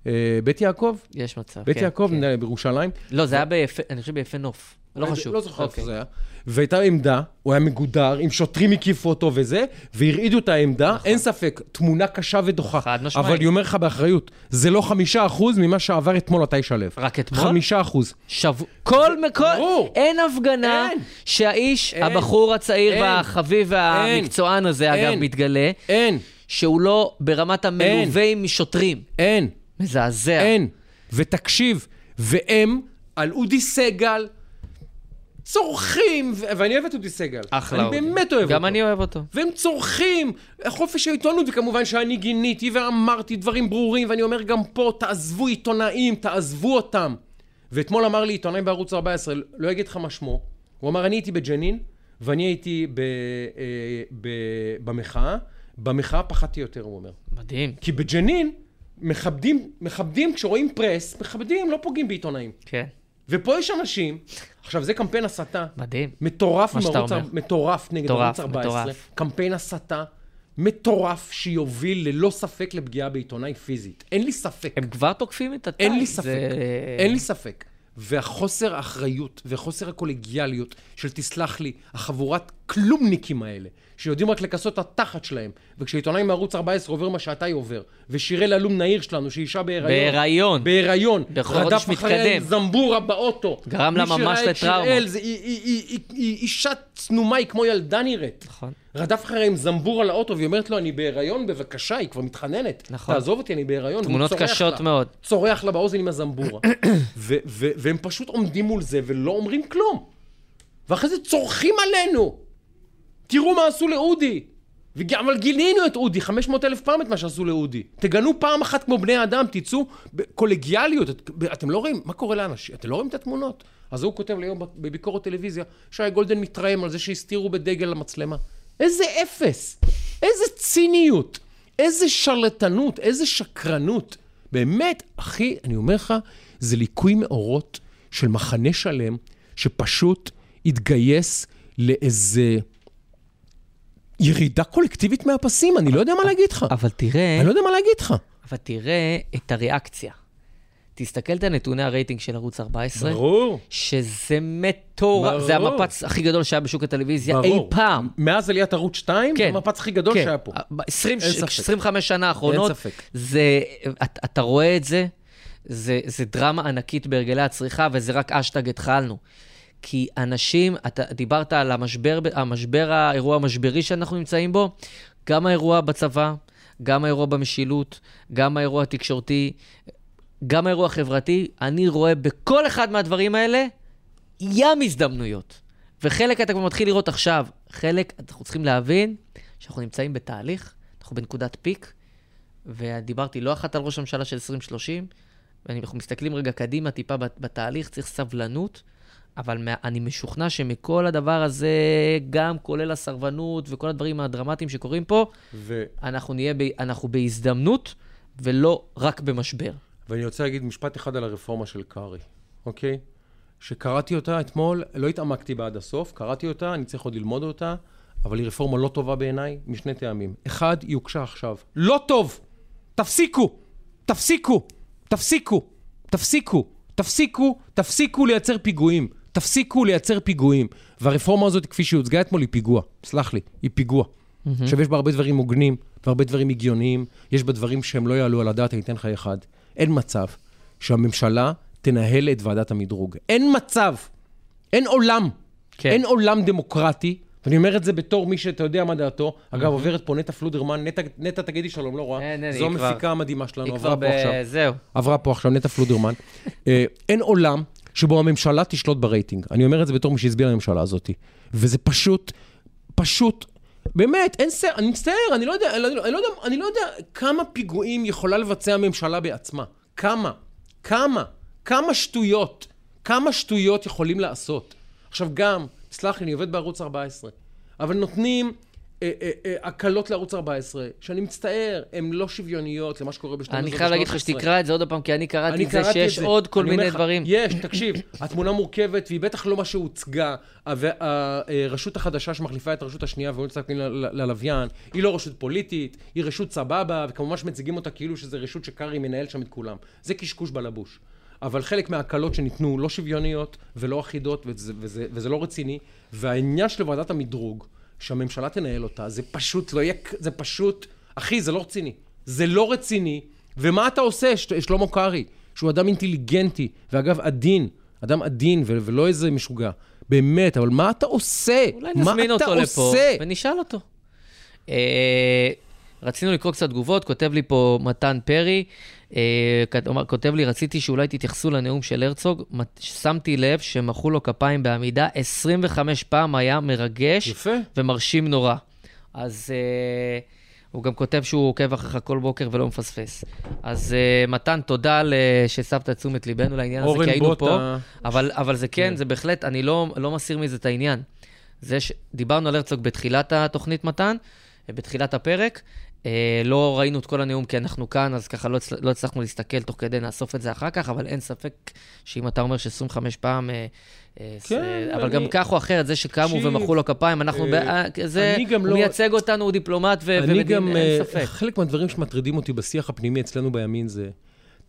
אה, בית יעקב? יש מצב, בית כן, יעקב כן. לי, בירושלים. לא, זה היה ביפה, אני חושב ביפה נוף. לא חשוב. לא זוכר איפה אוקיי. זה היה. והייתה עמדה, הוא היה מגודר, עם שוטרים הקיפו אותו וזה, והרעידו את העמדה, אין ספק, תמונה קשה ודוחה. נכון. חד משמעית. אבל אני אומר לך באחריות, זה לא חמישה אחוז ממה שעבר אתמול אתה שלו. רק אתמול? חמישה אחוז. שבוע, כל, כל, ברור. אין הפגנה אין. שהאיש, אין. הבחור הצעיר אין. והחביב והמקצוען הזה, אגב, אין. מתגלה, אין, שהוא לא ברמת המלווה משוטרים. אין, מזעזע. אין. ותקשיב, והם על אודי סגל צורכים, ו- ואני אוהב את אודי סגל. אחלה. אני. באמת אוהב אותו. גם אני אוהב אותו. והם צורכים, חופש העיתונות, וכמובן שאני גיניתי ואמרתי דברים ברורים, ואני אומר גם פה, תעזבו עיתונאים, תעזבו אותם. ואתמול אמר לי עיתונאי בערוץ 14, לא אגיד לך מה שמו, הוא אמר, אני הייתי בג'נין, ואני הייתי ב, אה, ב, במחאה, במחאה פחדתי יותר, הוא אומר. מדהים. כי בג'נין מכבדים, מכבדים, כשרואים press, מכבדים, לא פוגעים בעיתונאים. כן. ופה יש אנשים, עכשיו זה קמפיין הסתה, מדהים. מטורף מה שאתה אומר. מטורף נגד מטורף, ערוץ 14, מטורף. קמפיין הסתה מטורף שיוביל ללא ספק לפגיעה בעיתונאי פיזית. אין לי ספק, הם כבר תוקפים את הטייס. אין לי ספק, זה- אין לי ספק. והחוסר האחריות וחוסר הקולגיאליות של, תסלח לי, החבורת כלומניקים האלה, שיודעים רק לכסות את התחת שלהם, וכשעיתונאי מערוץ 14 עובר מה שאתה עובר, ושיראל אלום נהיר שלנו, שאישה בהיריון, בהיריון. בהיריון, בחודש רדף אחריה מתקדם. זמבורה באוטו. גרם לה ממש את לטראומות. שיראל, זה- היא- היא- היא- היא- היא אישה צנומה, היא כמו ילדה נראית. נכון. רדף אחריה עם זמבור על האוטו, והיא אומרת לו, אני בהיריון, בבקשה, היא כבר מתחננת. נכון. תעזוב אותי, אני בהיריון. תמונות קשות לה. מאוד. צורח לה באוזן עם הזמבורה. [coughs] ו- ו- והם פשוט עומדים מול זה ולא אומרים כלום. ואחרי זה צורחים עלינו. תראו מה עשו לאודי. אבל גילינו את אודי, 500 אלף פעם את מה שעשו לאודי. תגנו פעם אחת כמו בני אדם, תצאו בקולגיאליות. את, אתם לא רואים, מה קורה לאנשים? אתם לא רואים את התמונות? אז הוא כותב לי בביקורת טלוויזיה, שי גולדן מתרעם על זה שהסתירו בדגל למצלמה. איזה אפס! איזה ציניות! איזה שרלטנות! איזה שקרנות! באמת, אחי, אני אומר לך, זה ליקוי מאורות של מחנה שלם שפשוט התגייס לאיזה ירידה קולקטיבית מהפסים, אני לא יודע מה להגיד לך. אבל תראה, אני לא יודע מה להגיד לך. אבל תראה את הריאקציה. תסתכל את הנתוני הרייטינג של ערוץ 14, ברור. שזה מטורף, ברור. זה המפץ הכי גדול שהיה בשוק הטלוויזיה אי ברור. פעם. מאז עליית ערוץ 2, כן. זה המפץ הכי גדול כן. שהיה פה. ב- 20, אין ספק. 25 שנה האחרונות, אין ספק. זה, אתה, אתה רואה את זה, זה, זה דרמה ענקית בהרגלי הצריכה, וזה רק אשטג התחלנו. כי אנשים, אתה דיברת על המשבר, המשבר, האירוע המשברי שאנחנו נמצאים בו, גם האירוע בצבא, גם האירוע במשילות, גם האירוע התקשורתי, גם האירוע החברתי, אני רואה בכל אחד מהדברים האלה ים הזדמנויות. וחלק אתה כבר מתחיל לראות עכשיו. חלק, אנחנו צריכים להבין שאנחנו נמצאים בתהליך, אנחנו בנקודת פיק, ודיברתי לא אחת על ראש הממשלה של 2030, ואנחנו מסתכלים רגע קדימה טיפה בת- בתהליך, צריך סבלנות, אבל מה, אני משוכנע שמכל הדבר הזה, גם כולל הסרבנות וכל הדברים הדרמטיים שקורים פה, ו... אנחנו נהיה, ב, אנחנו בהזדמנות ולא רק במשבר. ואני רוצה להגיד משפט אחד על הרפורמה של קרעי, אוקיי? שקראתי אותה אתמול, לא התעמקתי בה עד הסוף, קראתי אותה, אני צריך עוד ללמוד אותה, אבל היא רפורמה לא טובה בעיניי, משני טעמים. אחד, היא הוגשה עכשיו. לא טוב! תפסיקו! תפסיקו! תפסיקו! תפסיקו! תפסיקו! תפסיקו לייצר פיגועים. תפסיקו לייצר פיגועים. והרפורמה הזאת, כפי שהיא הוצגה אתמול, היא פיגוע. סלח לי, היא פיגוע. עכשיו, יש בה הרבה דברים הוגנים, והרבה דברים הגיוניים, יש בה דברים שהם לא יעלו על הדעת, אני אתן לך אחד. אין מצב שהממשלה תנהל את ועדת המדרוג. אין מצב. אין עולם. כן. אין עולם דמוקרטי, ואני אומר את זה בתור מי שאתה יודע מה דעתו. אגב, עוברת פה נטע פלודרמן, נטע, נטע תגידי שלום, לא רואה. אין, אין, זו היא כבר- המפיקה המדהימה שלנו, עברה פה עכשיו. ב... זהו. עברה פה עכשיו נטע פלודרמן. אה, אין עולם שבו הממשלה תשלוט ברייטינג. אני אומר את זה בתור מי שהסביר לממשלה הזאת. וזה פשוט, פשוט, באמת, אין סר, אני מצטער, אני לא יודע, אני לא, אני לא יודע, אני לא יודע כמה פיגועים יכולה לבצע הממשלה בעצמה. כמה? כמה? כמה שטויות? כמה שטויות יכולים לעשות? עכשיו גם, סלח לי, אני עובד בערוץ 14, אבל נותנים הקלות לערוץ 14, שאני מצטער, הן לא שוויוניות למה שקורה ב-12 אני חייב להגיד לך שתקרא את זה עוד פעם, כי אני קראתי את זה שיש עוד כל מיני דברים. יש, תקשיב, התמונה מורכבת, והיא בטח לא מה שהוצגה. והרשות החדשה שמחליפה את הרשות השנייה ומועצת הכלכלין ללוויין, היא לא רשות פוליטית, היא רשות סבבה, וכמובן שמציגים אותה כאילו שזה רשות שקרעי מנהל שם את כולם. זה קשקוש בלבוש. אבל חלק מההקלות שניתנו לא שוויוניות ולא אחידות, וזה, וזה, וזה לא רציני. והעניין של ועדת המדרוג, שהממשלה תנהל אותה, זה פשוט לא יהיה, זה פשוט, אחי, זה לא רציני. זה לא רציני. ומה אתה עושה, שלמה קרעי, שהוא אדם אינטליגנטי, ואגב, עדין, אדם עדין ולא איזה משוגע. באמת, אבל מה אתה עושה? אולי נזמין אותו לפה ונשאל אותו. אה, רצינו לקרוא קצת תגובות, כותב לי פה מתן פרי, כותב לי, רציתי שאולי תתייחסו לנאום של הרצוג, שמתי לב שמחאו לו כפיים בעמידה 25 פעם, היה מרגש יפה. ומרשים נורא. אז... אה, הוא גם כותב שהוא עוקב אחריך כל בוקר ולא מפספס. אז uh, מתן, תודה שהסבת את תשומת ליבנו לעניין הזה, כי היינו פה. אבל, אבל זה כן, כן, זה בהחלט, אני לא, לא מסיר מזה את העניין. זה ש... דיברנו על הרצוג בתחילת התוכנית, מתן, בתחילת הפרק. אה, לא ראינו את כל הנאום כי אנחנו כאן, אז ככה לא. לא הצלחנו להסתכל תוך כדי, נאסוף את זה אחר כך, אבל אין ספק שאם אתה אומר ש-25 פעם... אה, אה, כן. אבל. גם כך או אחרת, זה שקמו ומחאו לו כפיים, אנחנו... אה. זה... הוא לא... מייצג אותנו, הוא דיפלומט ו... אני ומדין, גם... אין ספק. חלק מהדברים שמטרידים אותי בשיח הפנימי אצלנו בימין זה...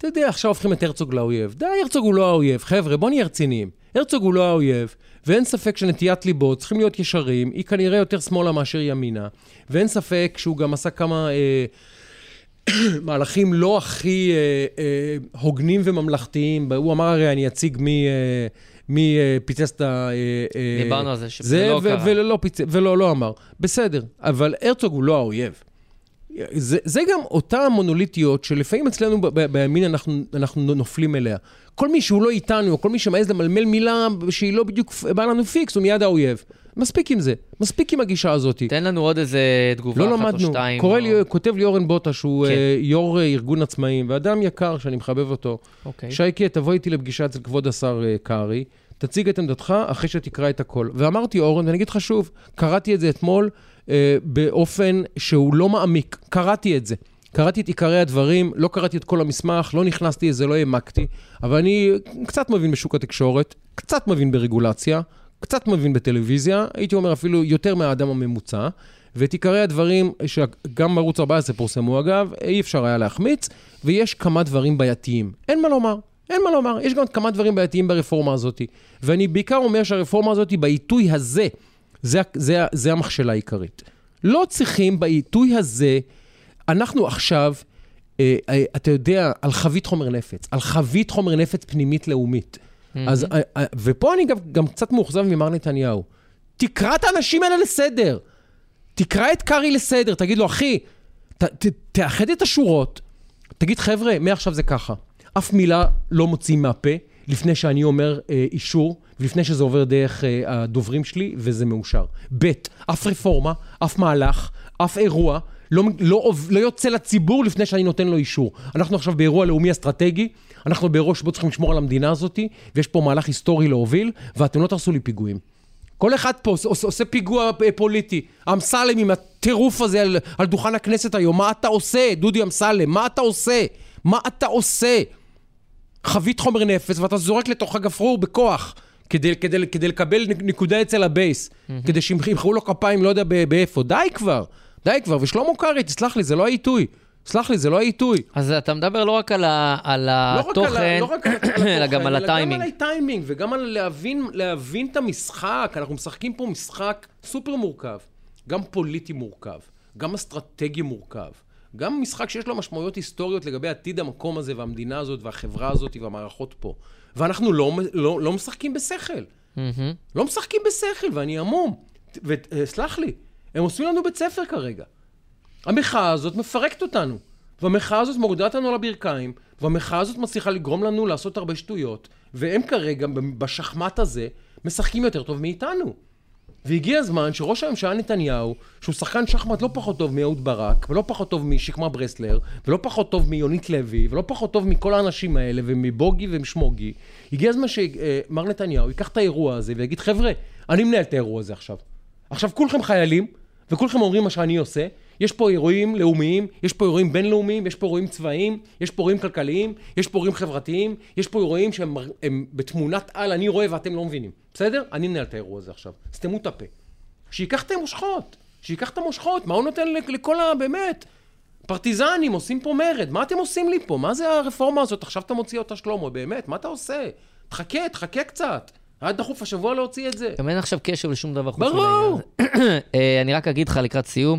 אתה יודע, עכשיו הופכים את הרצוג לאויב. די, הרצוג הוא לא האויב. חבר'ה, בואו נהיה רציניים. הרצוג הוא לא האויב, ואין ספק שנטיית ליבו צריכים להיות ישרים, היא כנראה יותר שמאלה מאשר ימינה, ואין ספק שהוא גם עשה כמה אה, [coughs] מהלכים לא הכי אה, אה, הוגנים וממלכתיים. הוא אמר הרי, אני אציג מי... אה, מי אה, פיצץ את ה... אה, אה, דיברנו על זה, שזה לא קרה. ולא, פיצ... ולא, לא אמר. בסדר, אבל הרצוג הוא לא האויב. זה, זה גם אותה המונוליטיות שלפעמים אצלנו ב- ב- בימין אנחנו, אנחנו נופלים אליה. כל מי שהוא לא איתנו, כל מי שמעז למלמל מילה שהיא לא בדיוק באה לנו פיקס, הוא מיד האויב. מספיק עם זה, מספיק עם הגישה הזאת. תן לנו עוד איזה תגובה לא אחת למדנו. או שתיים. קורא או... לי, כותב לי אורן בוטה, שהוא כן. uh, יו"ר אה, ארגון עצמאים, ואדם יקר שאני מחבב אותו. אוקיי. שייקי, תבוא איתי לפגישה אצל כבוד השר אה, קרעי, תציג את עמדתך אחרי שתקרא את הכל. ואמרתי, אורן, ואני אגיד לך שוב, קראתי את זה אתמול, אה, באופן שהוא לא מעמיק. קראתי את זה. קראתי את עיקרי הדברים, לא קראתי את כל המסמך, לא נכנסתי לזה, לא העמקתי, אבל אני קצת מבין בשוק התקשורת, קצת מבין ברגולציה, קצת מבין בטלוויזיה, הייתי אומר אפילו יותר מהאדם הממוצע, ואת עיקרי הדברים, שגם בערוץ 14 פורסמו אגב, אי אפשר היה להחמיץ, ויש כמה דברים בעייתיים. אין מה לומר. אין מה לומר, יש גם כמה דברים בעייתיים ברפורמה הזאת. ואני בעיקר אומר שהרפורמה הזאת, בעיתוי הזה, זה, זה, זה המכשלה העיקרית. לא צריכים בעיתוי הזה, אנחנו עכשיו, אה, אה, אתה יודע, על חבית חומר נפץ, על חבית חומר נפץ פנימית לאומית. Mm-hmm. אז, אה, אה, ופה אני גם, גם קצת מאוכזב ממר נתניהו. תקרא את האנשים האלה לסדר. תקרא את קרעי לסדר, תגיד לו, אחי, ת, ת, תאחד את השורות, תגיד, חבר'ה, מעכשיו זה ככה. אף מילה לא מוציאים מהפה לפני שאני אומר אה, אישור, ולפני שזה עובר דרך אה, הדוברים שלי, וזה מאושר. ב', אף רפורמה, אף מהלך, אף אירוע, לא, לא, לא יוצא לציבור לפני שאני נותן לו אישור. אנחנו עכשיו באירוע לאומי אסטרטגי, אנחנו באירוע שבו צריכים לשמור על המדינה הזאת, ויש פה מהלך היסטורי להוביל, ואתם לא תעשו לי פיגועים. כל אחד פה עושה, עושה פיגוע אה, פוליטי. אמסלם עם הטירוף הזה על, על דוכן הכנסת היום, מה אתה עושה, דודי אמסלם? מה אתה עושה? מה אתה עושה? חבית חומר נפץ ואתה זורק לתוך הגפרור בכוח. כדי, כדי, כדי לקבל נקודה אצל הבייס, mm-hmm. כדי שימחאו לו כפיים, לא יודע באיפה. די כבר, די כבר. ושלמה קרעי, תסלח לי, זה לא העיתוי. סלח לי, זה לא העיתוי. אז אתה מדבר לא רק על, ה, על לא התוכן, לא רק על, התוכן, [coughs] אלא גם על הטיימינג. גם על הטיימינג, וגם על להבין, להבין את המשחק. אנחנו משחקים פה משחק סופר מורכב. גם פוליטי מורכב, גם אסטרטגי מורכב. גם משחק שיש לו משמעויות היסטוריות לגבי עתיד המקום הזה והמדינה הזאת והחברה הזאת והמערכות פה. ואנחנו לא, לא, לא משחקים בשכל. Mm-hmm. לא משחקים בשכל, ואני המום. וסלח לי, הם עושים לנו בית ספר כרגע. המחאה הזאת מפרקת אותנו. והמחאה הזאת מורידה אותנו על הברכיים, והמחאה הזאת מצליחה לגרום לנו לעשות הרבה שטויות, והם כרגע, בשחמט הזה, משחקים יותר טוב מאיתנו. והגיע הזמן שראש הממשלה נתניהו, שהוא שחקן שחמט לא פחות טוב מאהוד ברק, ולא פחות טוב משקמה ברסלר, ולא פחות טוב מיונית לוי, ולא פחות טוב מכל האנשים האלה, ומבוגי ומשמוגי, הגיע הזמן שמר נתניהו ייקח את האירוע הזה ויגיד, חבר'ה, אני מנהל את האירוע הזה עכשיו. עכשיו כולכם חיילים, וכולכם אומרים מה שאני עושה, יש פה אירועים לאומיים, יש פה אירועים בינלאומיים, יש פה אירועים צבאיים, יש פה אירועים כלכליים, יש פה אירועים חברתיים, יש פה אירועים שהם בתמונת על, אני רואה ואתם לא מבינים. בסדר? אני מנהל את האירוע הזה עכשיו. סתמו את הפה. שייקח את המושכות, שייקח את המושכות, מה הוא נותן לכל ה... באמת? פרטיזנים, עושים פה מרד, מה אתם עושים לי פה? מה זה הרפורמה הזאת? עכשיו אתה מוציא אותה, שלמה, באמת, מה אתה עושה? תחכה, תחכה קצת. היה דחוף השבוע להוציא את זה. גם אין עכשיו קשר לשום דבר חוץ ברור. מהעניין הזה. [clears throat] אה, אני רק אגיד לך לקראת סיום,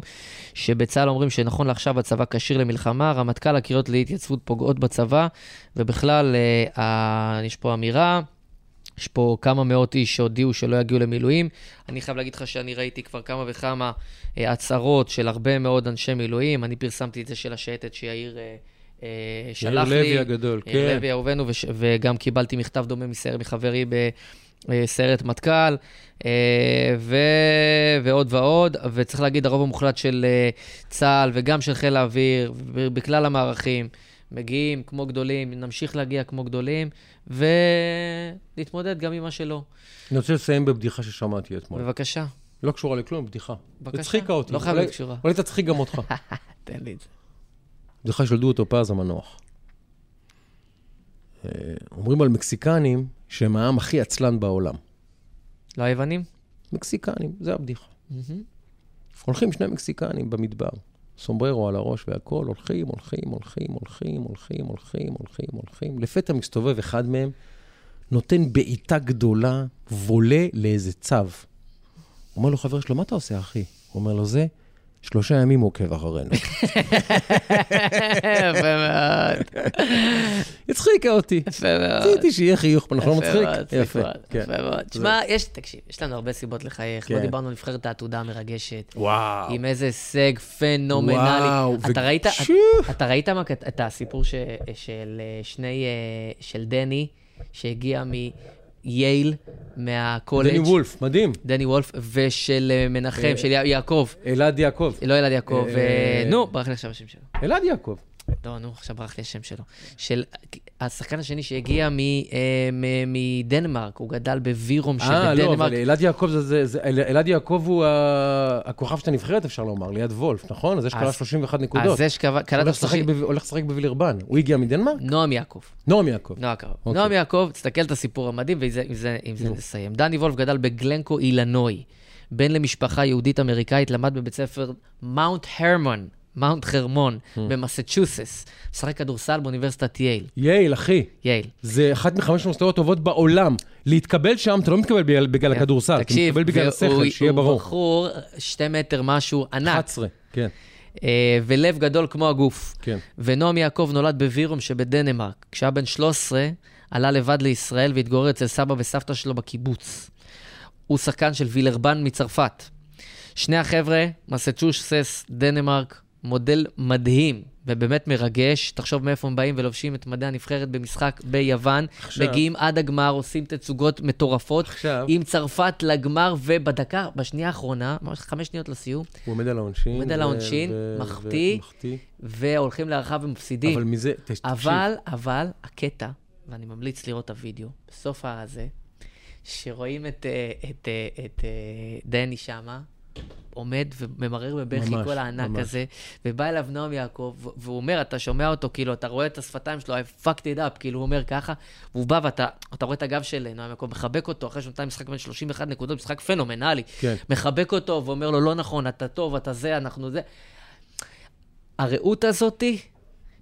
שבצה"ל אומרים שנכון לעכשיו הצבא כשיר למלחמה, רמטכ"ל הקריאות להתייצבות פוגעות בצבא, ובכלל, אה, ה- יש פה אמירה, יש פה כמה מאות איש שהודיעו שלא יגיעו למילואים. אני חייב להגיד לך שאני ראיתי כבר כמה וכמה אה, הצהרות של הרבה מאוד אנשי מילואים. אני פרסמתי את זה של השייטת שיאיר אה, אה, שלח לי. לוי הגדול, יאיר כן. לוי אהובנו, וש- וגם קיבלתי מכתב דומה מסיירת מחברי בסיירת מטכ"ל, אה, ו- ועוד ועוד, וצריך להגיד, הרוב המוחלט של אה, צה"ל וגם של חיל האוויר, בכלל המערכים, מגיעים כמו גדולים, נמשיך להגיע כמו גדולים, ולהתמודד גם עם מה שלא. אני רוצה לסיים בבדיחה ששמעתי אתמול. בבקשה, לא קשורה לכלום, בדיחה. בבקשה. הצחיקה אותי. לא חייב להיות קשורה. אולי תצחיק גם אותך. [laughs] תן לי את זה. בדיחה של דודו טופז המנוח. אה, אומרים על מקסיקנים שהם העם הכי עצלן בעולם. לא היוונים? מקסיקנים, זה הבדיחה. הולכים שני מקסיקנים במדבר, סומבררו על הראש והכול, הולכים, הולכים, הולכים, הולכים, הולכים, הולכים, הולכים, הולכים. לפתע מסתובב אחד מהם, נותן בעיטה גדולה, וולה לאיזה צו. אומר לו חבר שלו, מה אתה עושה, אחי? הוא אומר לו, זה, שלושה ימים הוא עוקב אחרינו. [laughs] יפה מאוד, הצחיקה אותי. יפה מאוד. רציתי שיהיה חיוך, נכון יפה מצחיק? מאוד, יפה מאוד, כן. יפה מאוד. תשמע, יש, תקשיב, יש לנו הרבה סיבות לחייך. לא כן. דיברנו על נבחרת העתודה המרגשת. וואו. עם איזה הישג פנומנלי. וואו, אתה ראית, את הסיפור של אה, שני, אה, של דני, שהגיע מייל, מהקולג', דני וולף, מדהים. דני וולף, ושל אה, מנחם, אה, של יעקב. אלעד יעקב. לא אלעד יעקב, אה, נו, ברח לי עכשיו השם שלו. אלעד יעקב. לא, נו, עכשיו ברח לי השם שלו. של השחקן השני שהגיע אה, מדנמרק, הוא גדל בווירום אה, לא, שבדנמרק. אבל אלעד יעקב זה- זה... זה- אל- אלעד יעקב הוא הכוכב של הנבחרת, אפשר לומר, ליד וולף, נכון? אז יש כלה 31 נקודות. אז זה הולך לשחק בב- הולך לשחק בווילרבן. הוא הגיע מדנמרק? נועם יעקב. נועם יעקב. נועם יעקב. אוקיי. נועם יעקב, תסתכל את הסיפור המדהים, ועם זה- נסיים. דני וולף גדל בגלנקו, אילנוי. בן למשפחה יהודית-אמריקאית, למד בבית ספר מאונט הרמון, מאונט חרמון, במסצ'וסס. משחק כדורסל באוניברסיטת יייל. יייל, אחי. יייל. זה אחת מחמש המוסדות הטובות בעולם. להתקבל שם, אתה לא מתקבל בגלל- בגלל הכדורסל, אתה כן. מתקבל בגלל השכל, שיהיה הוא ברור. בחור שתי מטר משהו ענק, 11, כן, אה, ולב גדול כמו הגוף. כן. ונועם יעקב נולד בווירום שבדנמרק. כשהיה בן 13, עלה לבד לישראל והתגורר אצל סבא וסבתא שלו בקיבוץ. הוא שחקן של וילרבן מצרפת. שני החבר'ה, מסצ'וסס, דנמרק, מודל מדהים ובאמת מרגש. תחשוב מאיפה הם באים ולובשים את מדי הנבחרת במשחק ביוון. עכשיו- מגיעים עד הגמר, עושים תצוגות מטורפות. עכשיו- עם צרפת לגמר, ובדקה, בשנייה האחרונה, ממש חמש שניות לסיום, הוא עומד על העונשין. עומד על העונשין, מחטיא. והולכים להערכה ומפסידים. אבל מזה, תקשיב. אבל, אבל, הקטע, ואני ממליץ לראות את הוידאו, בסוף הזה, שרואים את, אה, את, אה, את אה, דני שמה, עומד וממרר בבכי כל הענק ממש. הזה, ובא אליו נועם יעקב, והוא אומר, אתה שומע אותו, כאילו, אתה רואה את השפתיים שלו, I fucked it up, כאילו, הוא אומר ככה, והוא בא ואתה אתה רואה את הגב של נועם יעקב, מחבק אותו, אחרי שנתיים משחק בין 31 נקודות, משחק פנומנלי. כן. מחבק אותו ואומר לו, לא נכון, אתה טוב, אתה זה, אנחנו זה. הרעות הזאתי,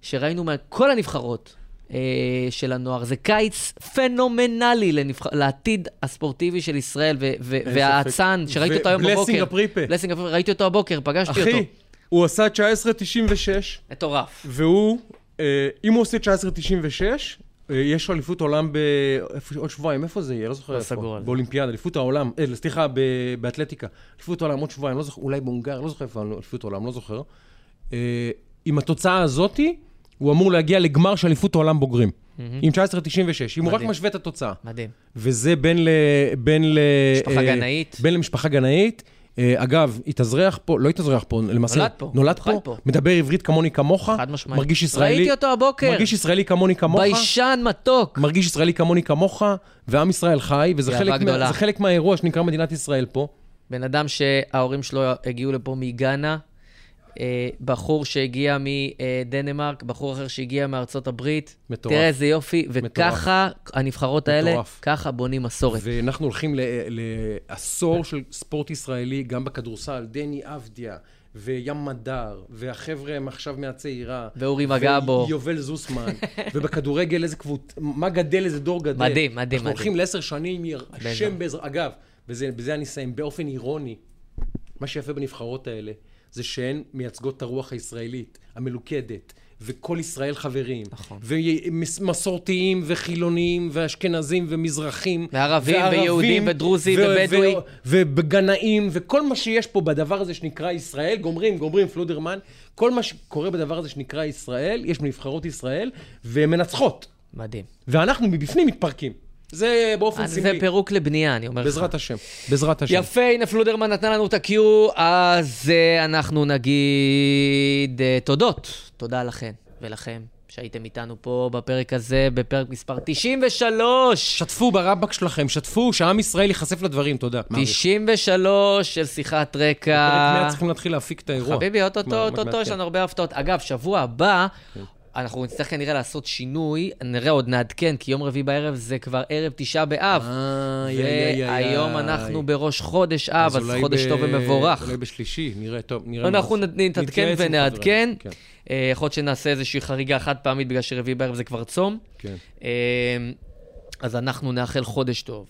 שראינו מכל הנבחרות של הנוער, זה קיץ פנומנלי לנבח... לעתיד הספורטיבי של ישראל, ו- ו- והאצן. שראיתי אותו היום בבוקר. ובלסינג הפריפה. בלסינג הפריפה, ראיתי אותו הבוקר, פגשתי אותו. אחי, הוא עשה 1996, מטורף. והוא, אה, אם הוא עושה 1996, אה, יש אליפות עולם ב... עוד שבועיים, איפה זה יהיה? לא זוכר לא איפה. באולימפיאדה, אליפות העולם, אה, סליחה, ב- באתלטיקה. אליפות העולם עוד שבועיים, לא זוכר, אולי בהונגריה, לא זוכר איפה אליפות העולם, לא זוכר. אה, עם התוצאה הזאתי, הוא אמור להגיע לגמר של אליפות העולם בוגרים. עם 1996, אם הוא רק. משווה את התוצאה. מדהים. וזה בין ל... בין ל... משפחה אה, גנאית. בין למשפחה גנאית. אה, אגב, התאזרח פה, לא התאזרח פה, למעשה... נולד פה, נולד פה, פה. מדבר עברית כמוני כמוך. חד משמעית. מרגיש ישראלי. ראיתי אותו הבוקר. מרגיש ישראלי כמוני כמוך. ביישן מתוק. מרגיש ישראלי כמוני כמוך, ועם ישראל חי, וזה חלק, מה, מהאירוע שנקרא מדינת ישראל פה. בן אדם שההורים שלו הגיעו לפה מגאנה, בחור שהגיע מדנמרק, בחור אחר שהגיע מארצות הברית. מטורף. תראה איזה יופי, וככה הנבחרות האלה, מטורף. ככה בונים מסורת. ואנחנו הולכים לעשור של ספורט ישראלי, גם בכדורסל. דני אבדיה, וים מדר, והחבר'ה הם עכשיו מהצעירה. ואורי מגבו. ויובל זוסמן. [laughs] ובכדורגל איזה קבוצה, מה גדל, איזה דור גדל. מדהים, מדהים, אנחנו הולכים לעשר שנים. השם בעזר... אגב, בזה, בזה אני אסיים, באופן אירוני, מה שיפה בנבחרות האלה, זה שהן מייצגות את הרוח הישראלית, המלוכדת. וכל ישראל חברים. נכון. ומסורתיים וחילוניים ואשכנזים ומזרחים. וערבים ויהודים ודרוזים ובדואי. ובגנאים, וכל מה שיש פה בדבר הזה שנקרא ישראל, גומרים, גומרים, פלודרמן, כל מה שקורה בדבר הזה שנקרא ישראל, יש בנבחרות ישראל, והן מנצחות. מדהים. ואנחנו מבפנים מתפרקים. זה באופן סמלי. זה פירוק לבנייה, אני אומר לך. בעזרת השם, בעזרת השם. יפה, הנה פלודרמן נתנה לנו את ה-Q, אז uh, אנחנו נגיד uh, תודות. תודה לכן ולכם שהייתם איתנו פה בפרק הזה, בפרק מספר 93. שתפו ברבק שלכם, שתפו, שעם ישראל ייחשף לדברים, תודה. 93 של שיחת רקע. בפרק 100 צריכים להתחיל להפיק את האירוע. חביבי, אוטוטו, אוטוטו, יש לנו הרבה הפתעות. אגב, שבוע הבא, אנחנו נצטרך כנראה לעשות שינוי, נראה, עוד נעדכן, כי יום רביעי בערב זה כבר ערב תשעה באב. והיום. אנחנו בראש חודש אב, אז חודש טוב ומבורך. אולי בשלישי, נראה, טוב, נראה מה אנחנו. נתעדכן ונעדכן. כן, אה, יכול להיות שנעשה איזושהי חריגה חד פעמית בגלל שרביעי בערב זה כבר צום. כן. אה, אז אנחנו נאחל חודש טוב,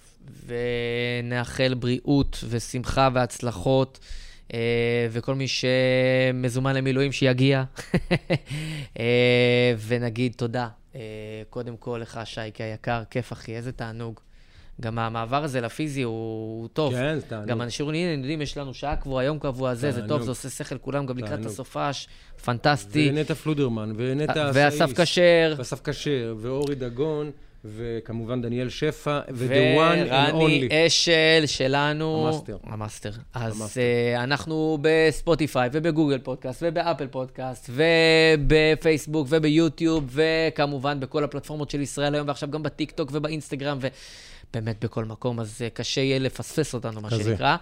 ונאחל בריאות ושמחה והצלחות, וכל מי שמזומן למילואים שיגיע. [laughs] אה, ונגיד תודה. אה, קודם כל לך, שייקה היקר, כיף אחי, איזה תענוג. גם המעבר הזה לפיזי הוא, הוא טוב. כן, זה תענוג. גם אנשים אומרים, הנה, יודעים, יש לנו שעה קבועה, יום קבוע, זה, זה טוב. זה עושה שכל, כולם גם לקראת. הסופש, פנטסטי. ונטע פלודרמן, ונטע ואסף כשר. ואסף כשר, ואורי דגון, וכמובן דניאל שפע, ו-The one and ורני only. אשל שלנו. המאסטר. המאסטר. אז המאסטר. uh, אנחנו בספוטיפיי ובגוגל פודקאסט ובאפל פודקאסט ובפייסבוק וביוטיוב וכמובן בכל הפלטפורמות של ישראל היום ועכשיו גם בטיק טוק ובאינסטגרם ובאמת בכל מקום, אז אה, קשה יהיה לפספס אותנו, מה כזה. שנקרא.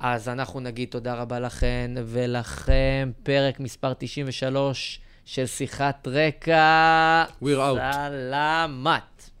אז אנחנו נגיד תודה רבה לכן ולכם, פרק מספר 93 של שיחת רקע. We're out. סלמת.